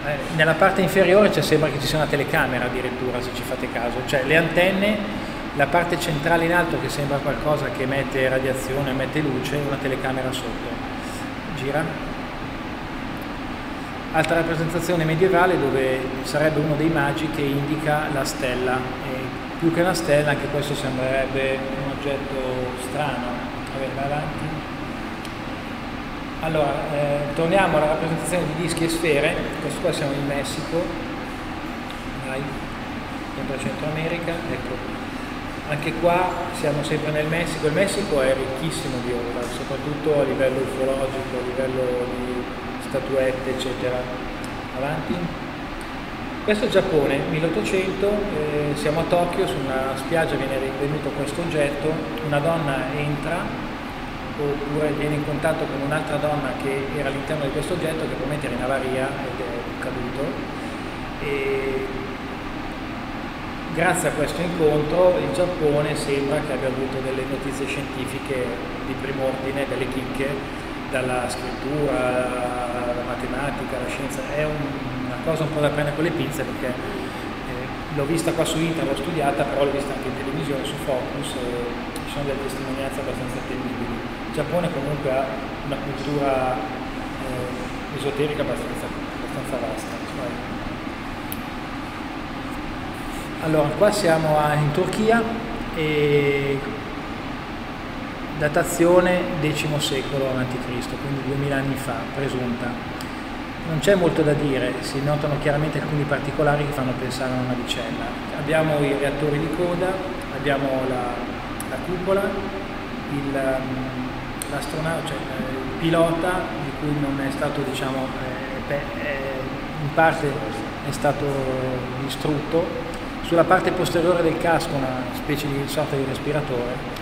eh, nella parte inferiore c'è sembra che ci sia una telecamera addirittura, se ci fate caso, cioè le antenne, la parte centrale in alto che sembra qualcosa che emette radiazione, emette luce, una telecamera sotto. Gira. Altra rappresentazione medievale dove sarebbe uno dei magi che indica la stella più che una stella, anche questo sembrerebbe un oggetto strano. Vabbè, vai avanti. Allora, eh, torniamo alla rappresentazione di dischi e sfere, questo qua siamo in Messico, dai, sempre Centro America, ecco. Anche qua siamo sempre nel Messico, il Messico è ricchissimo di opera, soprattutto a livello ufologico, a livello di statuette, eccetera. Avanti. Questo è il Giappone, 1800, eh, siamo a Tokyo, su una spiaggia viene rinvenuto questo oggetto, una donna entra oppure viene in contatto con un'altra donna che era all'interno di questo oggetto che probabilmente era in avaria ed è caduto. E grazie a questo incontro il Giappone sembra che abbia avuto delle notizie scientifiche di primo ordine, delle chicche, dalla scrittura, alla matematica, alla scienza. È un cosa un po' da prendere con le pinze perché eh, l'ho vista qua su internet, l'ho studiata, però l'ho vista anche in televisione, su Focus, e ci sono delle testimonianze abbastanza attendibili. Il Giappone comunque ha una cultura eh, esoterica abbastanza, abbastanza vasta. Allora, qua siamo a, in Turchia e datazione X secolo a.C., quindi 2000 anni fa, presunta. Non c'è molto da dire, si notano chiaramente alcuni particolari che fanno pensare a una vicenda. Abbiamo i reattori di coda, abbiamo la, la cupola, il, l'astronauta, cioè eh, il pilota di cui non è stato, diciamo, eh, eh, in parte è stato distrutto, sulla parte posteriore del casco una specie di sorta di respiratore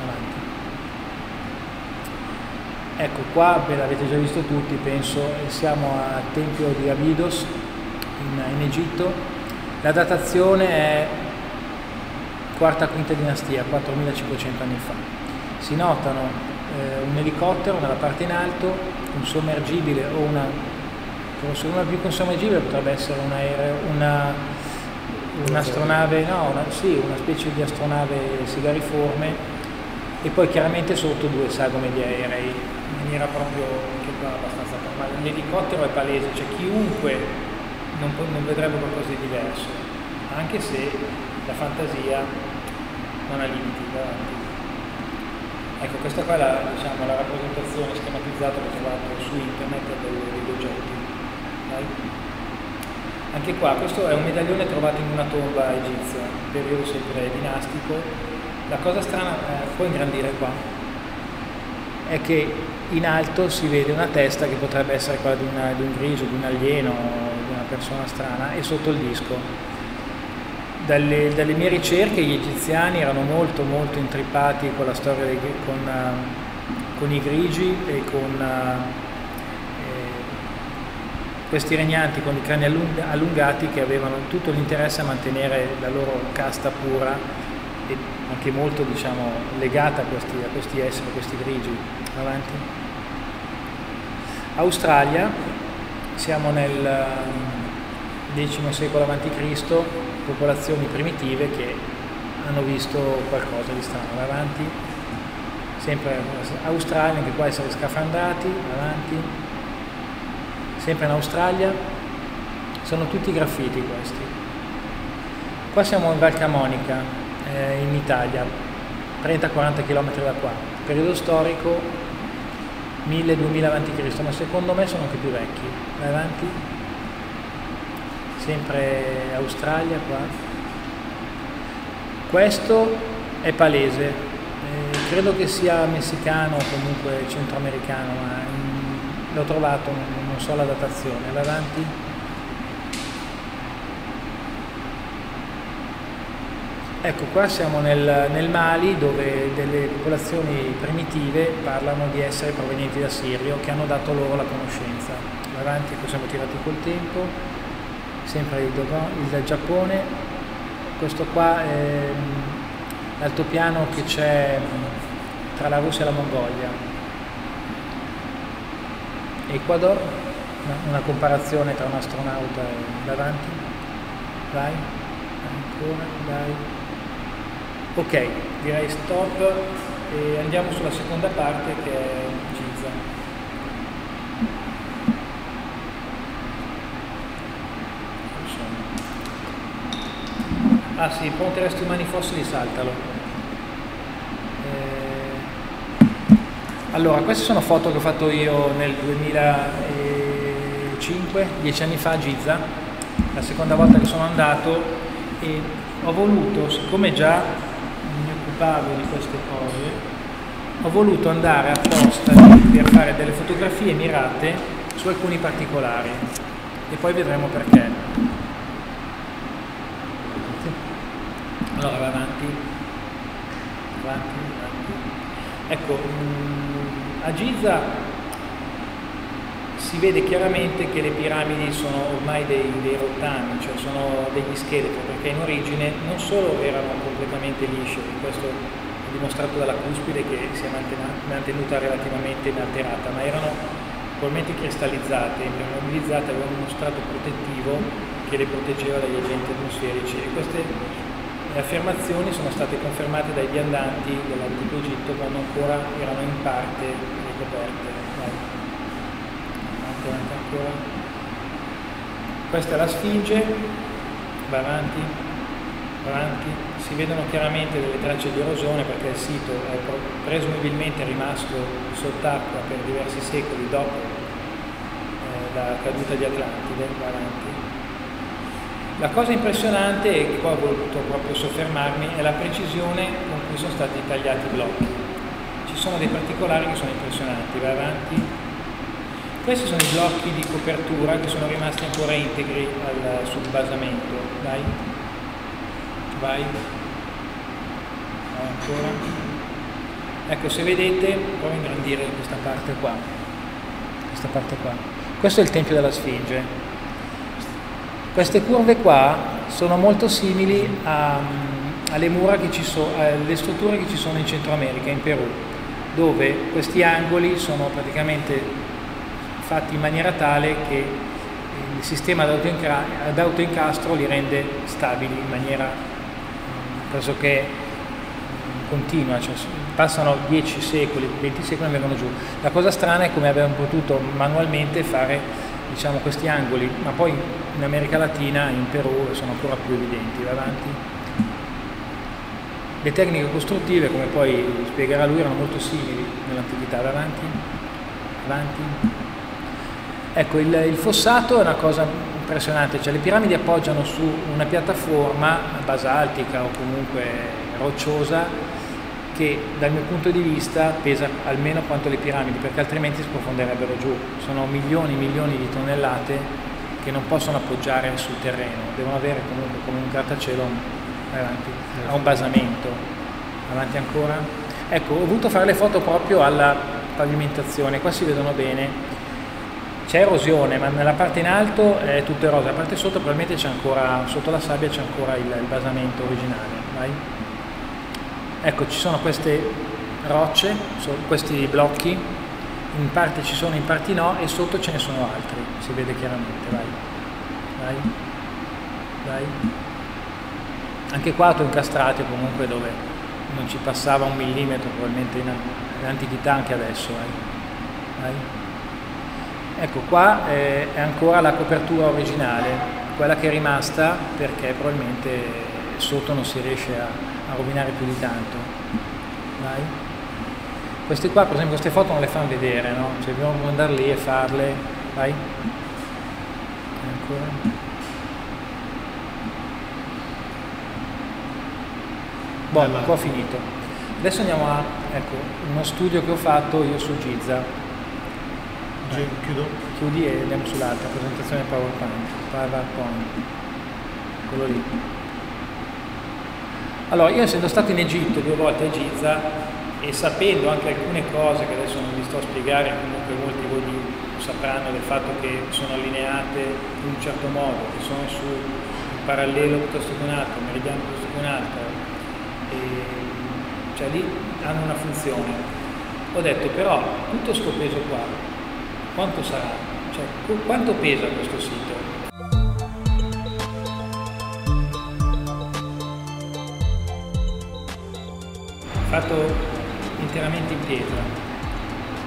Ecco, qua ve l'avete già visto tutti, penso, siamo al Tempio di Abidos in, in Egitto. La datazione è quarta-quinta dinastia, 4500 anni fa. Si notano eh, un elicottero nella parte in alto, un sommergibile o una, forse una più che un sommergibile potrebbe essere un aereo, una, un'astronave, no, una, sì, una specie di astronave sigariforme e poi chiaramente sotto due sagome di aerei maniera proprio che va abbastanza formale. L'elicottero è palese, cioè chiunque non, non, vedrebbe qualcosa di diverso, anche se la fantasia non ha limiti davanti. Ecco, questa qua è la, diciamo, la rappresentazione schematizzata che ho trovato su internet degli, oggetti. Anche qua, questo è un medaglione trovato in una tomba egizia, periodo sempre dinastico. La cosa strana, eh, può ingrandire qua, è che in alto si vede una testa che potrebbe essere quella di, una, di un grigio, di un alieno, di una persona strana, e sotto il disco. Dalle, dalle, mie ricerche gli egiziani erano molto molto intrippati con la storia dei, con, uh, con, i grigi e con uh, eh, questi regnanti con i allung- allungati che avevano tutto l'interesse a mantenere la loro casta pura anche molto diciamo, legata a questi, a questi esseri, a questi grigi. Avanti. Australia, siamo nel X secolo a.C., popolazioni primitive che hanno visto qualcosa di strano. Avanti, sempre Australia, anche qua essere scafandati, avanti, sempre in Australia, sono tutti graffiti questi. Qua siamo in Val Camonica, eh, in Italia, 30-40 km da qua, periodo storico 1000-2000 a.C., ma secondo me sono anche più vecchi. Vai avanti, sempre Australia qua. Questo è palese, eh, credo che sia messicano o comunque centroamericano, ma mm, l'ho trovato, non so la datazione. Vai avanti. Ecco, qua siamo nel, nel, Mali dove delle popolazioni primitive parlano di essere provenienti da Sirio che hanno dato loro la conoscenza. Avanti, poi siamo tirati col tempo, sempre il, il Giappone, questo qua è mm, l'altopiano che c'è mm, tra la Russia e la Mongolia. Ecuador, una comparazione tra un astronauta e davanti, vai, ancora, dai. Ok, direi stop e andiamo sulla seconda parte che è Giza. Ah sì, ponte resti umani fossili, saltalo. Eh... Allora, queste sono foto che ho fatto io nel 2005, dieci anni fa a Giza, la seconda volta che sono andato e ho voluto, siccome già occupavo di queste cose, ho voluto andare apposta per fare delle fotografie mirate su alcuni particolari e poi vedremo perché. Allora va avanti, avanti, avanti. Ecco, mm, a Giza si vede chiaramente che le piramidi sono ormai dei, dei rottami, cioè sono degli scheletri, perché in origine non solo erano completamente lisci, questo è dimostrato dalla cuspide che si è mantenuta relativamente inalterata, ma erano probabilmente cristallizzate, impermeabilizzate, avevano uno strato protettivo che le proteggeva dagli agenti atmosferici. E queste affermazioni sono state confermate dai viandanti dell'antico Egitto quando ancora erano in parte ricoperte avanti ancora. Questa è la Sfinge, va avanti, va avanti, si vedono chiaramente delle tracce di erosione perché il sito è presumibilmente rimasto sott'acqua per diversi secoli dopo eh, la caduta di Atlantide, va avanti. La cosa impressionante, e qua ho voluto proprio soffermarmi, è la precisione con cui sono stati tagliati i blocchi. Ci sono dei particolari che sono impressionanti, va avanti. Questi sono i blocchi di copertura che sono rimasti ancora integri al, sul basamento. Dai. Vai. Ancora. Ecco, se vedete, provo a ingrandire questa parte qua. Questa parte qua. Questo è il Tempio della Sfinge. Queste curve qua sono molto simili a, alle mura che ci sono, alle strutture che ci sono in Centro America, in Perù, dove questi angoli sono praticamente fatti in maniera tale che il sistema ad autoincastro li rende stabili in maniera mm, pressoché mm, continua, cioè passano 10 secoli, 20 secoli e vengono giù. La cosa strana è come abbiamo potuto manualmente fare diciamo, questi angoli, ma poi in America Latina, in Perù, sono ancora più evidenti. Va. Le tecniche costruttive, come poi spiegherà lui, erano molto simili nell'antichità. Va avanti. Avanti. Ecco, il, il, fossato è una cosa impressionante, cioè le piramidi appoggiano su una piattaforma basaltica o comunque rocciosa che dal mio punto di vista pesa almeno quanto le piramidi, perché altrimenti si profonderebbero giù. Sono milioni e milioni di tonnellate che non possono appoggiare sul terreno, devono avere comunque come un grattacielo avanti, a un basamento. Avanti ancora? Ecco, ho voluto fare le foto proprio alla pavimentazione, qua si vedono bene c'è erosione, ma nella parte in alto è tutto eroso, la parte sotto probabilmente c'è ancora, sotto la sabbia c'è ancora il, il basamento originale. Vai. Ecco, ci sono queste rocce, questi blocchi in parte ci sono, in parte no, e sotto ce ne sono altri, si vede chiaramente, vai, vai, vai. Anche qua incastrati comunque dove non ci passava un millimetro, probabilmente in, in antichità anche adesso, vai, vai. Ecco qua eh, è ancora la copertura originale, quella che è rimasta perché probabilmente sotto non si riesce a, a rovinare più di tanto. Vai. Queste qua, per esempio, queste foto non le fanno vedere, no? Cioè dobbiamo andare lì e farle. Vai. Ancora. Boh, qua ho finito. Adesso andiamo a ecco, uno studio che ho fatto io su Giza. Chiudo? Chiudi e andiamo sull'altra presentazione PowerPoint. PowerPoint. Quello lì. Allora, io essendo stato in Egitto due volte a Giza, e sapendo anche alcune cose che adesso non vi sto a spiegare, comunque molti di voi sapranno del fatto che sono allineate in un certo modo, che sono su un parallelo piuttosto che un altro, un meridiano piuttosto che un altro, e, cioè lì hanno una funzione. Ho detto però tutto questo peso qua, quanto sarà? Cioè, quanto pesa questo sito? fatto interamente in pietra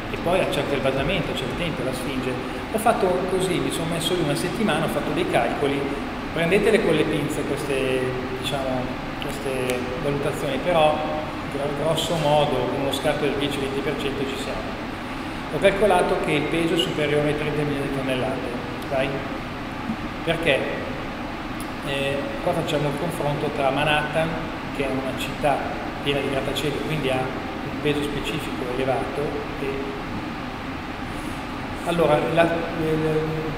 e poi accerto il basamento, c'è il tempio, la sfinge. Ho fatto così, mi sono messo lì una settimana, ho fatto dei calcoli, prendetele con le pinze queste, diciamo, queste valutazioni, però grosso modo con uno scarto del 10-20% ci siamo. Ho calcolato che il peso è superiore ai 30 milioni di tonnellate, dai? Perché? Eh, qua facciamo il confronto tra Manhattan, che è una città piena di grattacieli, quindi ha peso specifico elevato. E... Allora, la,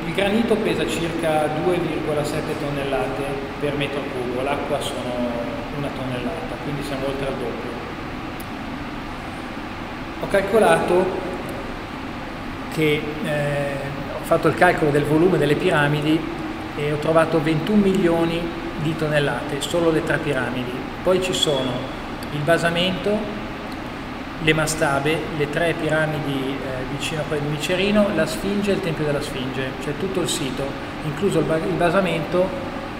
il granito pesa circa 2,7 tonnellate per metro cubo, l'acqua sono una tonnellata, quindi siamo oltre al doppio. Ho calcolato che eh, ho fatto il calcolo del volume delle piramidi e ho trovato 21 milioni di tonnellate, solo le tre piramidi. Poi ci sono il basamento le mastabe, le tre piramidi eh, vicino a quelle di Micerino, la Sfinge e il Tempio della Sfinge, cioè tutto il sito, incluso il, il basamento,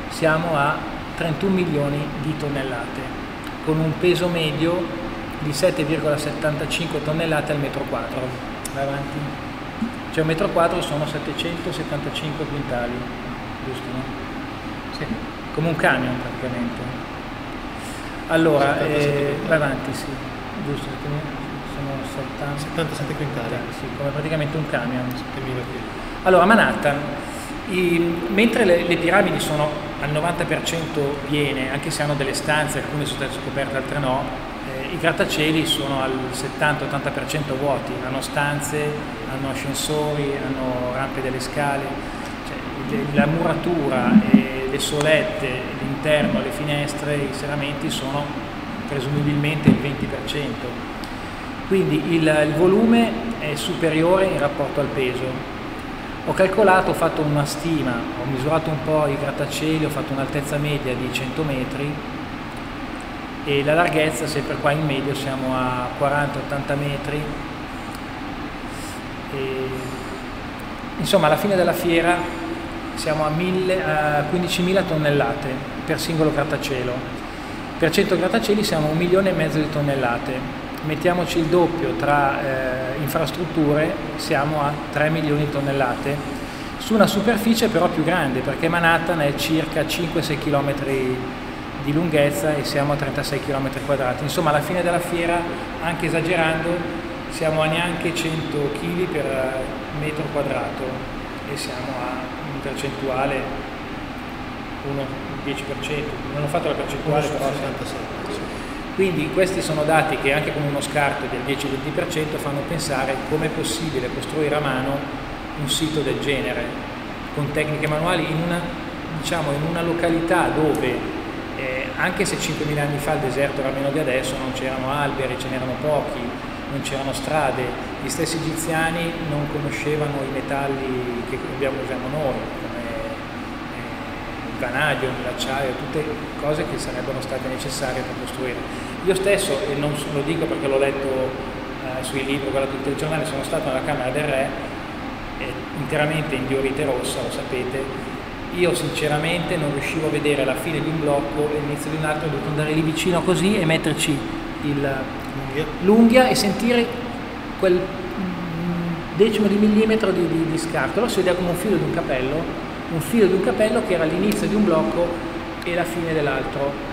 siamo a 31 milioni di tonnellate, con un peso medio di 7,75 tonnellate al metro quadro. Vai avanti. Cioè un metro quadro sono 775 quintali, giusto no? Sì, come un camion praticamente. Allora, eh, vai avanti, sì giusto, sono 70, 77 quintali. Sì, come praticamente un camion. Allora, Manhattan, i, mentre le, le, piramidi sono al 90% piene, anche se hanno delle stanze, alcune sono state scoperte, altre no, i grattacieli sono al 70-80% vuoti, hanno stanze, hanno ascensori, hanno rampe delle scale, cioè, la muratura, e le solette, l'interno, le finestre, i serramenti sono presumibilmente il 20%. Quindi il, il volume è superiore in rapporto al peso. Ho calcolato, ho fatto una stima, ho misurato un po' i grattacieli, ho fatto un'altezza media di 100 metri e la larghezza, sempre qua in medio, siamo a 40-80 metri. E, insomma, alla fine della fiera siamo a, a 15.000 tonnellate per singolo grattacielo. Per 100 grattacieli siamo a un milione e mezzo di tonnellate, mettiamoci il doppio tra eh, infrastrutture, siamo a 3 milioni di tonnellate, su una superficie però più grande perché Manhattan è circa 5-6 km di lunghezza e siamo a 36 km quadrati. Insomma alla fine della fiera, anche esagerando, siamo a neanche 100 kg per metro quadrato e siamo a un percentuale 1 10%, non ho fatto la percentuale però 66. Quindi questi sono dati che anche con uno scarto del 10-20% fanno pensare come è possibile costruire a mano un sito del genere con tecniche manuali in una, diciamo, in una località dove eh, anche se 5.000 anni fa il deserto era meno di adesso, non c'erano alberi, ce n'erano pochi, non c'erano strade, gli stessi egiziani non conoscevano i metalli che abbiamo, usiamo noi, vanadio, l'acciaio, tutte cose che sarebbero state necessarie per costruire. Io stesso, e non lo dico perché l'ho letto eh, sui libri, ho guardato tutti i giornali, sono stato nella Camera del Re, eh, interamente in diorite rossa, lo sapete, io sinceramente non riuscivo a vedere la fine di un blocco e l'inizio di un altro, ho dovuto andare lì vicino così e metterci il, l'unghia e sentire quel decimo di millimetro di, di, di scarto. Allora si vedeva come un filo di un capello, un filo di un capello che era l'inizio di un blocco e la fine dell'altro.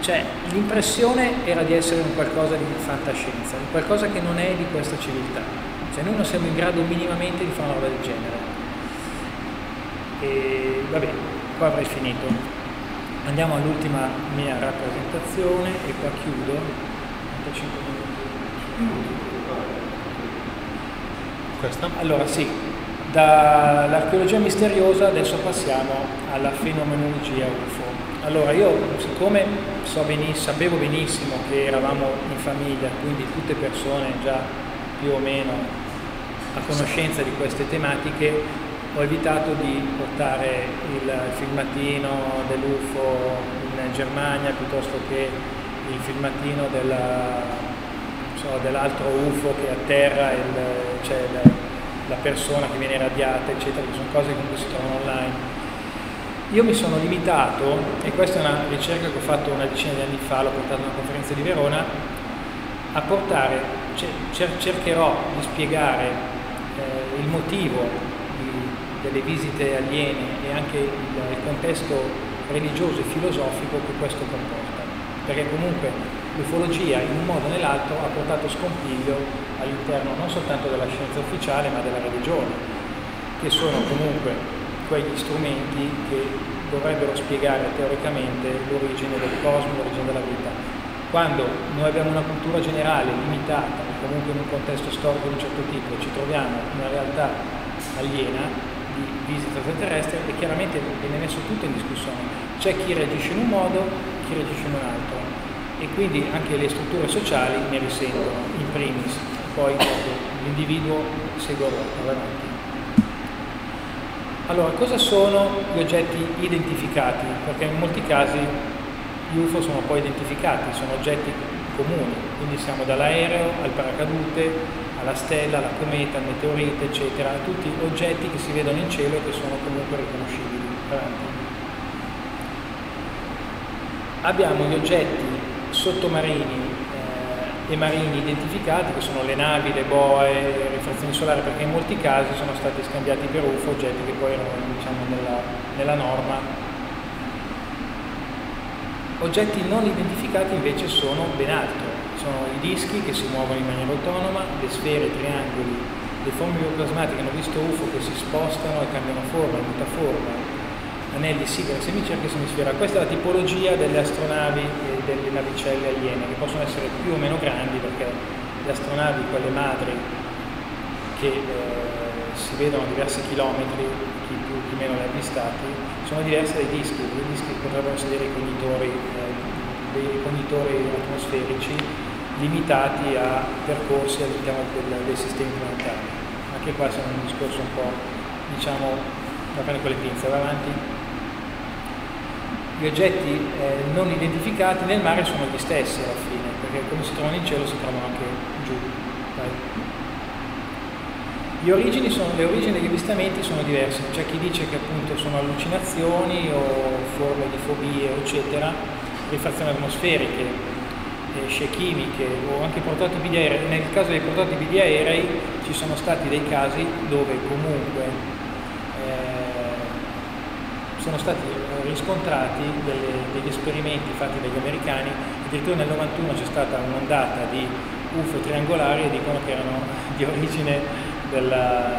Cioè l'impressione era di essere un qualcosa di fantascienza, di qualcosa che non è di questa civiltà. Cioè noi non siamo in grado minimamente di fare una roba del genere. E va bene, qua avrei finito. Andiamo all'ultima mia rappresentazione e qua chiudo. 45 minuti. Questa? Allora sì, dall'archeologia misteriosa adesso passiamo alla fenomenologia UFO. Allora io siccome so benissimo, sapevo benissimo che eravamo in famiglia, quindi tutte persone già più o meno a conoscenza di queste tematiche, ho evitato di portare il filmatino dell'UFO in Germania piuttosto che il filmatino dell'altro UFO che atterra, il, cioè la, la, persona che viene radiata, eccetera, che sono cose che comunque si trovano online. Io mi sono limitato, e questa è una ricerca che ho fatto una decina di anni fa, l'ho portata a una conferenza di Verona, a portare, cioè, cercherò di spiegare eh, il motivo delle visite aliene e anche il, contesto religioso e filosofico che questo comporta. Perché comunque l'ufologia in un modo o nell'altro ha portato scompiglio all'interno non soltanto della scienza ufficiale ma della religione, che sono comunque quegli strumenti che dovrebbero spiegare teoricamente l'origine del cosmo, l'origine della vita. Quando noi abbiamo una cultura generale limitata, comunque in un contesto storico di un certo tipo, ci troviamo in una realtà aliena, di visita extraterrestre e chiaramente viene messo tutto in discussione. C'è chi reagisce in un modo, chi reagisce in un altro e quindi anche le strutture sociali ne risentono, in primis, poi l'individuo segue avanti. Allora, cosa sono gli oggetti identificati? Perché in molti casi gli UFO sono poi identificati, sono oggetti comuni, quindi siamo dall'aereo al paracadute, alla stella, alla cometa, al meteorite, eccetera, tutti oggetti che si vedono in cielo e che sono comunque riconoscibili. Abbiamo gli oggetti sottomarini eh, e marini identificati, che sono le navi, le boe, le rifrazioni solari, perché in molti casi sono stati scambiati per UFO, oggetti che poi erano diciamo, nella, nella norma. Oggetti non identificati invece sono ben altro sono i dischi che si muovono in maniera autonoma, le sfere, i triangoli, le forme bioplasmatiche, hanno visto UFO che si spostano e cambiano forma, mutaforma, anelli, sigari, semicirche e semisfera. Questa è la tipologia delle astronavi e delle navicelle aliene, che possono essere più o meno grandi perché le astronavi, quelle madri, che eh, si vedono a diversi chilometri, chi più chi meno ne ha avvistati, sono diverse dai dischi. I dischi potrebbero essere dei cognitori, eh, dei cognitori atmosferici limitati a percorsi all'interno del, dei sistemi planetari. Anche qua siamo in un discorso un po', diciamo, da prendere con le pinze, va avanti. Gli oggetti eh, non identificati nel mare sono gli stessi alla fine, perché come si trovano in cielo si trovano anche giù. Origini sono, le origini degli avvistamenti sono diverse, c'è chi dice che appunto sono allucinazioni o forme di fobie, eccetera, rifrazioni atmosferiche, scie chimiche o anche prototipi di aerei, nel caso dei prototipi di aerei ci sono stati dei casi dove comunque eh, sono stati riscontrati delle, degli esperimenti fatti dagli americani, addirittura nel 91 c'è stata un'ondata di UFO triangolari e dicono che erano di origine della,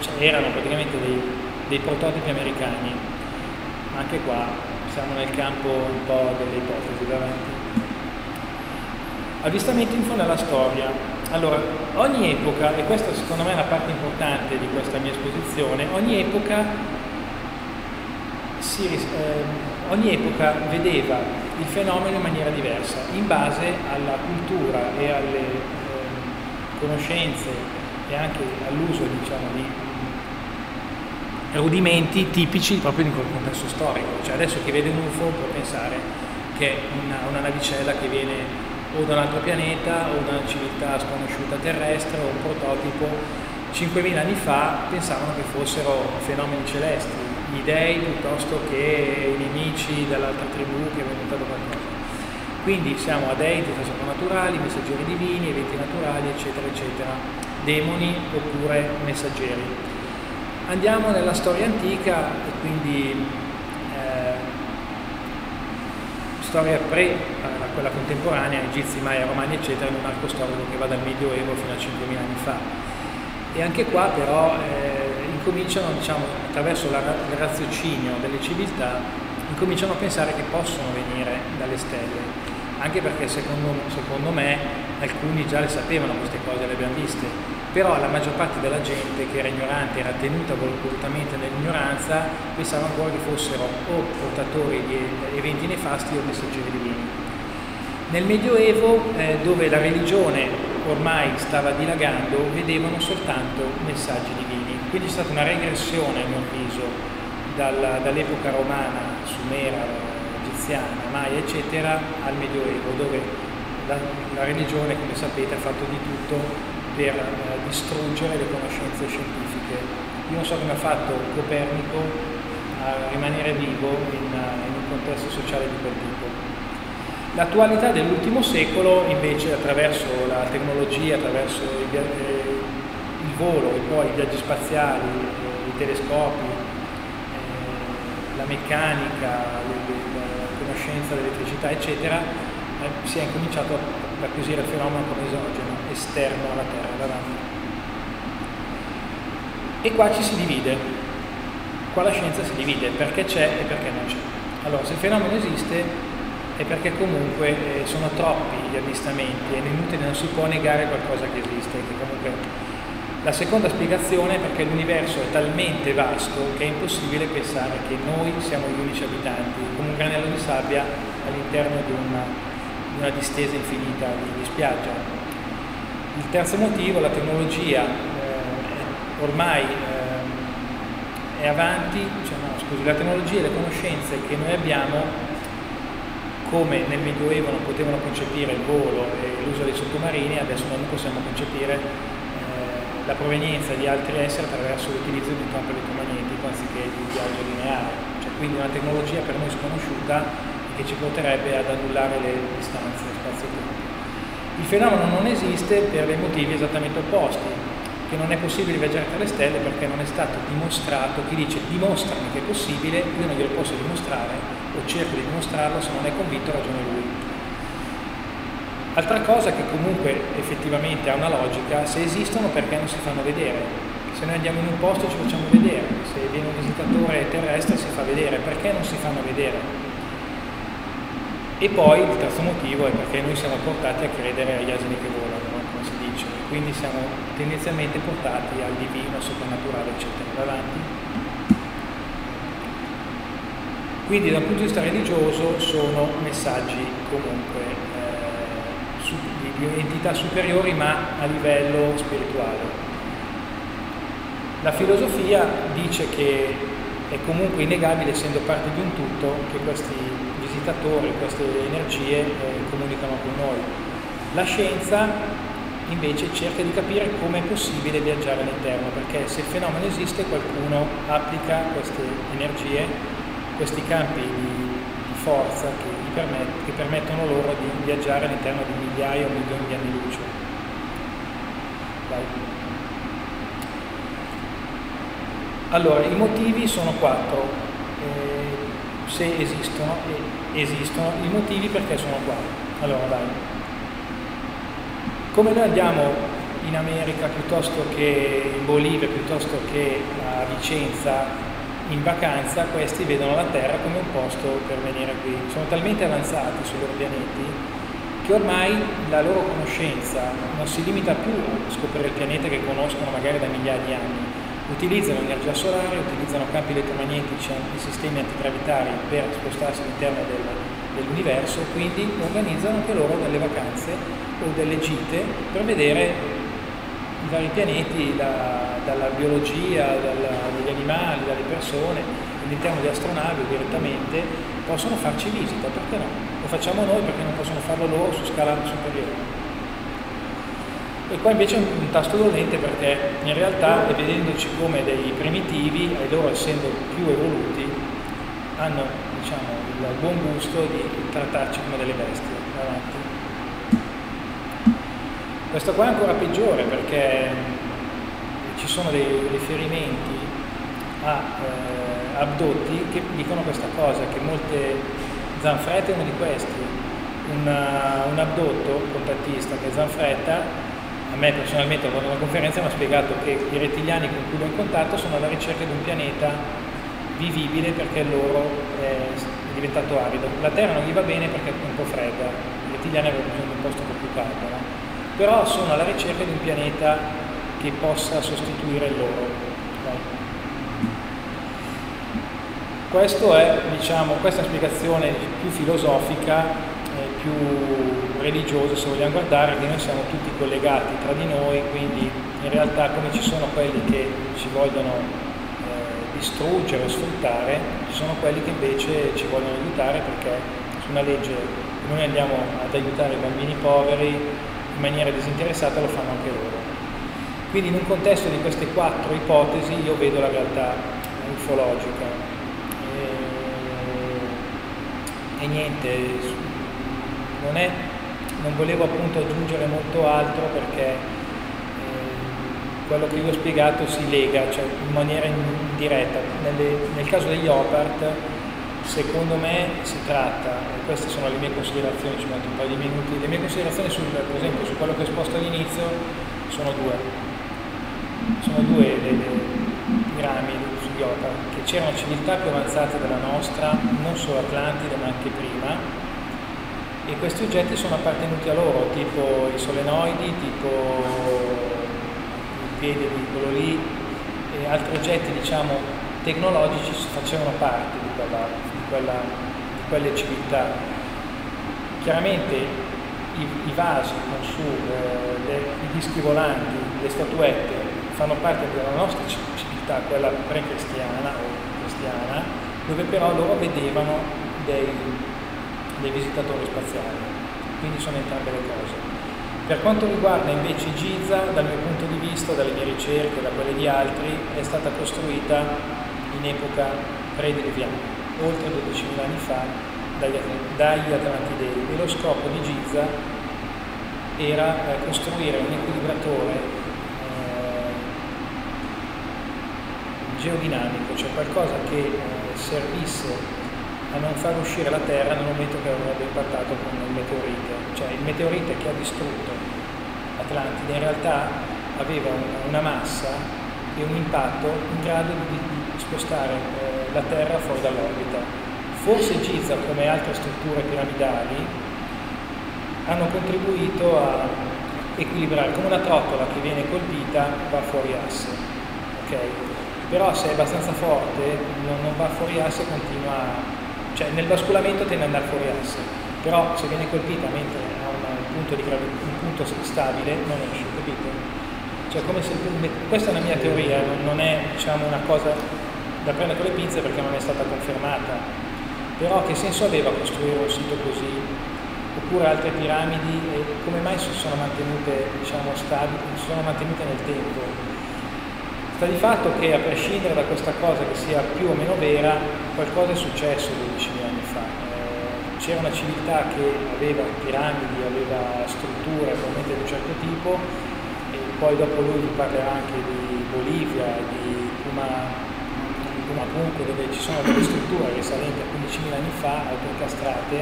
cioè erano praticamente dei, dei prototipi americani, anche qua siamo nel campo un po' delle ipotesi davanti. Avvistamenti in fondo alla storia. Allora, ogni epoca, e questa secondo me è una parte importante di questa mia esposizione, ogni epoca, si, eh, ogni epoca vedeva il fenomeno in maniera diversa, in base alla cultura e alle eh, conoscenze e anche all'uso diciamo, di rudimenti tipici proprio di quel contesto storico. Cioè adesso chi vede un UFO può pensare che è una, una navicella che viene o da un altro pianeta o da una civiltà sconosciuta terrestre o un prototipo 5.000 anni fa pensavano che fossero fenomeni celesti, gli dei piuttosto che i nemici dell'altra tribù che venuta da qualcosa. Quindi siamo a dei soprannaturali, messaggeri divini, eventi naturali, eccetera, eccetera, demoni oppure messaggeri. Andiamo nella storia antica e quindi eh, storia pre a quella contemporanea, egizi, Maya, Romani, eccetera, in un arco storico che va dal Medioevo fino a 5.000 anni fa. E anche qua però eh, incominciano, diciamo, attraverso la, il raziocinio delle civiltà, incominciano a pensare che possono venire dalle stelle anche perché secondo, secondo, me alcuni già le sapevano queste cose, le abbiamo viste, però la maggior parte della gente che era ignorante, era tenuta volutamente nell'ignoranza, pensava ancora che fossero o portatori di eventi nefasti o messaggeri divini. Nel Medioevo, eh, dove la religione ormai stava dilagando, vedevano soltanto messaggi divini, quindi c'è stata una regressione, a mio avviso, dalla, dall'epoca romana, sumera, egiziana, maya, eccetera, al Medioevo, dove la, la religione, come sapete, ha fatto di tutto per eh, distruggere le conoscenze scientifiche. Io non so come ha fatto Copernico a rimanere vivo in, in un contesto sociale di quel tipo. L'attualità dell'ultimo secolo invece attraverso la tecnologia, attraverso il, eh, il volo e poi i viaggi spaziali, eh, i telescopi, eh, la meccanica, le, conoscenza dell'elettricità, eccetera, eh, si è incominciato ad acquisire il fenomeno come esogeno, esterno alla Terra, davanti. E qua ci si divide, qua la scienza si divide perché c'è e perché non c'è. Allora, se il fenomeno esiste è perché comunque eh, sono troppi gli avvistamenti e inutile non si può negare qualcosa che esiste, che comunque la seconda spiegazione è perché l'universo è talmente vasto che è impossibile pensare che noi siamo gli unici abitanti, come un granello di sabbia all'interno di una, di una distesa infinita di, di, spiaggia. Il terzo motivo, la tecnologia, eh, ormai eh, è avanti, cioè no, scusi, la tecnologia e le conoscenze che noi abbiamo, come nel Medioevo non potevano concepire il volo e l'uso dei sottomarini, adesso non possiamo concepire la provenienza di altri esseri attraverso l'utilizzo di un campo elettromagnetico anziché di un viaggio lineare, cioè quindi una tecnologia per noi sconosciuta che ci porterebbe ad annullare le distanze spazio-tempo. Il fenomeno non esiste per dei motivi esattamente opposti, che non è possibile viaggiare tra le stelle perché non è stato dimostrato, chi dice dimostrami che è possibile, io non glielo posso dimostrare o cerco di dimostrarlo, se non è convinto ragione lui. Altra cosa che comunque effettivamente ha una logica, se esistono perché non si fanno vedere? Se noi andiamo in un posto ci facciamo vedere, se viene un visitatore terrestre si fa vedere, perché non si fanno vedere? E poi il terzo motivo è perché noi siamo portati a credere agli asini che volano, come si dice, quindi siamo tendenzialmente portati al divino, al soprannaturale, eccetera. Davanti. Quindi dal punto di vista religioso sono messaggi comunque di entità superiori ma a livello spirituale. La filosofia dice che è comunque innegabile, essendo parte di un tutto, che questi visitatori, queste energie eh, comunicano con noi. La scienza invece cerca di capire come è possibile viaggiare all'interno, perché se il fenomeno esiste qualcuno applica queste energie, questi campi di forza che, permet- che permettono loro di viaggiare all'interno di migliaia o milioni di anni luce. Vai. Allora, i motivi sono quattro, eh, se esistono, eh, esistono, i motivi perché sono quattro. Allora, dai. Come noi andiamo in America piuttosto che in Bolivia, piuttosto che a Vicenza, in vacanza questi vedono la Terra come un posto per venire qui. Sono talmente avanzati sui loro pianeti che ormai la loro conoscenza non si limita più a scoprire il pianeta che conoscono magari da migliaia di anni. Utilizzano energia solare, utilizzano campi elettromagnetici e sistemi antigravitari per spostarsi all'interno del, dell'universo, quindi organizzano anche loro delle vacanze o delle gite per vedere i vari pianeti da, dalla biologia, dagli animali, dalle persone, all'interno di astronavi direttamente, possono farci visita, perché no? O facciamo noi perché non possono farlo loro su scala superiore. E qua invece è un tasto dolente perché in realtà, vedendoci come dei primitivi, e loro essendo più evoluti, hanno diciamo, il buon gusto di trattarci come delle bestie. Davanti. Questo qua è ancora peggiore perché ci sono dei riferimenti a eh, abdotti che dicono questa cosa, che molte Zanfretta è uno di questi. Una, un abdotto contattista che è Zanfretta a me personalmente quando una conferenza mi ha spiegato che i rettiliani con cui ho in contatto sono alla ricerca di un pianeta vivibile perché loro è diventato arido. La Terra non gli va bene perché è un po' fredda, i rettiliani avevano bisogno di un posto un po' più caldo, no? però sono alla ricerca di un pianeta che possa sostituire loro. Questo è, diciamo, questa è una spiegazione più filosofica più religioso se vogliamo guardare, che noi siamo tutti collegati tra di noi, quindi in realtà come ci sono quelli che ci vogliono eh, distruggere o sfruttare, ci sono quelli che invece ci vogliono aiutare perché su una legge noi andiamo ad aiutare i bambini poveri in maniera disinteressata lo fanno anche loro. Quindi in un contesto di queste quattro ipotesi io vedo la realtà ufologica. E, e niente, non, è, non volevo appunto aggiungere molto altro perché eh, quello che vi ho spiegato si lega, cioè in maniera indiretta. Nelle, nel caso degli OPART, secondo me si tratta, e queste sono le mie considerazioni, ci metto un paio di minuti, le mie considerazioni sul, per esempio su quello che ho esposto all'inizio sono due. Sono due le, i rami sugli OPART, che c'erano civiltà più avanzate della nostra, non solo Atlantide ma anche prima, e questi oggetti sono appartenuti a loro, tipo i solenoidi, tipo il piede di quello lì e altri oggetti diciamo tecnologici facevano parte di, quella, di, quella, di quelle civiltà. Chiaramente i, i vasi con su, eh, le, i dischi volanti, le statuette fanno parte della nostra civiltà, quella pre-cristiana o cristiana, dove però loro vedevano dei dei visitatori spaziali, quindi sono entrambe le cose. Per quanto riguarda invece Giza, dal mio punto di vista, dalle mie ricerche, da quelle di altri, è stata costruita in epoca prediluviana, oltre 12.000 anni fa, dagli, dagli Atlantidei e lo scopo di Giza era eh, costruire un equilibratore eh, geodinamico, cioè qualcosa che eh, servisse a non far uscire la Terra nel momento che avrebbe impattato con il meteorite. Cioè il meteorite che ha distrutto Atlantide in realtà aveva una massa e un impatto in grado di, spostare eh, la Terra fuori dall'orbita. Forse Giza, come altre strutture piramidali, hanno contribuito a equilibrare, come una trottola che viene colpita va fuori asse. Okay? Però se è abbastanza forte non, non va fuori asse e continua a cioè nel basculamento tende ad andare fuori asse, però se viene colpita mentre ha un punto, di un punto stabile non esce, capito? Cioè se, questa è una mia teoria, non è diciamo, una cosa da prendere con le pinze perché non è stata confermata, però che senso aveva costruire un sito così? Oppure altre piramidi e come mai si sono mantenute, diciamo, stabili, si sono mantenute nel tempo? Sta di fatto che a prescindere da questa cosa che sia più o meno vera, qualcosa è successo 12.000 anni fa. Eh, c'era una civiltà che aveva piramidi, aveva strutture probabilmente di un certo tipo e poi dopo lui vi parlerà anche di Bolivia, di Puma, Pumapunco dove ci sono delle strutture risalenti a 15.000 anni fa, autoincastrate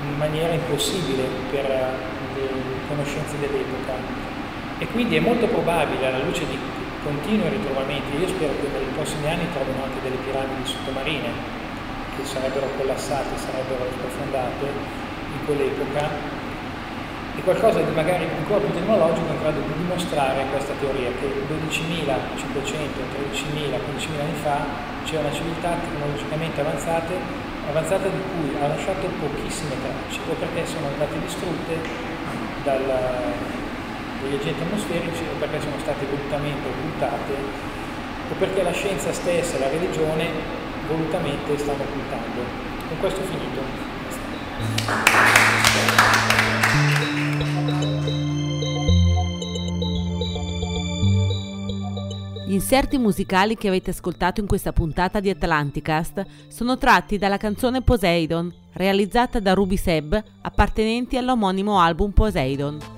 in maniera impossibile per le conoscenze dell'epoca. E quindi è molto probabile, alla luce di continui ritrovamenti. Io spero che nei prossimi anni trovino anche delle piramidi sottomarine che sarebbero collassate, sarebbero sprofondate in quell'epoca e qualcosa di magari ancora più tecnologico in grado di dimostrare questa teoria che 12.500, 13.000, 15.000 anni fa c'è una civiltà tecnologicamente avanzata, avanzata di cui ha lasciato pochissime tracce o perché sono state distrutte dalla, degli agenti atmosferici o perché sono state volutamente occultate o perché la scienza stessa e la religione volutamente stanno occultando. Con questo ho finito. Gli inserti musicali che avete ascoltato in questa puntata di Atlanticast sono tratti dalla canzone Poseidon, realizzata da Ruby Seb, appartenenti all'omonimo album Poseidon.